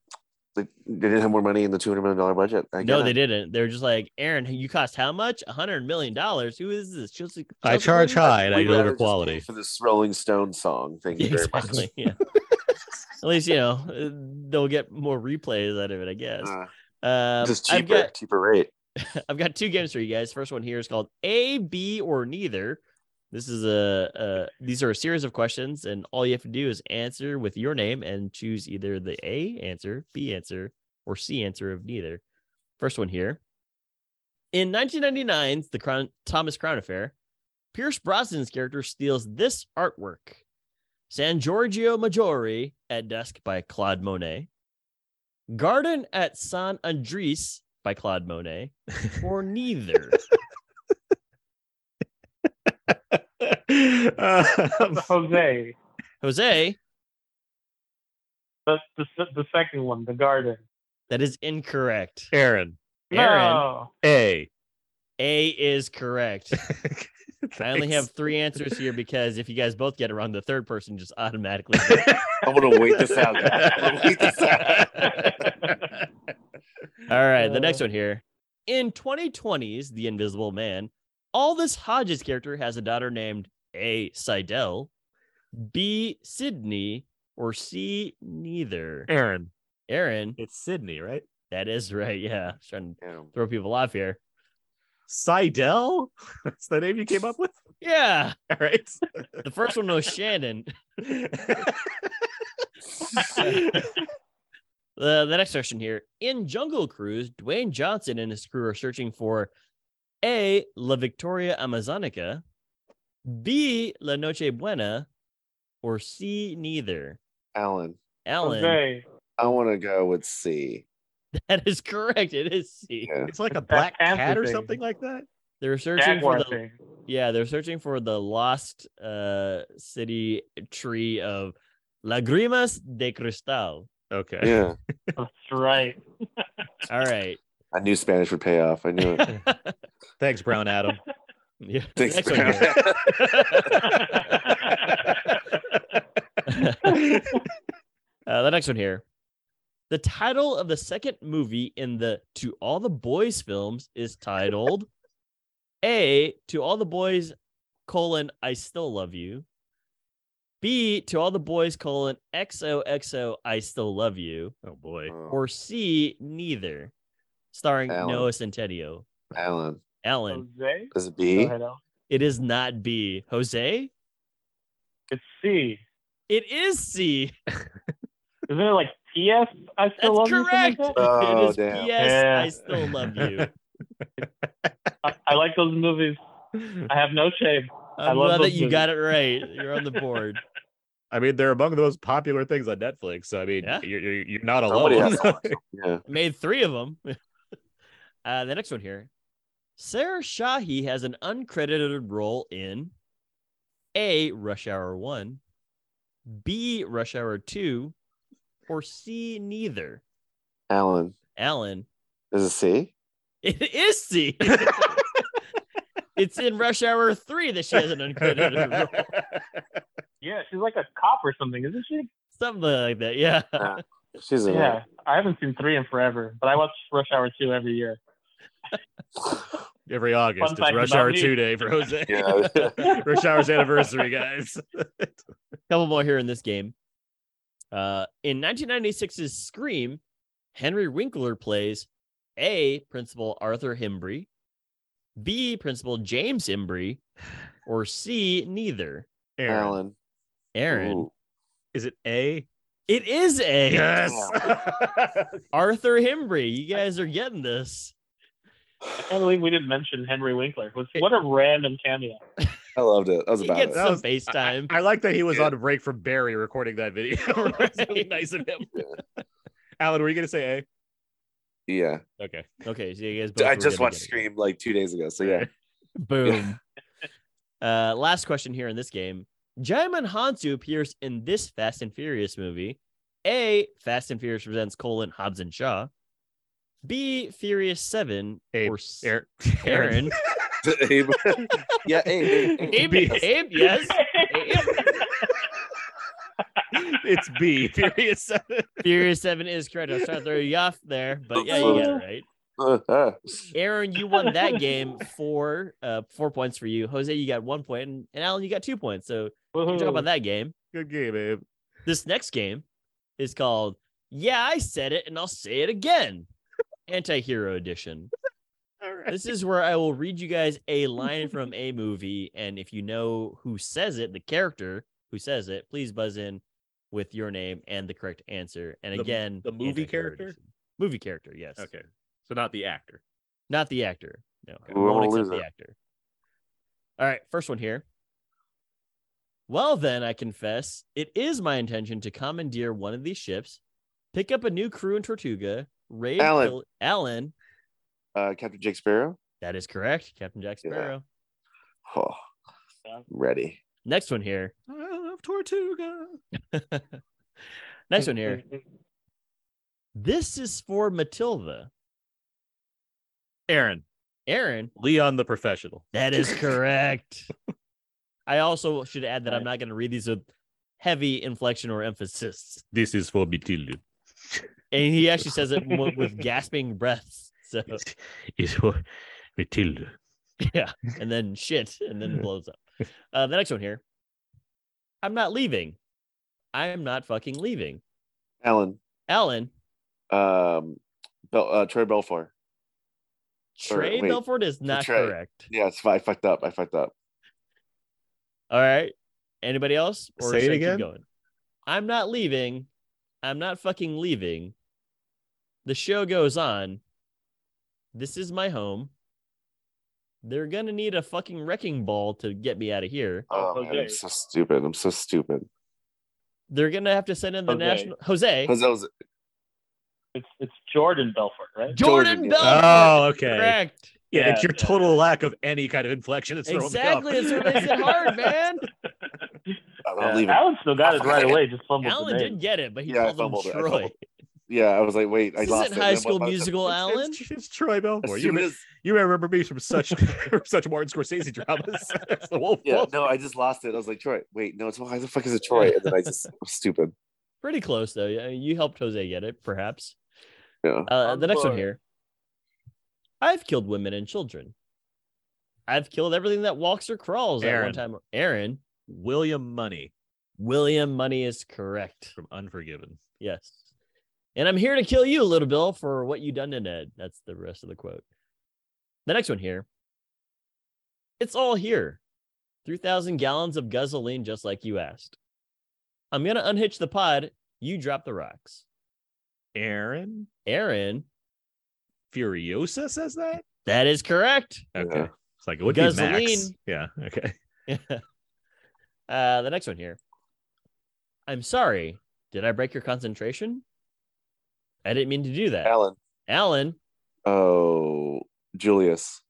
They, they didn't have more money in the two hundred million dollar budget. I no, get they didn't. They were just like, Aaron, you cost how much? A hundred million dollars. Who is this? Chelsea, I charge Clinton? high and I We'd deliver quality. for this Rolling Stone song. Thank you Yeah, very exactly. Yeah. At least you know uh, they'll get more replays out of it, I guess. much. Um, Uh, just cheaper, got cheaper rate. I've got two games for you guys. First one here is called A, B, or neither. This is a, a these are a series of questions, and all you have to do is answer with your name and choose either the A answer, B answer, or C answer of neither. First one here. In 1999's The Crown, Thomas Crown Affair, Pierce Brosnan's character steals this artwork: San Giorgio Maggiore at Dusk by Claude Monet, Garden at San Andres by Claude Monet, or neither. Um, Jose, Jose, the, the the second one, the garden. that is incorrect. Aaron. Aaron. No. A. A is correct. I only have three answers here because if you guys both get it wrong, the third person just automatically. I'm gonna wait this out. I'm wait this out. All right, the next uh. one here. In 2020's The Invisible Man, Aldis Hodges' character has a daughter named A. Seidel, B. Sydney, or C. Neither. Aaron. Aaron, It's Sydney, right? that is right. Yeah, just trying to Yeah. throw people off here. Seidel? That's the name you came up with? Yeah, All right. the first one was Shannon. The, the next question here. In Jungle Cruise, Dwayne Johnson and his crew are searching for A. La Victoria Amazonica, B. La Noche Buena, or C. Neither. Alan, Alan, Jose, I want to go with C. that is correct. It is C. Yeah. it's like a black Panther cat or something like that. They're searching for the thing. yeah, they're searching for the lost uh city tree of Lagrimas de Cristal. Okay. Yeah, That's right. All right. I knew Spanish would pay off. I knew it. Thanks, Brown Adam. Yeah. Thanks, Next one Brown. here. Uh, the next one here. The title of the second movie in the To All the Boys films is titled A. To All the Boys, colon, I Still Love You. B. To All the Boys, colon, XOXO, I Still Love You. Oh boy. Oh, Or C. Neither. Starring Alan. Noah Centineo. Alan, Alan, Jose. is it B? ahead, it is not B. Jose? It's C. It is C. Isn't it like P.S. I still That's love you? correct. something like that? Oh, it is damn. P.S. Yeah. I still love you. I, I like those movies. I have no shame. I I'm love glad that those you got it right. You're on the board. I mean, they're among the most popular things on Netflix. So I mean, Yeah. you're, you're you're not alone. has to watch them. Yeah. Made three of them. uh, the next one here. Sarah Shahi has an uncredited role in A. Rush Hour 1, B. Rush Hour 2, or C. Neither. Alan, Alan, is it C? it is C. it's in Rush Hour 3 that she has an uncredited role. Yeah, she's like a cop or something, isn't she? Something like that. Yeah. Yeah. She's in Yeah, I haven't seen three in forever, but I watch Rush Hour two every year. Every August, Fun it's Rush Hour me. Two Day for Jose. Yeah. Rush Hour's anniversary, guys. couple more here in this game. Uh, in 1996's Scream, Henry Winkler plays A. Principal Arthur Himbry, B. Principal James Himbry, or C, neither? Aaron. Alan. Aaron. Ooh. Is it A? It is A. Yes. Arthur Himbry. You guys are getting this. I can't believe we didn't mention Henry Winkler. Was what a random cameo. I loved it. I was He about gets it. That some was- FaceTime. I like that he was Yeah. on a break from Barry recording that video. It's really nice of him. Alan, were you gonna say A? Yeah. Okay. okay, so you guys both I just watched get it. Scream like two days ago. So yeah. Boom. uh, last question here in this game. Djimon Hounsou appears in this Fast and Furious movie. A. Fast and Furious presents colon Hobbs and Shaw. B. Furious Seven Abe. or S- Aaron. Aaron. Abe. yeah, Abe. Abe, Abe, Abe, yes. Abe. it's B. Furious Seven. Furious Seven is correct. I was trying to throw you off there, but yeah, you got it right. Aaron, you won that game for uh four points for you. Jose, you got one point, and, and Alan, you got two points. So good job Woohoo. on that game. Good game, Abe. This next game is called Yeah, I said it and I'll say it again. Anti-hero edition. All right. This is where I will read you guys a line from a movie and if you know who says it, the character who says it, please buzz in with your name and the correct answer. And The- again, the movie character? edition. Movie character, yes. Okay. So not the actor. Not the actor. No. Ooh, I won't accept the actor. All right, first one here. Well, then, I confess, it is my intention to commandeer one of these ships, pick up a new crew in Tortuga, raid Allen. Pil- Alan. Uh, Captain Jake Sparrow. That is correct, Captain Jack Yeah. Sparrow. Oh, ready. Next one here. I love Tortuga. Next one here. This is for Matilda. Aaron. Aaron, Leon the professional. that is correct. I also should add that I'm not going to read these with heavy inflection or emphasis. This is for Matilda. And he actually says it with gasping breaths. So It's for Matilda. yeah, and then shit, and then blows up. Uh, the next one here. I'm not leaving. I am not fucking leaving. Alan. Alan, Um, Bel- uh, Troy Belfort. Or, Trey wait, Belfort is not Trey. correct. Yeah, it's fine. I fucked up. I fucked up. All right. Anybody else? Say it should I keep again? Going? I'm not leaving. I'm not fucking leaving. The show goes on. This is my home. They're gonna need a fucking wrecking ball to get me out of here. Oh, man, I'm so stupid. I'm so stupid. They're gonna have to send in the Jose. national Jose Because that was It's it's Jordan Belfort, right? Jordan, Jordan, yeah. Belfort. Oh, okay. Correct. Yeah, Yeah, it's your total lack of any kind of inflection. It's throwing me off. Exactly. That's what makes it hard, man. I'm Yeah, leaving. Alan still got it right forgot. away. Just fumbled Alan did name. get it, but he Yeah, I called him it. I Troy. fumbled. Yeah, I was like, wait, I lost isn't it. High And School by the time- Musical, Alan. It's, it's Troy As Belfort. You, soon re- as, you remember me from such from such Martin Scorsese dramas. It's the Wolf yeah, Wolf. no, I just lost it. I was like, Troy. Wait, no, it's why the fuck is it Troy? And then I just I'm stupid. Pretty close though. Yeah, you helped Jose get it, perhaps. Yeah. Uh, the next one here. I've killed women and children. I've killed everything that walks or crawls at one Aaron. time. Aaron, William Munny William Munny is correct. from Unforgiven. Yes. And I'm here to kill you, little Bill, for what you done to Ned. That's the rest of the quote. The next one here. It's all here. 3,000 gallons of gasoline, just like you asked. I'm going to unhitch the pod. You drop the rocks. Aaron Aaron, Furiosa says that. that is correct. Okay, Yeah. it's like it would be Max. Gasoline. Yeah. Okay. uh, the next one here. I'm sorry. Did I break your concentration? I didn't mean to do that. Alan. Alan, Oh, Julius.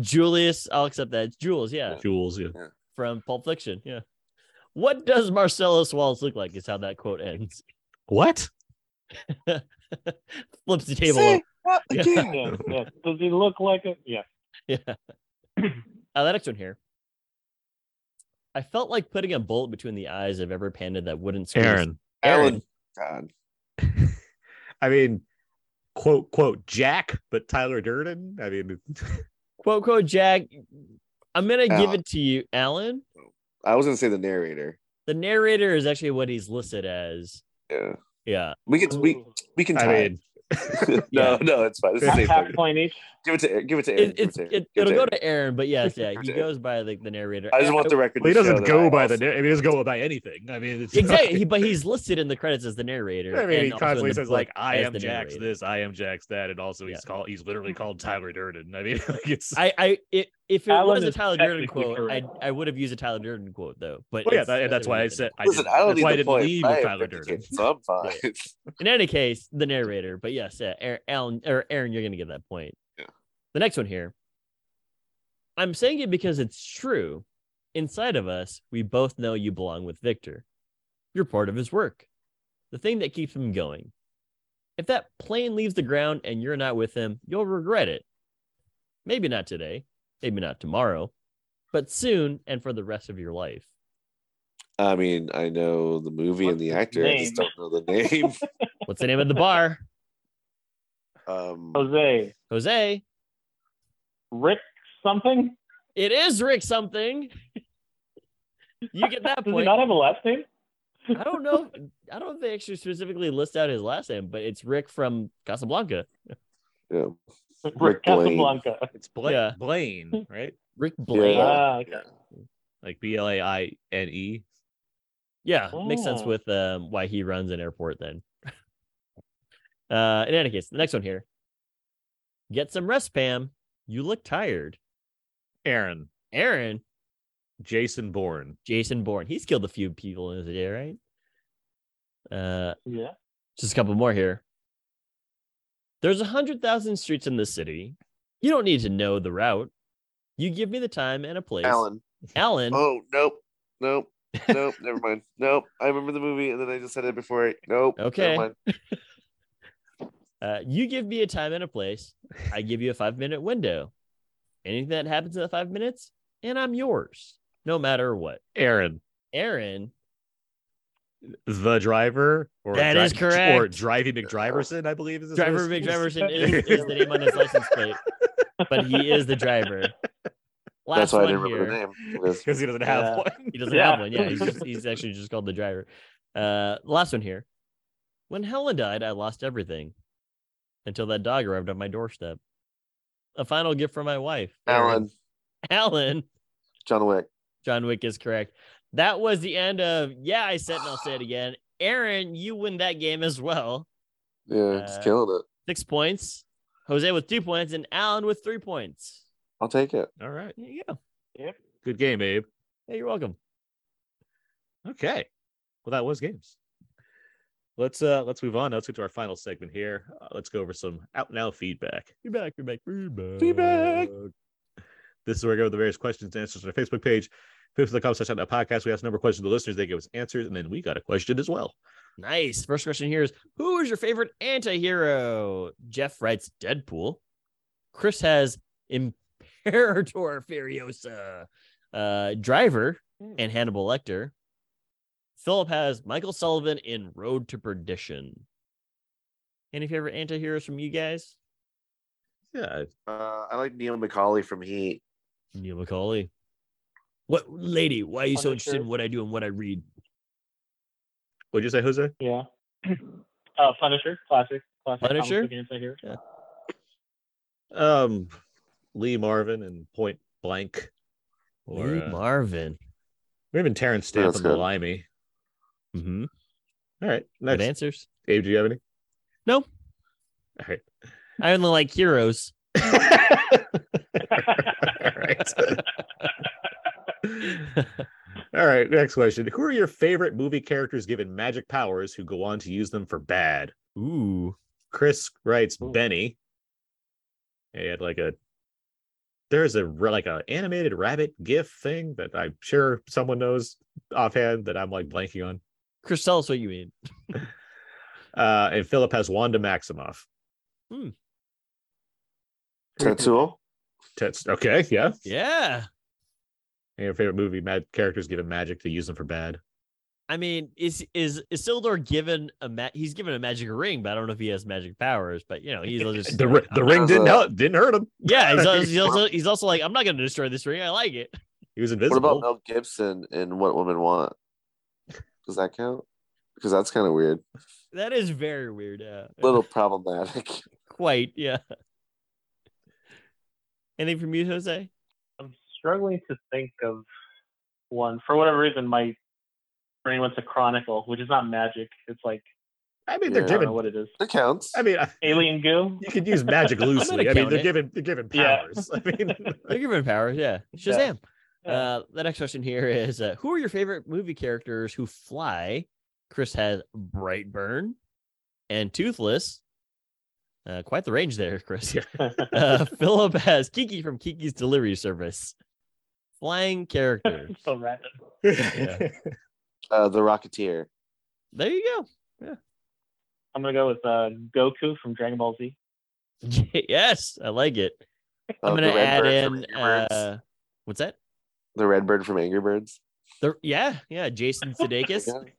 Julius, I'll accept that. It's Jules, yeah, Jules. Yeah. from Pulp Fiction, yeah. What does Marcellus Wallace look like? Is how that quote ends. What? Flips the table. Say Yeah. again? Yeah, yeah. Does he look like a yeah? Yeah. uh, the next one here. I felt like putting a bullet between the eyes of every panda that wouldn't squeeze. Aaron. Alan. God. I mean, quote quote Jack, but Tyler Durden. I mean, Quote, quote, Jack. I'm going to give it to you, Alan. I was gonna say the narrator. The narrator is actually what he's listed as. Yeah. Yeah. We can we we can I tie. mean, no, no, it's fine. It's the half, half point each. Give it to give it to Aaron. It, it's, it, it, it'll it go to to Aaron, but yes, yeah, he goes by the, the narrator. I just want the record. Well, he doesn't go by the. also- I mean, he doesn't go by anything. I mean, it's exactly, he, but he's listed in the credits as the narrator. I mean, he and also constantly says like, "I am the Jack's narrator. this, I am Jack's that," and also he's Yeah. called. He's literally called Tyler Durden. I mean, like it's. I, I, it, if it Alan was a Tyler Durden quote, I, correct. I would have used a Tyler Durden quote though. But well, yeah, that, and that's why I said. I Listen, didn't, I don't that's need why I the didn't point. leave I Tyler Durden. vindicated, so I'm fine. In any case, the narrator. But yes, yeah, Alan or Aaron, you're gonna get that point. Yeah. The next one here. I'm saying it because it's true. Inside of us, we both know you belong with Victor. You're part of his work, the thing that keeps him going. If that plane leaves the ground and you're not with him, you'll regret it. Maybe not today, maybe not tomorrow, but soon and for the rest of your life. I mean, I know the movie and What's the his actor. I just don't know the name. What's the name of the bar? um, Jose Jose. Rick something. It is Rick something. You get that Does he not have a last name? I don't know. I don't know if they actually specifically list out his last name, but it's Rick from Casablanca. yeah. Rick, Rick Blaine. Casablanca. It's Bla- Yeah. Blaine, right? Rick Blaine. Yeah. Ah, okay. Like B L A I N E. Yeah, makes sense Oh. with um, why he runs an airport then. uh, in any case, the next one here. Get some rest, Pam. You look tired. Aaron, Aaron, Jason Bourne. Jason Bourne. He's killed a few people in his day, right? Uh, Yeah. just a couple more here. There's a hundred thousand streets in the city. You don't need to know the route. You give me the time and a place. Alan. Alan. Oh nope, nope, nope. never mind. Nope. I remember the movie, and then I just said it before. I, nope. never Okay. mind. Uh, you give me a time and a place. I give you a five minute window. Anything that happens in the five minutes, and I'm yours, no matter what. Aaron, Aaron, the driver, or That Dri- is correct. Or Driving McDriverson, I believe is his driver name. McDriverson is, is the name on his license plate, but he is the driver. Last That's why I didn't remember the name. Because because he doesn't have Yeah. one. He doesn't Yeah. have one. Yeah, he's just he's actually just called the driver. Uh, last one here. When Helen died, I lost everything until that dog arrived on my doorstep. A final gift from my wife, Alan, Alan. John Wick. John Wick is correct. That was the end of yeah. I said and I'll say it again. Aaron, you win that game as well. Yeah, just Uh, killing it. Six points. Jose with two points and Alan with three points. I'll take it. All right. There you go. Yep. Good game, Abe. Hey, you're welcome. Okay. Well, that was games. Let's uh let's move on. Now let's get to our final segment here. Uh, let's go over some out now feedback. Feedback, feedback, feedback. Feedback. This is where we go with the various questions and answers on our Facebook page. Facebook.com slash out now podcast. We ask a number of questions to the listeners. They give us answers, and then we got a question as well. Nice. First question here is Who is your favorite anti-hero? Jeff writes Deadpool. Chris has Imperator Furiosa, uh, Driver, and Hannibal Lecter. Philip has Michael Sullivan in Road to Perdition. Any favorite anti-heroes from you guys? Yeah. Uh, I like Neil McCauley from Heat. Neil McCauley. What lady? Why are you so interested in what I do and what I read? What'd you say, Jose? Yeah. Uh, Punisher, classic, classic. comic Punisher? book anti-hero. Um, Lee Marvin and Point Blank, or Lee uh, Marvin. or even Terence Stamp and the good. Limey. Mm-hmm. All right. Good Next, answers. Abe, do you have any? No. All right. I only like heroes. All right. All right. Next question. Who are your favorite movie characters given magic powers who go on to use them for bad? Ooh. Chris writes Ooh. Benny. He had like a there's a like a animated rabbit gif thing that I'm sure someone knows offhand that I'm like blanking on. Chris, tell us what you mean. Uh, and Philip has Wanda Maximoff. Tetsuo. Tets. okay. Yeah. Yeah. And your favorite movie mad characters given magic to use them for bad. I mean, is is Isildur given a ma- he's given a magic ring, but I don't know if he has magic powers. But you know, he's just The, ri- the ring didn't help, didn't hurt him. yeah. He's also, he's also he's also like, I'm not going to destroy this ring. I like it. He was invisible. What about Mel Gibson in What Women Want? Does that count? because that's kind of weird. That is very weird. Yeah. A little problematic. Quite. Yeah. Anything from you, Jose? I'm struggling to think of one. For whatever reason, my brain went to Chronicle, which is not magic. It's like I mean, they're I don't know given. what it is. It counts. I mean, Alien goo. you could use magic loosely. I mean, they're it. given they're given Yeah. powers. I mean, They're given powers. Yeah. Shazam. Yeah. Uh, the next question here is uh, Who are your favorite movie characters who fly? Chris has Brightburn and Toothless. Uh, quite the range there, Chris. Uh, Philip has Kiki from Kiki's Delivery Service. Flying character. so random. Yeah. Uh, the Rocketeer. There you go. Yeah. I'm gonna go with uh, Goku from Dragon Ball Z. yes, I like it. I'm Uh, gonna add in. Uh, what's that? The Red Bird from Angry Birds. The, yeah, yeah, Jason Sudeikis. Yeah.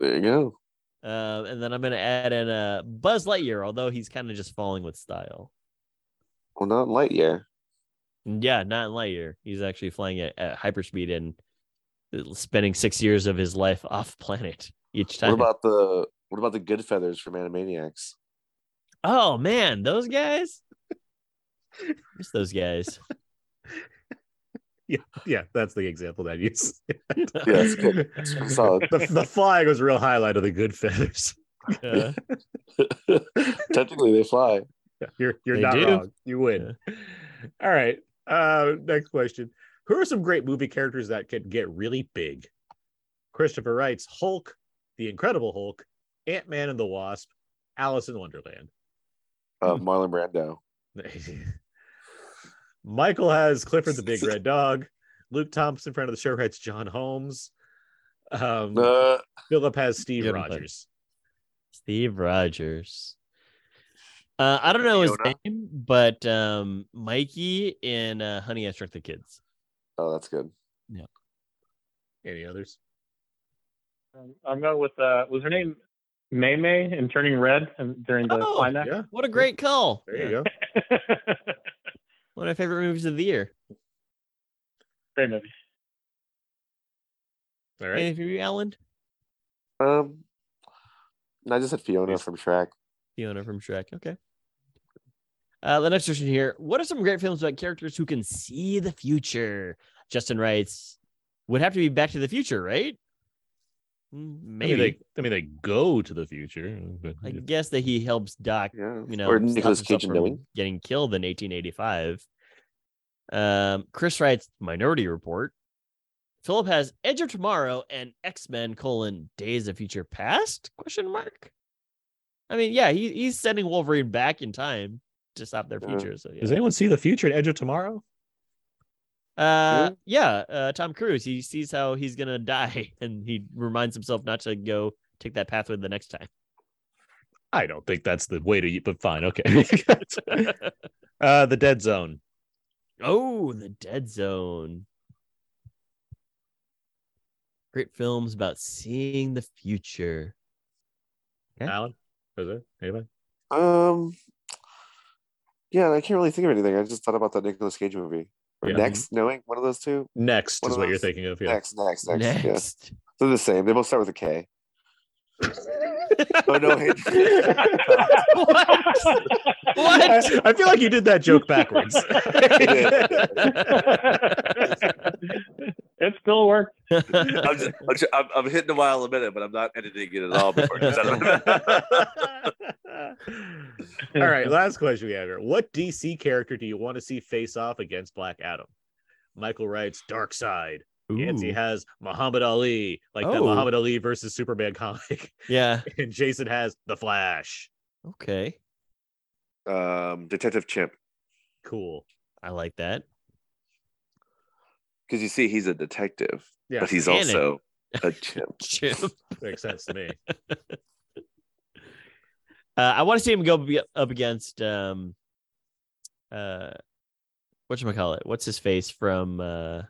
There you go. Uh, and then I'm gonna add in uh, Buzz Lightyear, although he's kind of just falling with style. Well, not Lightyear. Yeah, not in Lightyear. He's actually flying at, at hyperspeed and spending six years of his life off planet each time. What about the what about the Good Feathers from Animaniacs? oh man, those guys. Miss those guys. yeah, yeah, that's the example that I use. Yeah, it's good. It's solid. the, the flying was a real highlight of the good feathers. Uh, Technically, they fly. Yeah, You're you're They not do. wrong. You win. All right. Uh next question. Who are some great movie characters that can get really big? Christopher writes Hulk, the Incredible Hulk, Ant-Man and the Wasp, Alice in Wonderland. Uh, Marlon Brando. Michael has Clifford the Big Red Dog. Luke Thompson, friend of the show, writes John Holmes. Um, Uh, Philip has Steve Rogers. Steve Rogers. Uh, I don't know his Fiona? name, but um, Mikey in uh, Honey I Shrunk the Kids. oh, that's good. Yeah. Any others? Um, I'm going with uh, was her name Mei Mei in Turning Red during the Oh, climax. Yeah, What a great call! there you go. One of my favorite movies of the year. Great movie. All right. Anything from you, Alan? Um, no, I just said Fiona from Shrek. Fiona from Shrek. Okay. Uh, the next question here: What are some great films about characters who can see the future? Justin writes, "Would have to be Back to the Future, right? Mm, I mean, Maybe. they, I mean, they go to the future. but- I guess that he helps Doc Yeah. you know, or stop Nicolas himself Cage Knowing. getting killed in 1885. Um, Chris writes Minority Report. Philip has Edge of Tomorrow and X Men: colon Days of Future Past? Question mark. I mean, yeah, he, he's sending Wolverine back in time to stop their Yeah. future. So Does anyone see the future in Edge of Tomorrow? Uh, yeah, uh, Tom Cruise. He sees how he's gonna die, and he reminds himself not to go take that pathway the next time. I don't think that's the way to, but fine. Okay. uh, the Dead Zone. Oh, the Dead Zone. Great films about seeing the future. Okay. Alan, Jose, anybody? Um, yeah, I can't really think of anything. I just thought about that Nicolas Cage movie. Or Yeah. Next, knowing one of those two. Next One is of what you're thinking of. Yeah. Next, next, next. Yeah. They're the same. They both start with a K. oh no! Wait. What? I, I feel like you did that joke backwards. it still worked. I'm, just, I'm, ju- I'm, I'm hitting a while a minute, but I'm not editing it at all before it comes out of my mouth. All right, last question we have here. What DC character do you want to see face off against Black Adam? Michael writes Darkseid. Yancy Ooh. has Muhammad Ali, like the Oh. Muhammad Ali versus Superman comic. Yeah. And Jason has The Flash. Okay. Um, Detective Chimp, Cool. I like that. Because you see, he's a detective, Yeah, but he's And a- also a chimp. Chip. makes sense to me. Uh, I want to see him go be- up against um uh what you call it? What's his face from uh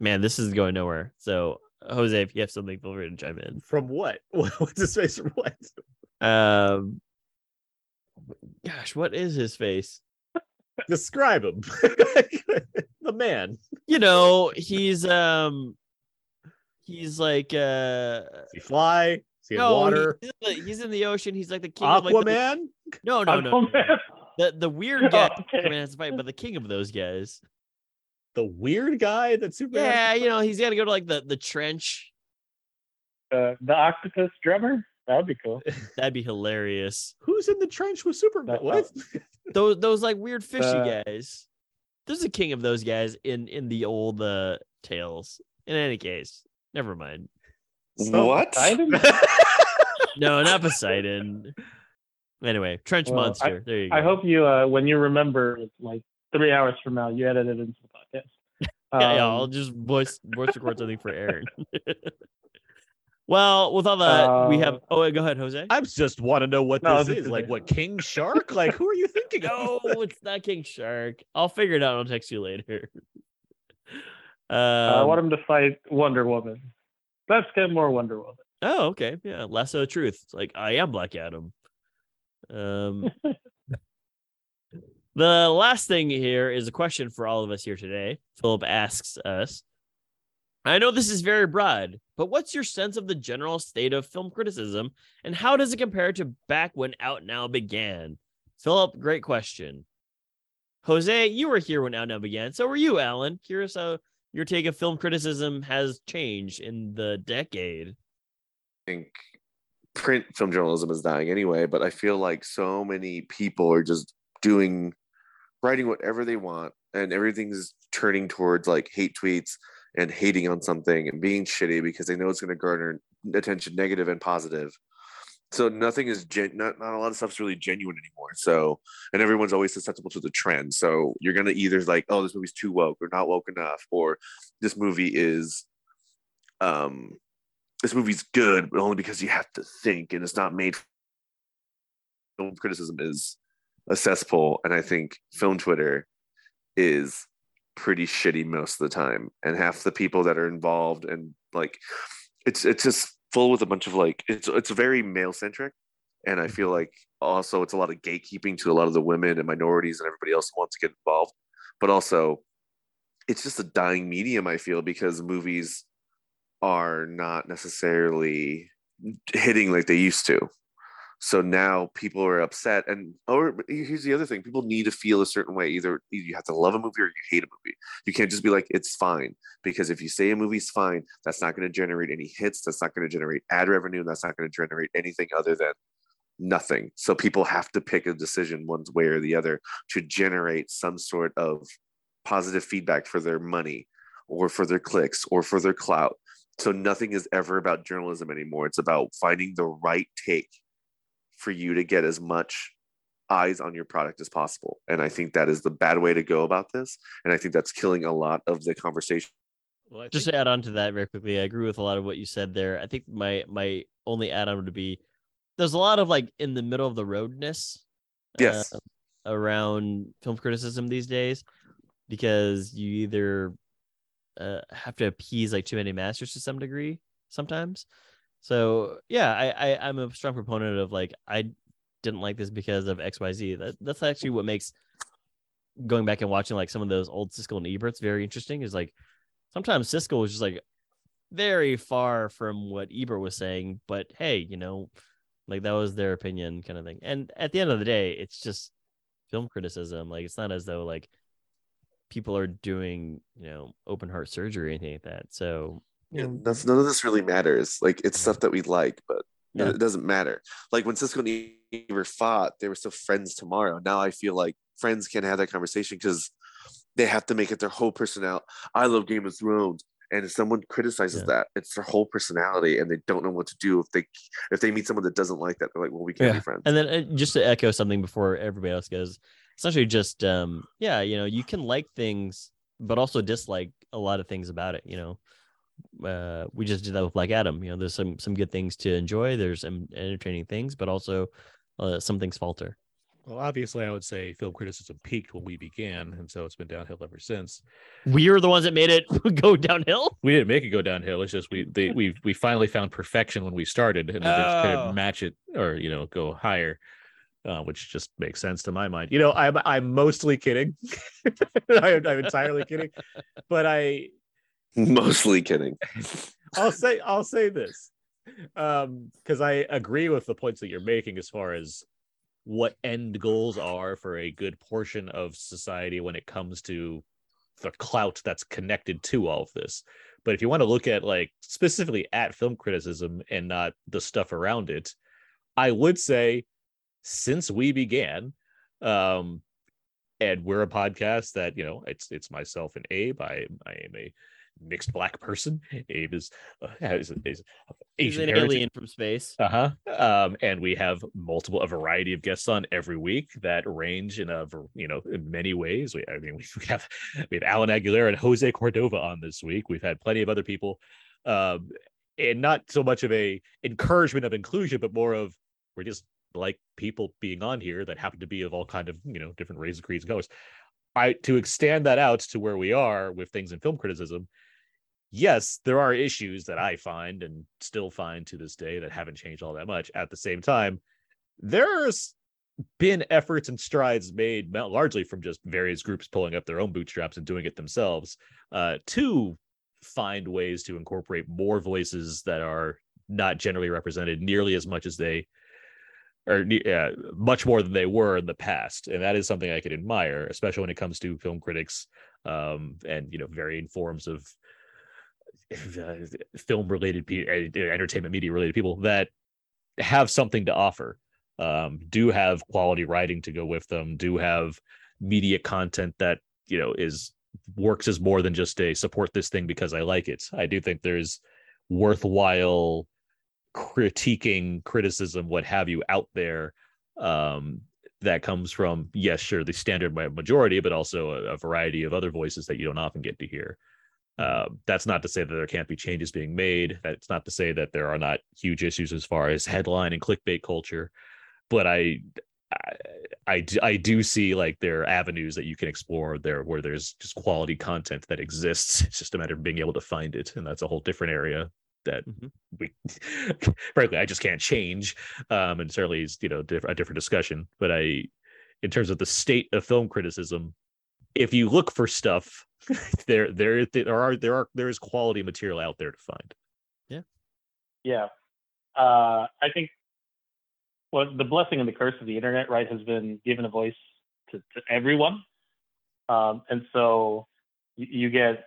man, this is going nowhere. So Jose, if you have something, feel free to chime in. From what? What's his face from what? Um gosh, what is his face? Describe him. The man. You know, he's um he's like uh Does he fly? Is he in No, water? He's in, the, he's in the ocean. He's like the king of like the, Aquaman? no, no, no, no. Aquaman. The the weird guy Okay. Superman has to fight, but the king of those guys. The weird guy that Superman. Yeah, you know, he's got to go to like the the trench. Uh, the octopus drummer. That would be cool. That'd be hilarious. Who's in the trench with Superman? Uh, What? Those those like weird fishy Uh, guys. There's a king of those guys in in the old uh tales. In any case, never mind. So- what? No, not Poseidon. Anyway, trench Well, I- monster. there you go. I hope you, uh, when you remember, like three hours from now, you edit it into the podcast. Yeah, yeah, Um, I'll just voice voice record something for Aaron. well, with all that, we have. Uh, Oh, wait, go ahead, Jose. I just want to know what No, this this is. is Like what King Shark? Like who are you thinking No, of? it's not King Shark. I'll figure it out. I'll text you later. Um, I want him to fight Wonder Woman. Let's get more Wonder Woman. Oh, okay. Yeah, lasso of truth. It's like I am Black Adam. Um, the last thing here is a question for all of us here today. Philip asks us. I know this is very broad, but what's your sense of the general state of film criticism, and how does it compare to back when Out Now began? Philip, great question. Jose, you were here when Out Now began. So were you, Alan. Curious how your take of film criticism has changed in the decade. I think print film journalism is dying anyway, but I feel like so many people are just doing writing whatever they want and everything's turning towards like hate tweets and hating on something and being shitty because they know it's going to garner attention negative and positive. So nothing is gen- not not a lot of stuff's really genuine anymore. So and everyone's always susceptible to the trend. So you're gonna either like, oh, this movie's too woke or not woke enough, or this movie is um this movie's good, but only because you have to think and it's not made. Film criticism is a cesspool, and I think film Twitter is pretty shitty most of the time. And half the people that are involved and like it's it's just full with a bunch of like it's it's very male centric, and I feel mm-hmm. like also it's a lot of gatekeeping to a lot of the women and minorities and everybody else wants to get involved, but also it's just a dying medium. I feel because movies are not necessarily hitting like they used to. So now people are upset, and or here's the other thing: people need to feel a certain way. Either you have to love a movie or you hate a movie. You can't just be like it's fine because if you say a movie's fine, that's not going to generate any hits. That's not going to generate ad revenue. That's not going to generate anything other than nothing. So people have to pick a decision one way or the other to generate some sort of positive feedback for their money or for their clicks or for their clout. So nothing is ever about journalism anymore. It's about finding the right take for you to get as much eyes on your product as possible. And I think that is the bad way to go about this. And I think that's killing a lot of the conversation. Well, I just to add on to that very quickly, I agree with a lot of what you said there. I think my my only add on would be there's a lot of like in the middle of the roadness Yes. uh, around film criticism these days because you either uh, have to appease like too many masters to some degree sometimes. So yeah, I, I I'm a strong proponent of like I didn't like this because of X Y Z. That that's actually what makes going back and watching like some of those old Siskel and Eberts very interesting. Is like sometimes Siskel was just like very far from what Ebert was saying, but hey, you know, like that was their opinion kind of thing. And at the end of the day, it's just film criticism. Like it's not as though like people are doing, you know, open heart surgery or anything like that. So Yeah, that's none of this really matters. Like it's stuff that we like, but Yeah. it doesn't matter. Like when Siskel and Ebert fought, they were still friends tomorrow. Now I feel like friends can't have that conversation because they have to make it their whole personality. I love Game of Thrones. And if someone criticizes Yeah. that, it's their whole personality, and they don't know what to do if they if they meet someone that doesn't like that. They're like, "Well, we can't Yeah. be friends." And then uh, just to echo something before everybody else goes, essentially just um yeah, you know, you can like things but also dislike a lot of things about it, you know. Uh we just did that with Black Adam, you know, there's some some good things to enjoy, there's some entertaining things, but also uh, some things falter. Well, obviously, I would say film criticism peaked when we began, and so it's been downhill ever since. We are the ones that made it go downhill. We didn't make it go downhill. It's just we they, we we finally found perfection when we started, and we just Oh. couldn't match it or you know go higher, uh, which just makes sense to my mind. You know, I'm I'm mostly kidding. I, I'm entirely kidding, but I Mostly kidding. I'll say I'll say this. um because i agree with the points that you're making as far as what end goals are for a good portion of society when it comes to the clout that's connected to all of this but if you want to look at like specifically at film criticism and not the stuff around it i would say since we began um and we're a podcast that you know it's it's myself and abe i i am a mixed black person. Abe is uh, is, is He's Asian an heritage. alien from space. Uh huh. Um, and we have multiple, a variety of guests on every week that range in a, you know, in many ways. We, I mean, we have we have Alan Aguilera and Jose Cordova on this week. We've had plenty of other people, um, and not so much of a encouragement of inclusion, but more of we're just like people being on here that happen to be of all kind of you know different races, creeds, and colors. I to extend that out to where we are with things in film criticism yes, there are issues that I find and still find to this day that haven't changed all that much. At the same time, there's been efforts and strides made largely from just various groups pulling up their own bootstraps and doing it themselves uh, to find ways to incorporate more voices that are not generally represented nearly as much as they or much more than they were in the past and that is something i could admire especially when it comes to film critics um, and you know varying forms of film related uh, entertainment media related people that have something to offer um, do have quality writing to go with them do have media content that you know is works as more than just a support this thing because i like it. I do think there's worthwhile critiquing criticism what have you out there um, that comes from yes sure the standard majority but also a, a variety of other voices that you don't often get to hear uh, that's not to say that there can't be changes being made. That's not to say that there are not huge issues as far as headline and clickbait culture. But I, do I do see like there are avenues that you can explore there where there's just quality content that exists. It's just a matter of being able to find it, and that's a whole different area that we, frankly, I just can't change. Um, and certainly is you know diff- a different discussion. But I, in terms of the state of film criticism, if you look for stuff there there there are there are there is quality material out there to find Yeah. Yeah. Uh, I think well, the blessing and the curse of the internet, right, has been given a voice to, to everyone. Um, and so you, you get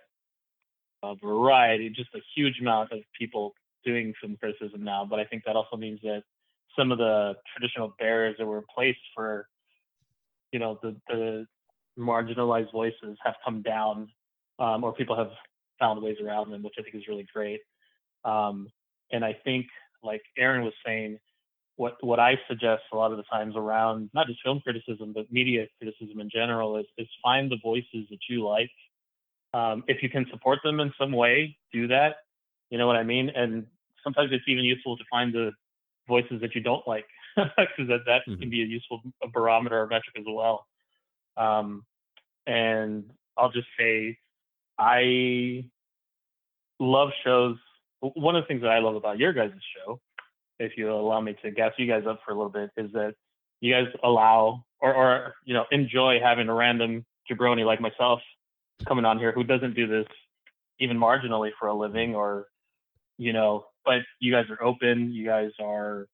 a variety, just a huge amount of people doing film criticism now. But I think that also means that some of the traditional barriers that were in place for, you know, the, the marginalized voices have come down, um, or people have found ways around them, which I think is really great. Um, and I think, like Aaron was saying, what what I suggest a lot of the times around not just film criticism but media criticism in general is is find the voices that you like. Um, if you can support them in some way, do that. You know what I mean? And sometimes it's even useful to find the voices that you don't like because that that can be a useful barometer or metric as well. Um, and I'll just say, I love shows. One of the things that I love about your guys' show, if you allow me to gas you guys up for a little bit, is that you guys allow or, or you know enjoy having a random jabroni like myself coming on here who doesn't do this even marginally for a living or you know but you guys are open you guys are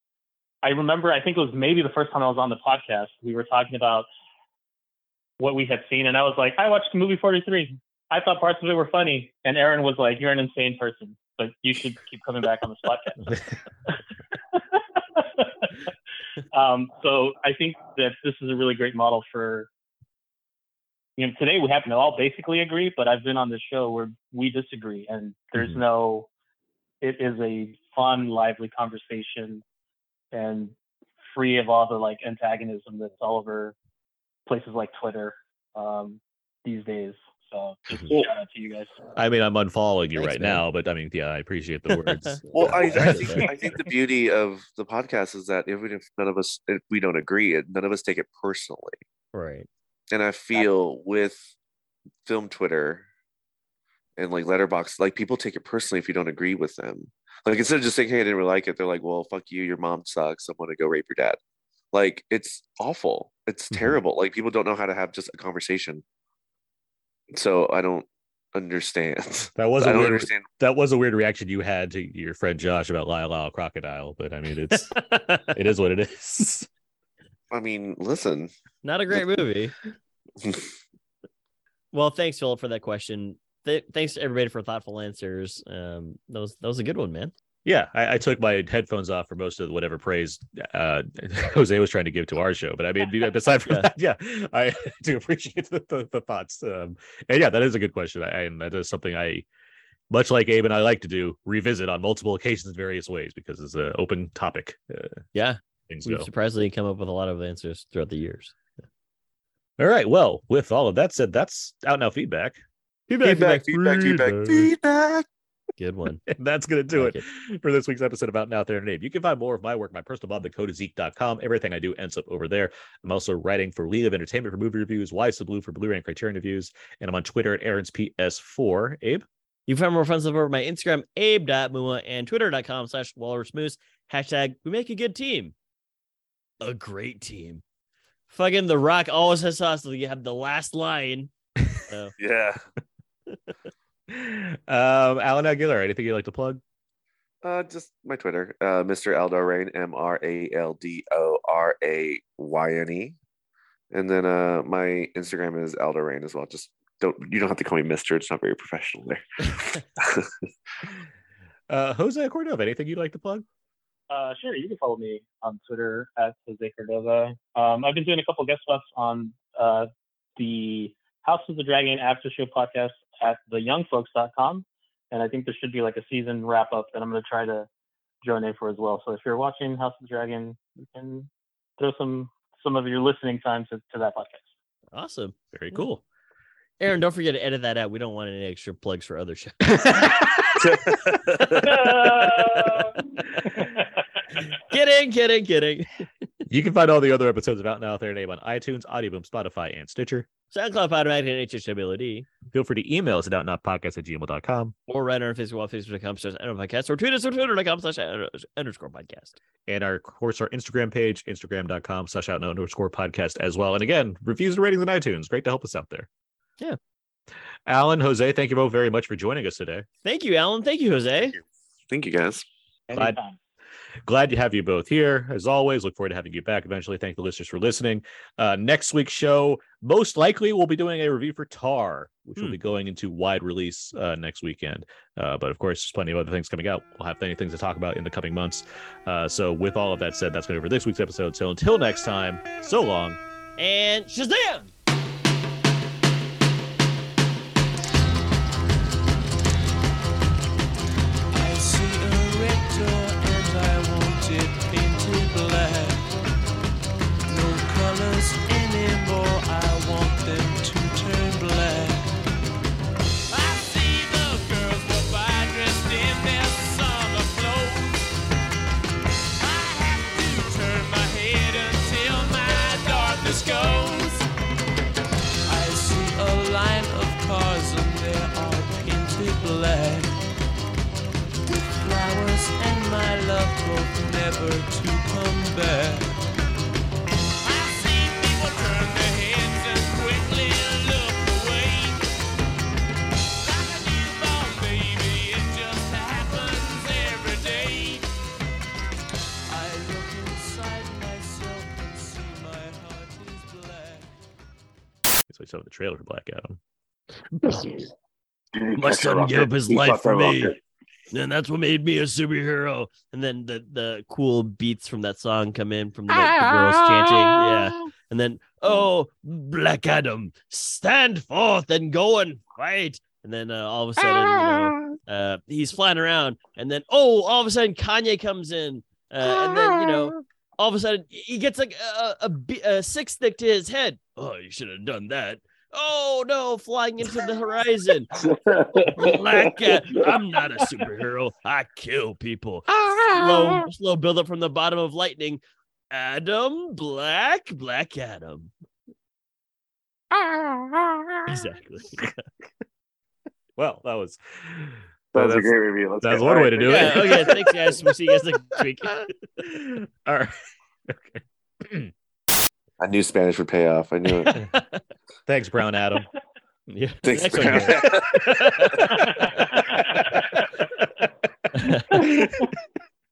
i remember i think it was maybe the first time i was on the podcast we were talking about what we had seen and i was like i watched movie 43 i thought parts of it were funny and aaron was like you're an insane person but you should keep coming back on this podcast um, so I think that this is a really great model for. You know, today we happen to all basically agree, but I've been on this show where we disagree, and there's Mhm. no. It is a fun, lively conversation, and free of all the like antagonism that's all over places like Twitter um, these days. So just Mhm. shout out to you guys. i mean i'm unfollowing you Thanks, right man. now but i mean yeah i appreciate the words Well, I, I think I think the beauty of the podcast is that even if none of us if we don't agree, it none of us take it personally. Right. And I feel with film Twitter and like Letterboxd, like people take it personally if you don't agree with them. Like instead of just saying, "Hey, I didn't really like it," they're like, "Well, fuck you. Your mom sucks. I'm gonna go rape your dad." Like it's awful. It's Mhm. terrible. Like people don't know how to have just a conversation. So I don't. understand. That was I a don't weird. understand. That was a weird reaction you had to your friend Josh about Lyle Lyle Crocodile, but I mean, it's it is what it is. I mean, listen. Not a great movie. well, thanks, Philip, for that question. Th- thanks to everybody for thoughtful answers. Um, that was that was a good one, man. Yeah, I, I took my headphones off for most of whatever praise uh, Jose was trying to give to our show. But I mean, aside from Yeah. that, yeah, I do appreciate the, the, the thoughts. Um, and yeah, that is a good question. I, and that is something I, much like Abe and I like to do, revisit on multiple occasions in various ways because it's an open topic. Uh, Yeah, things we've go. surprisingly come up with a lot of answers throughout the years. All right. Well, with all of that said, that's out now feedback. Feedback, feedback, feedback, feedback. Good one. And that's going to do Like it, for this week's episode about Now There and Abe. You can find more of my work, my personal blog, thecodeofzeke.com. Everything I do ends up over there. I'm also writing for League of Entertainment for movie reviews, Why So Blu for Blu-ray and Criterion reviews, and I'm on Twitter at Aaron's PS4. Abe? You can find more fun stuff over my Instagram, abe.mua, and twitter.com slash walrusmoose. Hashtag we make a good team. A great team. Fucking The Rock always has us. So you have the last line. So, Yeah. Um, Alan Aguilar, anything you'd like to plug? Uh, just my Twitter, uh, Mr. Aldo Rayne, M R A L D O R A Y N E, and then uh, my Instagram is Aldo Rayne as well. Just don't you don't have to call me Mister. It's not very professional there. Uh, Jose Cordova, anything you'd like to plug? Uh, sure, you can follow me on Twitter at Jose Cordova. Um, I've been doing a couple guest spots on uh, the House of the Dragon After Show podcast at theyoungfolks.com. And I think there should be like a season wrap up that I'm going to try to join in for as well. So if you're watching House of the Dragon, you can throw some some of your listening time to, to that podcast. awesome. Very cool. Aaron, don't forget to edit that out. We don't want any extra plugs for other shows. kidding, kidding, kidding. You can find all the other episodes of Out Now There and Abe on iTunes, Audioboom, Spotify, and Stitcher. SoundCloud, Automatic, and HHWLD. Feel free to email us at outnowpodcast at gmail.com. Or write on our Facebook wall, facebook.com slash podcast, or tweet us on twitter.com slash underscore podcast. And our, of course, our Instagram page, instagram.com slash out underscore podcast as well. And again, reviews and ratings on iTunes. Great to help us out there. Yeah. Alan, Jose, thank you both very much for joining us today. Thank you, Alan. Thank you, Jose. Thank you guys. Glad, glad to have you both here. As always, look forward to having you back eventually. Thank the listeners for listening. Uh, next week's show, most likely, we'll be doing a review for Tar, which will Hmm. be going into wide release uh, next weekend. Uh, but of course, there's plenty of other things coming out. We'll have plenty of things to talk about in the coming months. Uh, so, with all of that said, that's going to be for this week's episode. So, until next time, so long. And Shazam! Never to come back. I see people turn their heads and quickly look away. Like a newborn baby, it just happens every day. I look inside myself and see my heart is black. So, we saw the trailer for Black Adam. My son gave up his life for me. And that's what made me a superhero. And then the the cool beats from that song come in from the, the girls chanting. Yeah. And then, oh, Black Adam, stand forth and go and fight. And then uh, all of a sudden, you know, uh, he's flying around. And then, oh, all of a sudden, Kanye comes in. Uh, and then, you know, all of a sudden, he gets like a, a, a six stick to his head. Oh, you should have done that. Oh no, flying into the horizon. Black Cat. I'm not a superhero. I kill people. Ah. Slow, slow build up from the bottom of lightning. Adam Black, Black Adam. Ah. Exactly. Well, that was That was a great review. Let's That's one All way to do oh, yeah. it. Okay. Thanks, guys. We'll see you guys next week. All right. I knew Spanish would pay off. I knew it. Thanks, Brown Adam. Yeah. Thanks, Brown. Adam.